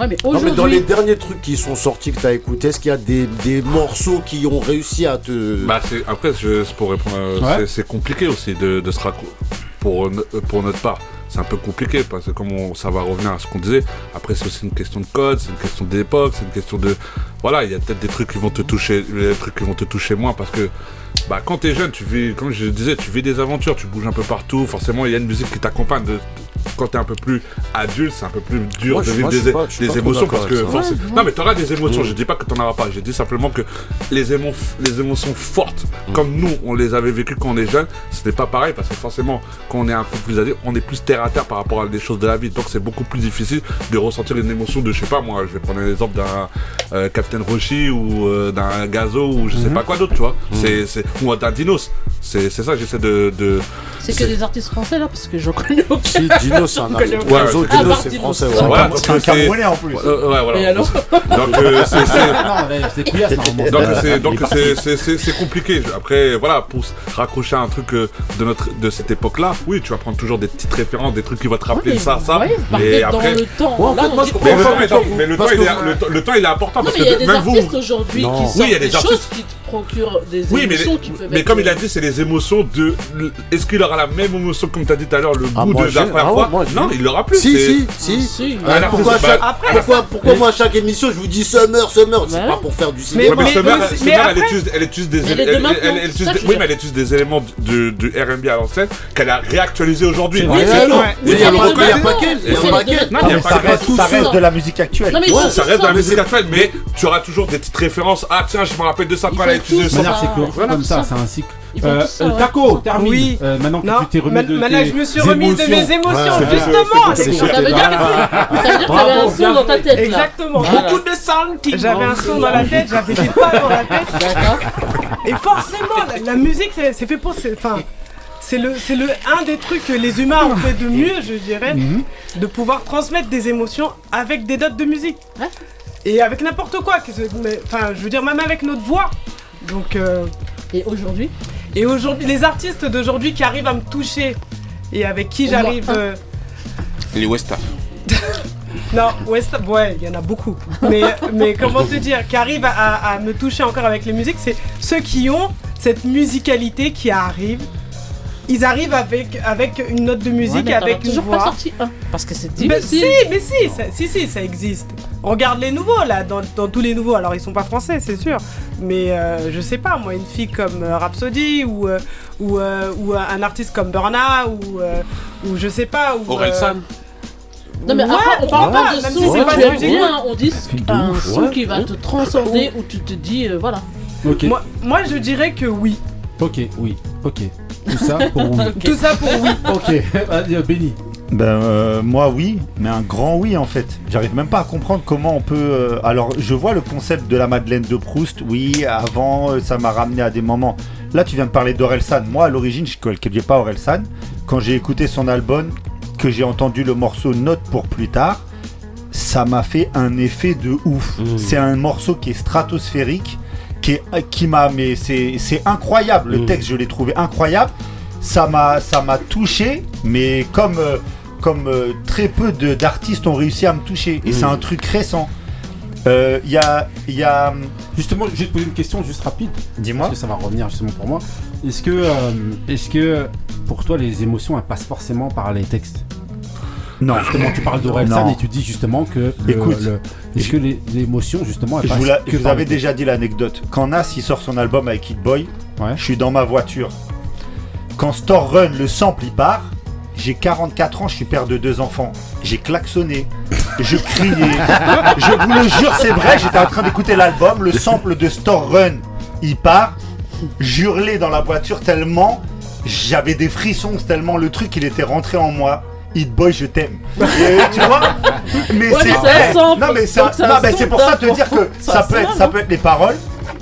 Ouais, mais Non, mais aujourd'hui. dans les derniers trucs qui sont sortis que t'as écouté, est-ce qu'il y a des, des morceaux qui ont réussi à te. Bah, c'est- après, je, c'est pour répondre, Ouais. c'est- c'est compliqué aussi de, de se raccrocher. Pour, no- pour notre part, c'est un peu compliqué parce que comme on- ça va revenir à ce qu'on disait, après c'est aussi une question de code, c'est une question d'époque, c'est une question de... Voilà, il y a peut-être des trucs qui vont te toucher, des trucs qui vont te toucher moins parce que bah, quand t'es jeune, tu vis, comme je disais, tu vis des aventures, tu bouges un peu partout, forcément il y a une musique qui t'accompagne. De, quand t'es un peu plus adulte, c'est un peu plus dur Moi, de vivre moi, des, pas- émotions parce que forcément- Ouais, Non mais t'auras des émotions, Mm. je dis pas que t'en auras pas, je dis simplement que les, émo- les émotions fortes, comme nous on les avait vécues quand on est jeune, c'était pas pareil parce que forcément quand on est un peu plus âgé, on est plus terre à terre par rapport à des choses de la vie, donc c'est beaucoup plus difficile de ressentir une émotion de je sais pas moi, je vais prendre l'exemple d'un euh, Captain Roshi ou euh, d'un Gazo ou je sais Mhm. pas quoi d'autre, tu vois, c'est, ou d'un Dinos, c'est, c'est ça que j'essaie de, de... C'est que des artistes français là, parce que je connais aucun. Si, Dino, c'est un artiste. aucun. Oiseau, Ah, Dino, bah, c'est français. c'est ouais. Voilà, C'est donc un c'est- Camerounais en plus. Euh, ouais, voilà. Et alors Donc euh, c'est, c'est- Non, mais c'est Couillasse, normalement. Donc c'est compliqué. Après voilà pour se raccrocher à un truc euh, de notre de cette époque-là, oui tu vas prendre toujours des petites références, des trucs qui vont te rappeler Ouais, ça ça. ouais, contre, après dans le temps. Ouais, mais, mais mais le temps, il est, que- le, temps- le temps il est important Non, parce mais il y a que des même vous. artistes aujourd'hui qui Oui, sortent il y a des des artistes- des Oui, mais, émotions qui peuvent mais être- comme il a dit, c'est les émotions de. Est-ce qu'il aura la même émotion comme tu as dit tout à l'heure, le Ah, goût moi, de la première ah fois? moi, Non, il l'aura plus. Si, si, si. Si. Ah, pourquoi, chaque- bah, Après, pourquoi, pourquoi moi à chaque émission je vous dis Summer, Summer? C'est pas pour faire du cinéma. Mais mais Summer, elle après- utilise, elle utilise des ça des- que je oui, veux mais elle utilise des éléments du, du R&B à l'ancienne qu'elle a réactualisé aujourd'hui. Il y a mais pas ça que- reste, de la musique actuelle. Ça reste de la musique actuelle, mais tu auras toujours des petites références. Ah tiens, je me rappelle de ça quand elle tous ça. Manière, ça. c'est que- Voilà, comme ça, ça. c'est un cycle. Euh, ça, euh, ouais. Taco, termine. Oui. Euh, maintenant que Non, tu t'es remis ma- de maintenant, je me suis remise de mes émotions. Ouais, c'est- justement. veut dire que ça veut dire que Bravo, t'avais un son dans ta tête là. Exactement. Voilà. Beaucoup de sound qui- J'avais un son dans la tête, j'avais des pas dans la tête. Et forcément, la, la musique, c'est fait pour. c'est- Enfin, c'est le, c'est le un des trucs que les humains ont fait de mieux, je dirais, Mhm. de pouvoir transmettre des émotions avec des notes de musique. Et avec n'importe quoi. Enfin, je veux dire, même avec notre voix. Donc, euh, Et aujourd'hui et aujourd'hui, les artistes d'aujourd'hui qui arrivent à me toucher et avec qui j'arrive. euh, Les Westa. Non, West, ouais, il y en a beaucoup. Mais, mais comment te dire, qui arrivent à, à- à me toucher encore avec les musiques, c'est ceux qui ont cette musicalité qui arrive. Ils arrivent avec, avec une note de musique, mais as avec une toujours voix. pas sorti un, parce que c'est Mais difficile. si, mais si, ça, si, si, ça existe. Regarde les nouveaux là, dans, dans tous les nouveaux. Alors ils sont pas français, c'est sûr, mais euh, je sais pas, moi, une fille comme euh, Rhapsody ou euh, ou, euh, ou un artiste comme Burna ou euh, ou je sais pas ou. Orelsan. Non mais Ouais, après on parle ouais, pas de même son si pas bien, on dit un ouf. son Ouais. qui va te transcender où tu te dis euh, voilà. Moi, moi, je dirais que oui. Ok, oui, ok. Tout ça pour oui. Tout ça pour oui. Ok, Allez, Benny. Ben euh, moi oui, mais un grand oui en fait. J'arrive même pas à comprendre comment on peut. euh, Alors je vois le concept de la Madeleine de Proust. Oui, avant euh, ça m'a ramené à des moments. Là tu viens de parler d'Orelsan. Moi à l'origine je ne connais pas Orelsan. Quand j'ai écouté son album, que j'ai entendu le morceau Note pour plus tard, ça m'a fait un effet de ouf. C'est un morceau qui est stratosphérique, qui est qui m'a mais c'est incroyable. Le texte je l'ai trouvé incroyable. Ça m'a ça m'a touché, mais comme euh, comme euh, très peu d'artistes ont réussi à me toucher. Et c'est un truc récent. Euh, Il y a il y a Justement, je vais te poser une question juste rapide. Dis-moi. Parce que ça va revenir justement pour moi. Est-ce que, euh, est-ce que pour toi les émotions elles passent forcément par les textes? Non. Justement, tu parles d'Orelsan Non. et tu dis justement que. le- Écoute, le- est-ce que émotions justement elles Je vous, la- que je vous avais déjà dit l'anecdote. Quand Nas il sort son album avec Hit Boy, je suis dans ma voiture. Quand Store Run, le sample il part, j'ai 44 ans, je suis père de deux enfants. J'ai klaxonné, je criais. je vous le jure, c'est vrai, j'étais en train d'écouter l'album, le sample de Store Run il part, j'hurlais dans la voiture tellement j'avais des frissons, tellement le truc il était rentré en moi. Hit Boy, je t'aime. Et tu vois Mais Ouais, c'est Non mais c'est pour ça te dire que ça ça peut être ça peut être les paroles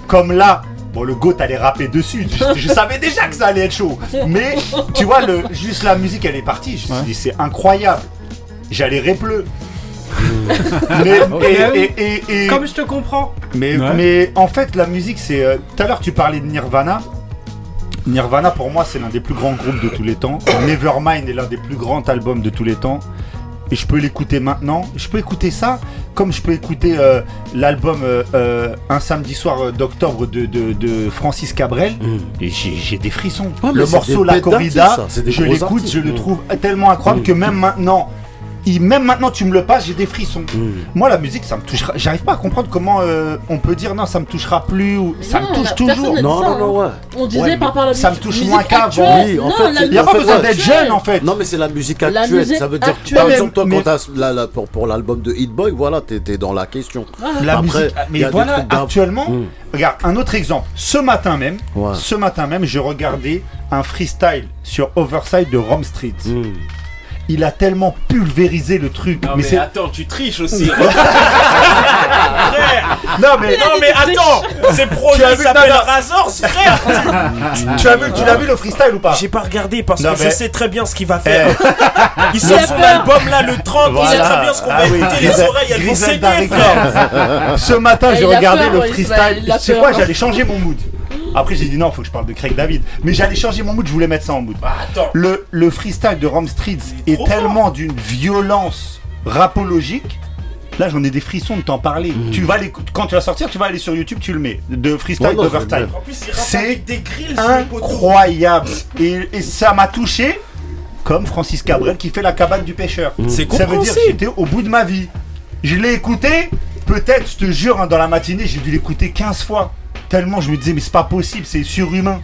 comme là Bon, le GOAT allait rapper dessus. Je, je savais déjà que ça allait être chaud. Mais, tu vois, le, juste la musique, elle est partie. Je me suis dit, c'est incroyable. J'allais répleu. mais, et, et- et- et- Comme je te comprends. mais, Ouais. mais en fait, la musique, c'est. euh, Tout à l'heure, tu parlais de Nirvana. Nirvana, pour moi, c'est l'un des plus grands groupes de tous les temps. Nevermind est l'un des plus grands albums de tous les temps. Et je peux l'écouter maintenant. Je peux écouter ça comme je peux écouter euh, l'album euh, euh, Un samedi soir d'octobre de, de- de Francis Cabrel. Et j'ai des frissons. Ouais, mais le morceau La Corrida, je l'écoute, je le Mm. trouve tellement incroyable que même maintenant, même maintenant tu me le passes, j'ai des frissons. Moi, la musique, ça me touchera. J'arrive pas à comprendre comment euh, on peut dire non, ça me touchera plus ou ça non, me touche la- toujours. Non, ça, non, non, ouais. On disait Ouais, par rapport à la ça me touche musique moins qu'avant. Oui, en Non, fait, la c'est- Il y a pas besoin ouais. d'être jeune en fait. Non, mais c'est la musique La actuelle. musique ça veut dire que, actuelle. par exemple, toi, mais- quand t'as la- la- pour, pour l'album de Hit Boy, voilà, t'es dans la question. La Après, musique, mais voilà, actuellement, Mm. regarde, un autre exemple. Ce matin même, Ouais. ce matin même, je regardais un freestyle sur Overside de Rome Street. Il a tellement pulvérisé le truc. Non, mais mais, c'est attends, tu triches aussi. Non mais non mais attends, ces Tu as projets vu- s'appellent non, non. Razors, frère. tu as vu, tu l'as vu le freestyle ou pas J'ai pas regardé parce Non, que mais- je sais très bien ce qu'il va faire. Eh. Il sort son peur. album là le 30, il sait très bien ce qu'on va Ah oui, écouter, les oreilles elles vont saigner, frère. Ce matin, Ah, j'ai regardé peur, le va- freestyle. peur. quoi, j'allais changer mon mood. Après, j'ai dit non, faut que je parle de Craig David. Mais j'allais changer mon mood, je voulais mettre ça en mood. Bah, attends. Le, le freestyle de Rome Streets est tellement d'une violence rapologique. Là, j'en ai des frissons de t'en parler. Tu vas l'écouter- quand tu vas sortir, tu vas aller sur YouTube, tu le mets. De freestyle Ouais, d'Overtime. C'est les incroyable. Et, et ça m'a touché comme Francis Cabrel qui fait la cabane du pêcheur. C'est Ça veut dire que j'étais au bout de ma vie. Je l'ai écouté, peut-être, je te jure, hein, dans la matinée, j'ai dû l'écouter 15 fois. Tellement je me disais, mais c'est pas possible, c'est surhumain.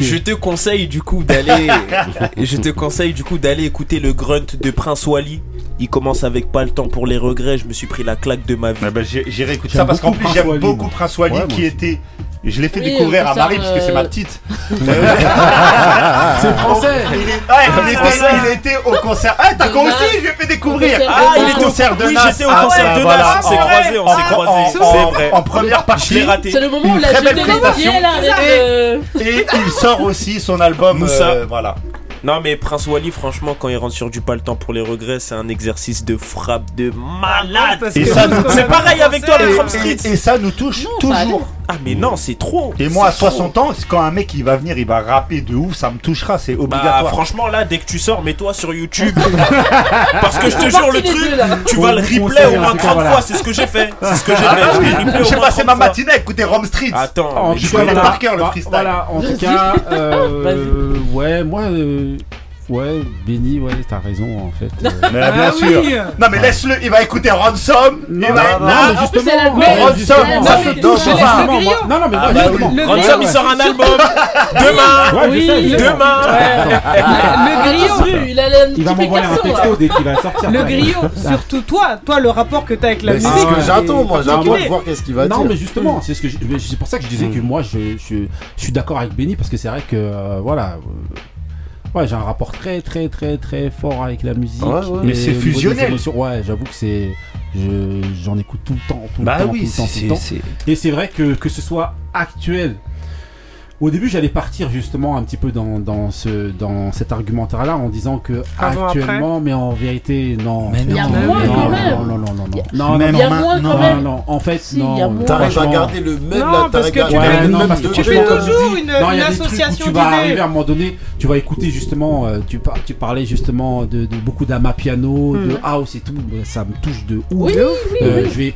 Je te conseille du coup d'aller je te conseille du coup d'aller écouter le grunt de Prince Wally. Il commence avec pas le temps pour les regrets, je me suis pris la claque de ma vie. Ah bah, j'ai- J'irai écouter ça parce qu'en plus j'aime beaucoup. Prince Wally Ouais, qui aussi. Je l'ai fait Oui, découvrir à Marie parce que c'est euh, ma petite. C'est français. Il, est- ouais, il était, il était au concert. Ah, t'as aussi Je lui ai fait découvrir. Ah, il était au concert de oui, Nas. j'étais au Ah, concert de voilà. Nas, on s'est croisés, on s'est croisés. en- C'est vrai. En première Je partie. l'ai raté. C'est le moment où Une il a très belle les prestation. euh, Et il sort aussi son album. Moussa. euh, voilà. Non mais Prince Wally franchement quand il rentre sur du pas le temps pour les regrets c'est un exercice de frappe de malade ce qu'on C'est pareil avec toi, concert, le Et, Trump Street. et- et ça nous touche Non, ça toujours. Ah, mais non, c'est trop. Et moi, à C'est trop. 60 ans, c'est quand un mec il va venir, il va rapper de ouf, ça me touchera, c'est Bah, obligatoire. franchement, là, dès que tu sors, mets-toi sur YouTube. Parce que je te jure, le truc, deux, tu vas le replay au moins tout cas, 30 voilà. fois. C'est ce que j'ai fait. C'est ce que j'ai fait. Ah oui, au J'ai passé 30 ma fois. matinée à écouter Rome Street. Attends, je connais par cœur le Bah, freestyle. Voilà, en tout cas, euh, ouais, moi, euh, ouais, Benny, ouais, t'as raison en fait. euh. Mais bien sûr. Non mais laisse-le, il va écouter Ransom. il va... non, mais justement, Non, mais Ransom, justement, ça non, mais touche justement, pas. moi- moi- Non, non, mais Ah moi, bah justement. oui. Le Ransom, il sort un album. Demain. Ouais, je sais, Oui, justement. Demain. Le griot, il a la Il va m'envoyer un texto dès qu'il va sortir. Le griot, Ah. surtout toi, toi le rapport que t'as avec la Mais c'est musique. ce que j'attends, moi. J'attends de particulier. voir qu'est-ce qu'il va non, dire. mais justement, c'est ce que je- mais c'est pour ça que je disais que moi, je, je, je suis d'accord avec Benny parce que c'est vrai que euh, voilà. Ouais, j'ai un rapport très très très très fort avec la musique. Ouais, ouais. Mais c'est fusionnel. Ouais, j'avoue que c'est. je- J'en écoute tout le temps, tout Bah le temps, oui, tout le temps, tout c'est- le temps. Et c'est vrai que que ce soit actuel. Au début, j'allais partir justement un petit peu dans, dans ce dans cet argumentaire-là en disant que Avant, actuellement, mais en vérité, non. Mais Il y a non, moins, non, quand non, même. non, non, non, non, non, Il y a- non, y a non, moins non, quand non, même. non, en fait, Si, il y a non. moins. T'arrives à franchement. garder le même Non, là, parce t'arrives que à tu garder fais- le Ouais, non, même parce que de tu fais fais comme toujours tu dis. une- Non, il y a une des trucs où association tu vas d'idées. arriver à un moment donné, tu vas écouter justement, euh, tu, par- tu parlais justement de, de beaucoup d'amapiano, de Mhm. house et tout, bah, ça me touche de ouf. Oui, oui, Euh, oui. Je vais.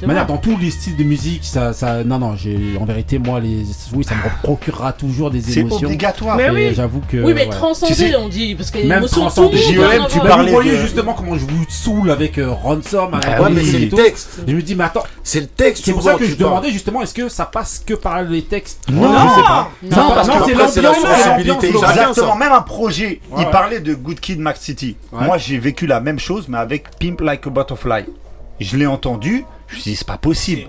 C'est de manière, dans tous les styles de musique, ça, ça, non, non, j'ai, en vérité, moi, les, oui, ça me procurera toujours des C'est émotions. obligatoire. Mais oui. j'avoue que. Oui, mais voilà. transcender, Tu sais, on dit. Parce que Même transcender. JOM, a tu parlais vous voyez de- justement comment je vous saoule avec euh, Ransom, avec Bah Ouais, les mais c'est le texte. Je me dis, mais attends, C'est le texte. c'est pour ça que je parles. demandais justement, est-ce que ça passe que par les textes? Non. je sais pas. Non, parce que c'est c'est la l'ambiance, c'est sensibilité. Exactement, même un projet. Il parlait de Good Kid, Mac City. Moi, j'ai vécu la même chose, mais avec Pimp Like a Butterfly. Je l'ai entendu, je me suis dit, c'est pas possible.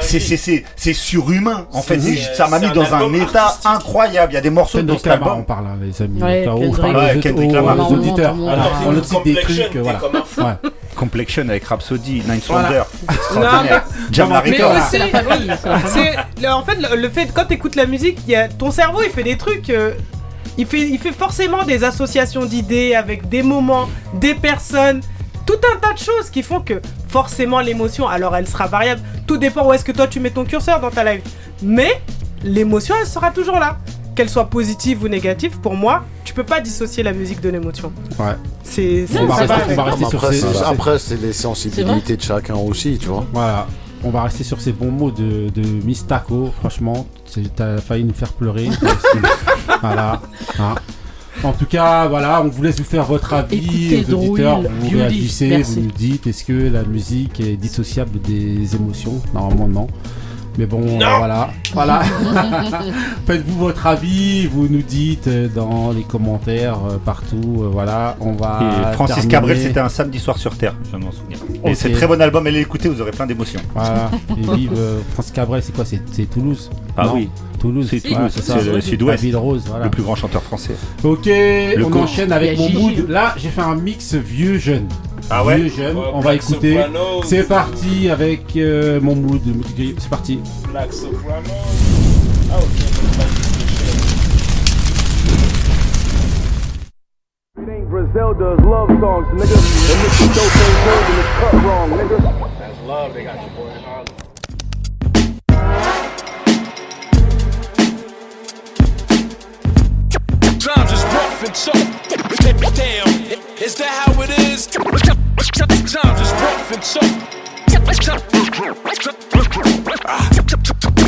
C'est, c'est, c'est, c'est surhumain. En fait, ça m'a mis dans un album état artistique. incroyable. Il y a des morceaux dans Kendrick cet Lamar, on album. parle, hein, les amis. Je parle Ouais, aux- Kendrick aux- Lamar. aux auditeurs. On cite des Complexion, trucs, voilà. Complexion avec Rhapsody, Nine. Wonder. Extraordinaire. Mais aussi, en fait le, fait quand t'écoutes la musique, il y a ton cerveau il fait des trucs. euh, il fait il fait forcément des associations d'idées avec des moments, des personnes, tout un tas de choses qui font que forcément l'émotion. Alors elle sera variable. Tout dépend où est-ce que toi tu mets ton curseur dans ta life. Mais l'émotion elle sera toujours là. Qu'elle soit positive ou négative, pour moi, tu peux pas dissocier la musique de l'émotion. Ouais. C'est c'est- On va c'est rester- vrai. on va rester sur Après, ces- après, c'est les sensibilités de chacun aussi, tu vois. Voilà. On va rester sur ces bons mots de, de Miss Taco. Franchement, t'as failli nous faire pleurer. voilà. Hein. En tout cas, voilà, on vous laisse vous faire votre avis. Écoutez les auditeurs, vous réagissez, merci. vous nous dites est-ce que la musique est dissociable des émotions? Normalement, non. Mais bon, euh, voilà. Voilà. Faites-vous votre avis, vous nous dites euh, dans les commentaires euh, partout. euh, voilà, on va. Et Francis terminer. Cabrel, c'était un samedi soir sur Terre, je viens de m'en souvenir. Et Ok. c'est très bon album, allez l'écouter, vous aurez plein d'émotions. Voilà. Et vive euh, Francis Cabrel, c'est quoi C'est Toulouse? Ah Non oui. Toulouse. C'est Toulouse, ça. c'est le La Sud-Ouest. Ville Rose, voilà. Le plus grand chanteur français. Ok, on coach. enchaîne avec mon mood. Là, j'ai fait un mix vieux jeune. Ah ouais Vieux jeune. Ouais, on va Black écouter. Sopranos. C'est parti avec euh, mon mood. C'est parti. Black Soprano. Ah, ok. It ain't Griselda's love songs, nigga. And if the dope ain't good, then it's cut wrong, nigga. That's love, they got your boy in Harlem. Times is rough and tough. Damn, is that how it is? Times is rough and tough.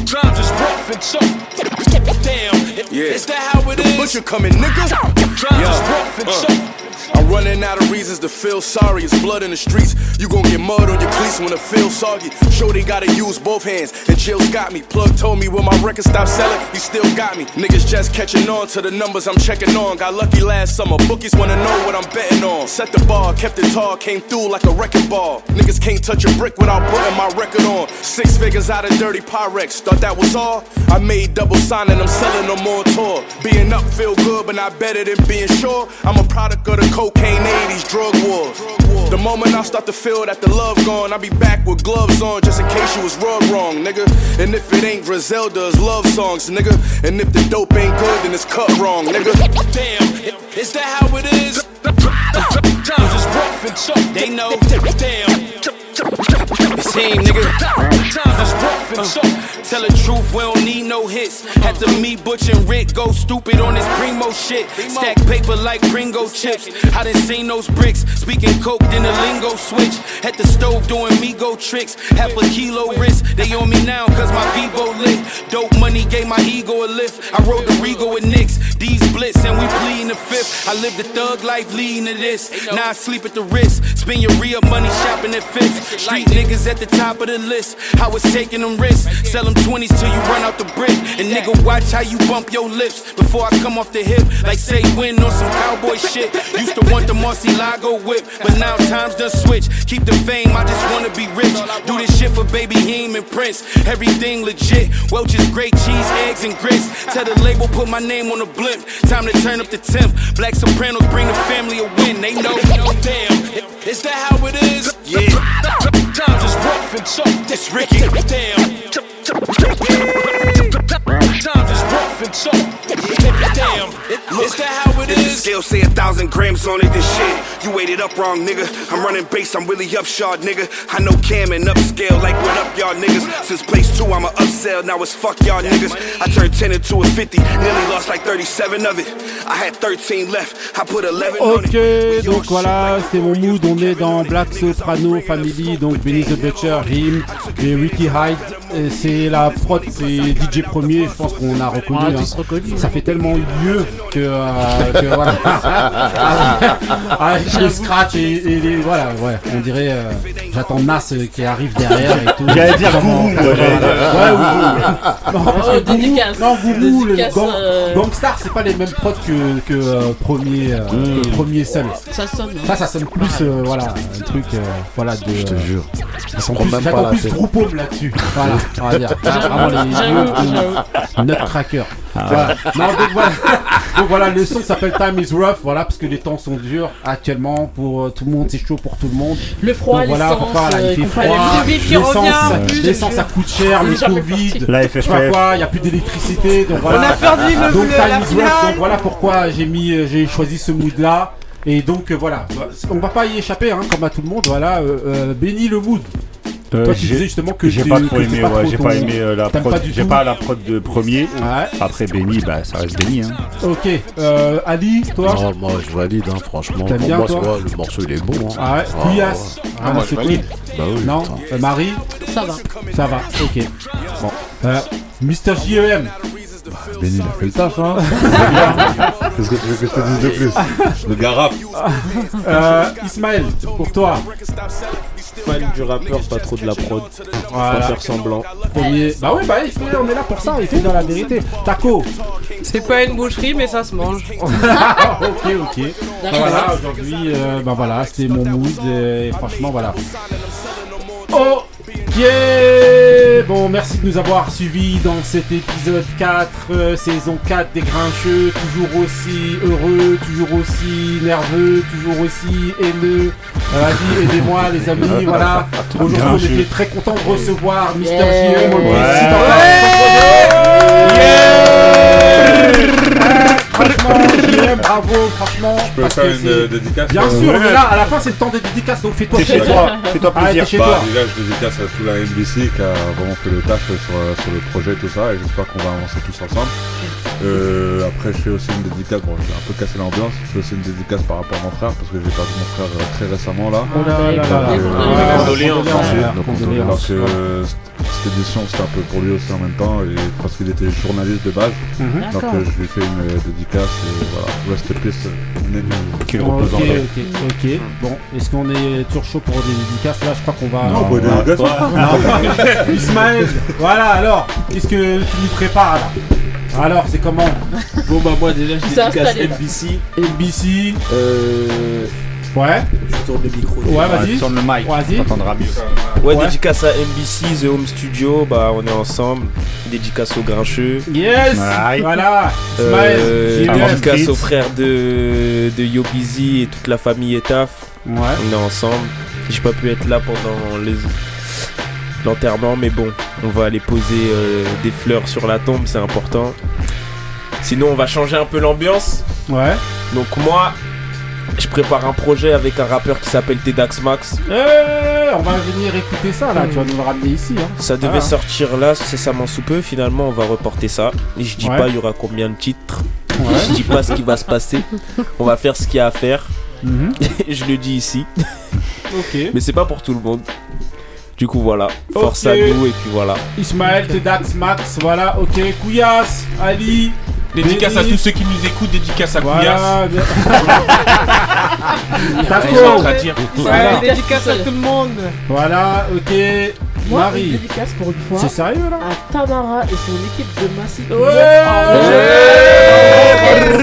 Times is rough and tough. Damn, Yeah. is that how it is? Butcher coming, nigga. Times is rough and tough. I'm running out of reasons to feel sorry. It's blood in the streets. You gon' get mud on your cleats when it feels soggy. Shorty gotta use both hands, and Jill's got me. Plug told me when my record stopped selling, he still got me. Niggas just catching on to the numbers I'm checking on. Got lucky last summer. Bookies wanna know what I'm betting on. Set the bar, kept it tall, came through like a wrecking ball. Niggas can't touch a brick without putting my record on. Six figures out of dirty Pyrex. Thought that was all. I made double sign and I'm selling them on tour. Being up feel good, but not better than being sure. I'm a product of the cocaine 80s drug wars. The moment I start to feel that the love gone, I'll be back with gloves on just in case you was rubbed wrong, nigga. And if it ain't Griselda's love songs, nigga. And if the dope ain't good, then it's cut wrong, nigga. Damn, is that how it is? Times is rough and tough. They know. Damn. Same nigga. Times is rough and uh. tough. Tell the truth, we don't need no hits. Had to meet Butch and Rick, go stupid on this primo shit. Stack paper like Pringo chips. I done seen those bricks. Speaking coke, then the lingo switch. At the stove doing me go tricks. Half a kilo wrist. They on me now cause my Vivo lit. Dope money gave my ego a lift. I rode the Regal with Knicks. These blitz and we pleading the fifth. I live the thug life leading to this. Now I sleep at the wrist. Spend your real money shopping at fifth. Street niggas at the top of the list. I was taking them risks. Sell them 20s till you run out the brick. And nigga, watch how you bump your lips before I come off the hip. Like say win on some cowboy shit. Used to want the Lago whip, but now times done switch. Keep the fame, I just wanna be rich. Do this shit for baby Heem and Prince. Everything legit. Welch's great cheese, eggs, and grits. Tell the label, put my name on the blimp. Time to turn up the temp. Black Sopranos bring the family a win. They know. Damn, is that how it is? Yeah. Times is rough and tough. It's Ricky. Damn. Is rough. Damn, is that how it is? scale say a thousand grams on it, this shit. You weighted up wrong, nigga. I'm running base, I'm really upshot, nigga. I know Cam and upscale, like what up, y'all niggas? Since place two, I'm a upsell, now it's fuck y'all niggas. I turned 10 into a 50, nearly lost like 37 of it. I had 13 left, I put 11 on Ok, it. donc voilà, c'était mon mood. On est dans Black Soprano Family, donc Benny the Butcher, Him et Ricky Hyde. C'est la prod, c'est DJ Premier, qu'on a reconnu. On a hein. reconnu, Ça fait tellement mieux que, euh, que voilà. Avec le scratch et, et les. Voilà, ouais, on dirait. euh, J'attends Nas euh, qui arrive derrière et tout. J'allais dire Gourou. Ouais. Non, Gourou, le Gangstar, c'est pas les mêmes prods que, que euh, premier, euh, que premier seul. Ça sonne. hein. Ça, ça sonne plus, euh, voilà, un truc, euh, voilà, de. Je te jure. Ils sont plus, là-dessus. Voilà, on va dire. Vraiment les. Nutcracker. Ah Voilà. Non, donc voilà. Donc voilà, le son s'appelle Time is Rough, voilà, parce que les temps sont durs actuellement pour euh, tout le monde, c'est chaud pour tout le monde. Le froid, Donc voilà l'essence, pourquoi là, euh, il fait qu'on froid, l'essence, euh, ça coûte cher, le Covid. La je sais FFF. pas quoi, il n'y a plus d'électricité, donc voilà. On a perdu le- donc, Time la is Rough, donc voilà pourquoi j'ai mis, euh, j'ai choisi ce mood là. Et donc euh, voilà, on va pas y échapper, hein, comme à tout le monde. Voilà, euh, euh, bénis le mood. Euh, Toi, tu j'ai- disais justement que j'ai pas trop aimé, pas ouais, trop j'ai pas aimé euh, la prod, j'ai pas la prod de premier. Ouais. Après Benny, bah ça reste Benny. Hein. Ok, euh, Ali, toi Non, moi je valide, hein, franchement. Pour bien, moi, toi le morceau il est bon. Hein. Ah ouais, Couillasse. Ah, moi, je c'est cool. Bah oui, Non, euh, Marie Ça va. Ça va, ok. Bon. Euh, Mister JEM. Benny, il a fait le taf, hein. Qu'est-ce que tu veux que je te dise de plus? Le gars rap. Euh, Ismaël, pour toi. Fan du rappeur, pas trop de la prod. Voilà. Pas faire semblant. Premier. Bah ouais, bah il faut- on est là pour ça, il faut dire la vérité. Taco. C'est pas une boucherie, mais ça se mange. ok, ok. D'accord. Voilà, aujourd'hui, euh, bah voilà, c'était mon mood et franchement, voilà. Ok Bon, merci de nous avoir suivis dans cet épisode 4, euh, saison 4 des Grincheux. Toujours aussi heureux, toujours aussi nerveux, toujours aussi haineux. Euh, Vas-y, aidez-moi les amis, voilà. Aujourd'hui, on était très content de recevoir Mister. JM. Franchement, JM, bravo, franchement. Je peux faire une euh, dédicace Bien euh, sûr, mais là, à la fin, c'est le temps des dédicaces, donc fais-toi plaisir. toi, fais-toi Ah, plaisir. Bah, déjà, je dédicace à tout la NBC qui a vraiment fait le taf sur, sur le projet, tout ça, et j'espère qu'on va avancer tous ensemble. Euh, après, je fais aussi une dédicace, bon, j'ai un peu cassé l'ambiance, je fais aussi une dédicace par rapport à mon frère, parce que j'ai perdu mon frère euh, très récemment là. Oh là là là euh, Ah, Condoléances. donc, euh, cette édition c'était un peu pour lui aussi en même temps et parce qu'il était journaliste de base Mhm. donc euh, je lui fais une euh, dédicace et voilà rest in peace qu'il Ok, en paix. ok, ok. Bon, est-ce qu'on est toujours chaud pour des dédicaces Là, je crois qu'on va. Non, bah, des dédicaces. Ismaël, voilà, alors, qu'est-ce que tu nous prépares là? Alors, c'est comment? Bon bah moi déjà je dédicace. NBC. NBC Euh, Ouais, je tourne le micro. ouais, vas-y. Tourne le mic, Vas-y. on t'entendra mieux. Ouais, Ouais. dédicace à NBC, The Home Studio, bah on est ensemble. Dédicace aux grincheux. Yes. Voilà Euh, dédicace aux frères de, de Yo Busy et toute la famille Etaf. Ouais. On est ensemble. J'ai pas pu être là pendant les l'enterrement, mais bon, on va aller poser euh, des fleurs sur la tombe, c'est important. Sinon, on va changer un peu l'ambiance. Ouais. Donc moi, Je prépare un projet avec un rappeur qui s'appelle Tedax Max. Eh, on va venir écouter ça là, tu vas nous le ramener ici. Hein. Ça devait sortir là, cessamment sous peu. Finalement, on va reporter ça. Et je dis Ouais. pas il y aura combien de titres. Ouais. Je dis pas ce qui va se passer. On va faire ce qu'il y a à faire. Mhm. je le dis ici. Ok. Mais c'est pas pour tout le monde. Du coup, voilà. Force à nous et puis voilà. Ismaël, Tedax, Max, voilà, ok. Kouyas, Ali. Dédicace à tous ceux qui nous écoutent, dédicace à. Couillasse. Voilà. Dédicace à tout le monde. Voilà, ok. Moi, une Marie. dédicace pour une fois. C'est sérieux là À Tamara et son équipe de Massif.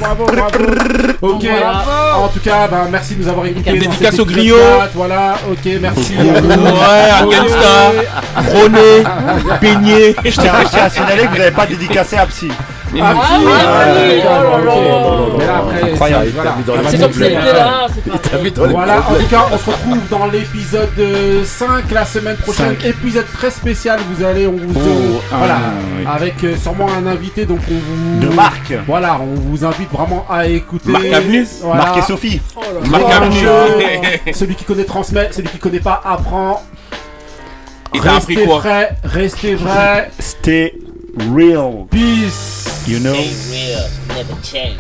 Bravo, bravo. Ok. Voilà. En tout cas, bah, merci de nous avoir écoutés. Dédicace au griot. 4. Voilà, ok, merci. Ouais. Gangsta, René, Peigné. Je tiens à signaler que vous n'avez pas dédicacé à Psy. Ah, oui, oh. Mais là, après, Incroyable. voilà. dans les C'est comme si elle était là, c'est pas Voilà, en tout cas, on se retrouve dans l'épisode euh, 5 la semaine prochaine. Cinq. Épisode très spécial, vous allez, on vous. Oh, un, voilà, oui. avec euh, sûrement un invité, donc on vous. De Marc. Voilà, on vous invite vraiment à écouter. Marc. Voilà. Marc et Sophie. Marc Avenue. je- Celui qui connaît transmet, celui qui connaît pas apprend. Appris Restez quoi vrai, restez vrai. Stay real. Peace. You know. real, never change.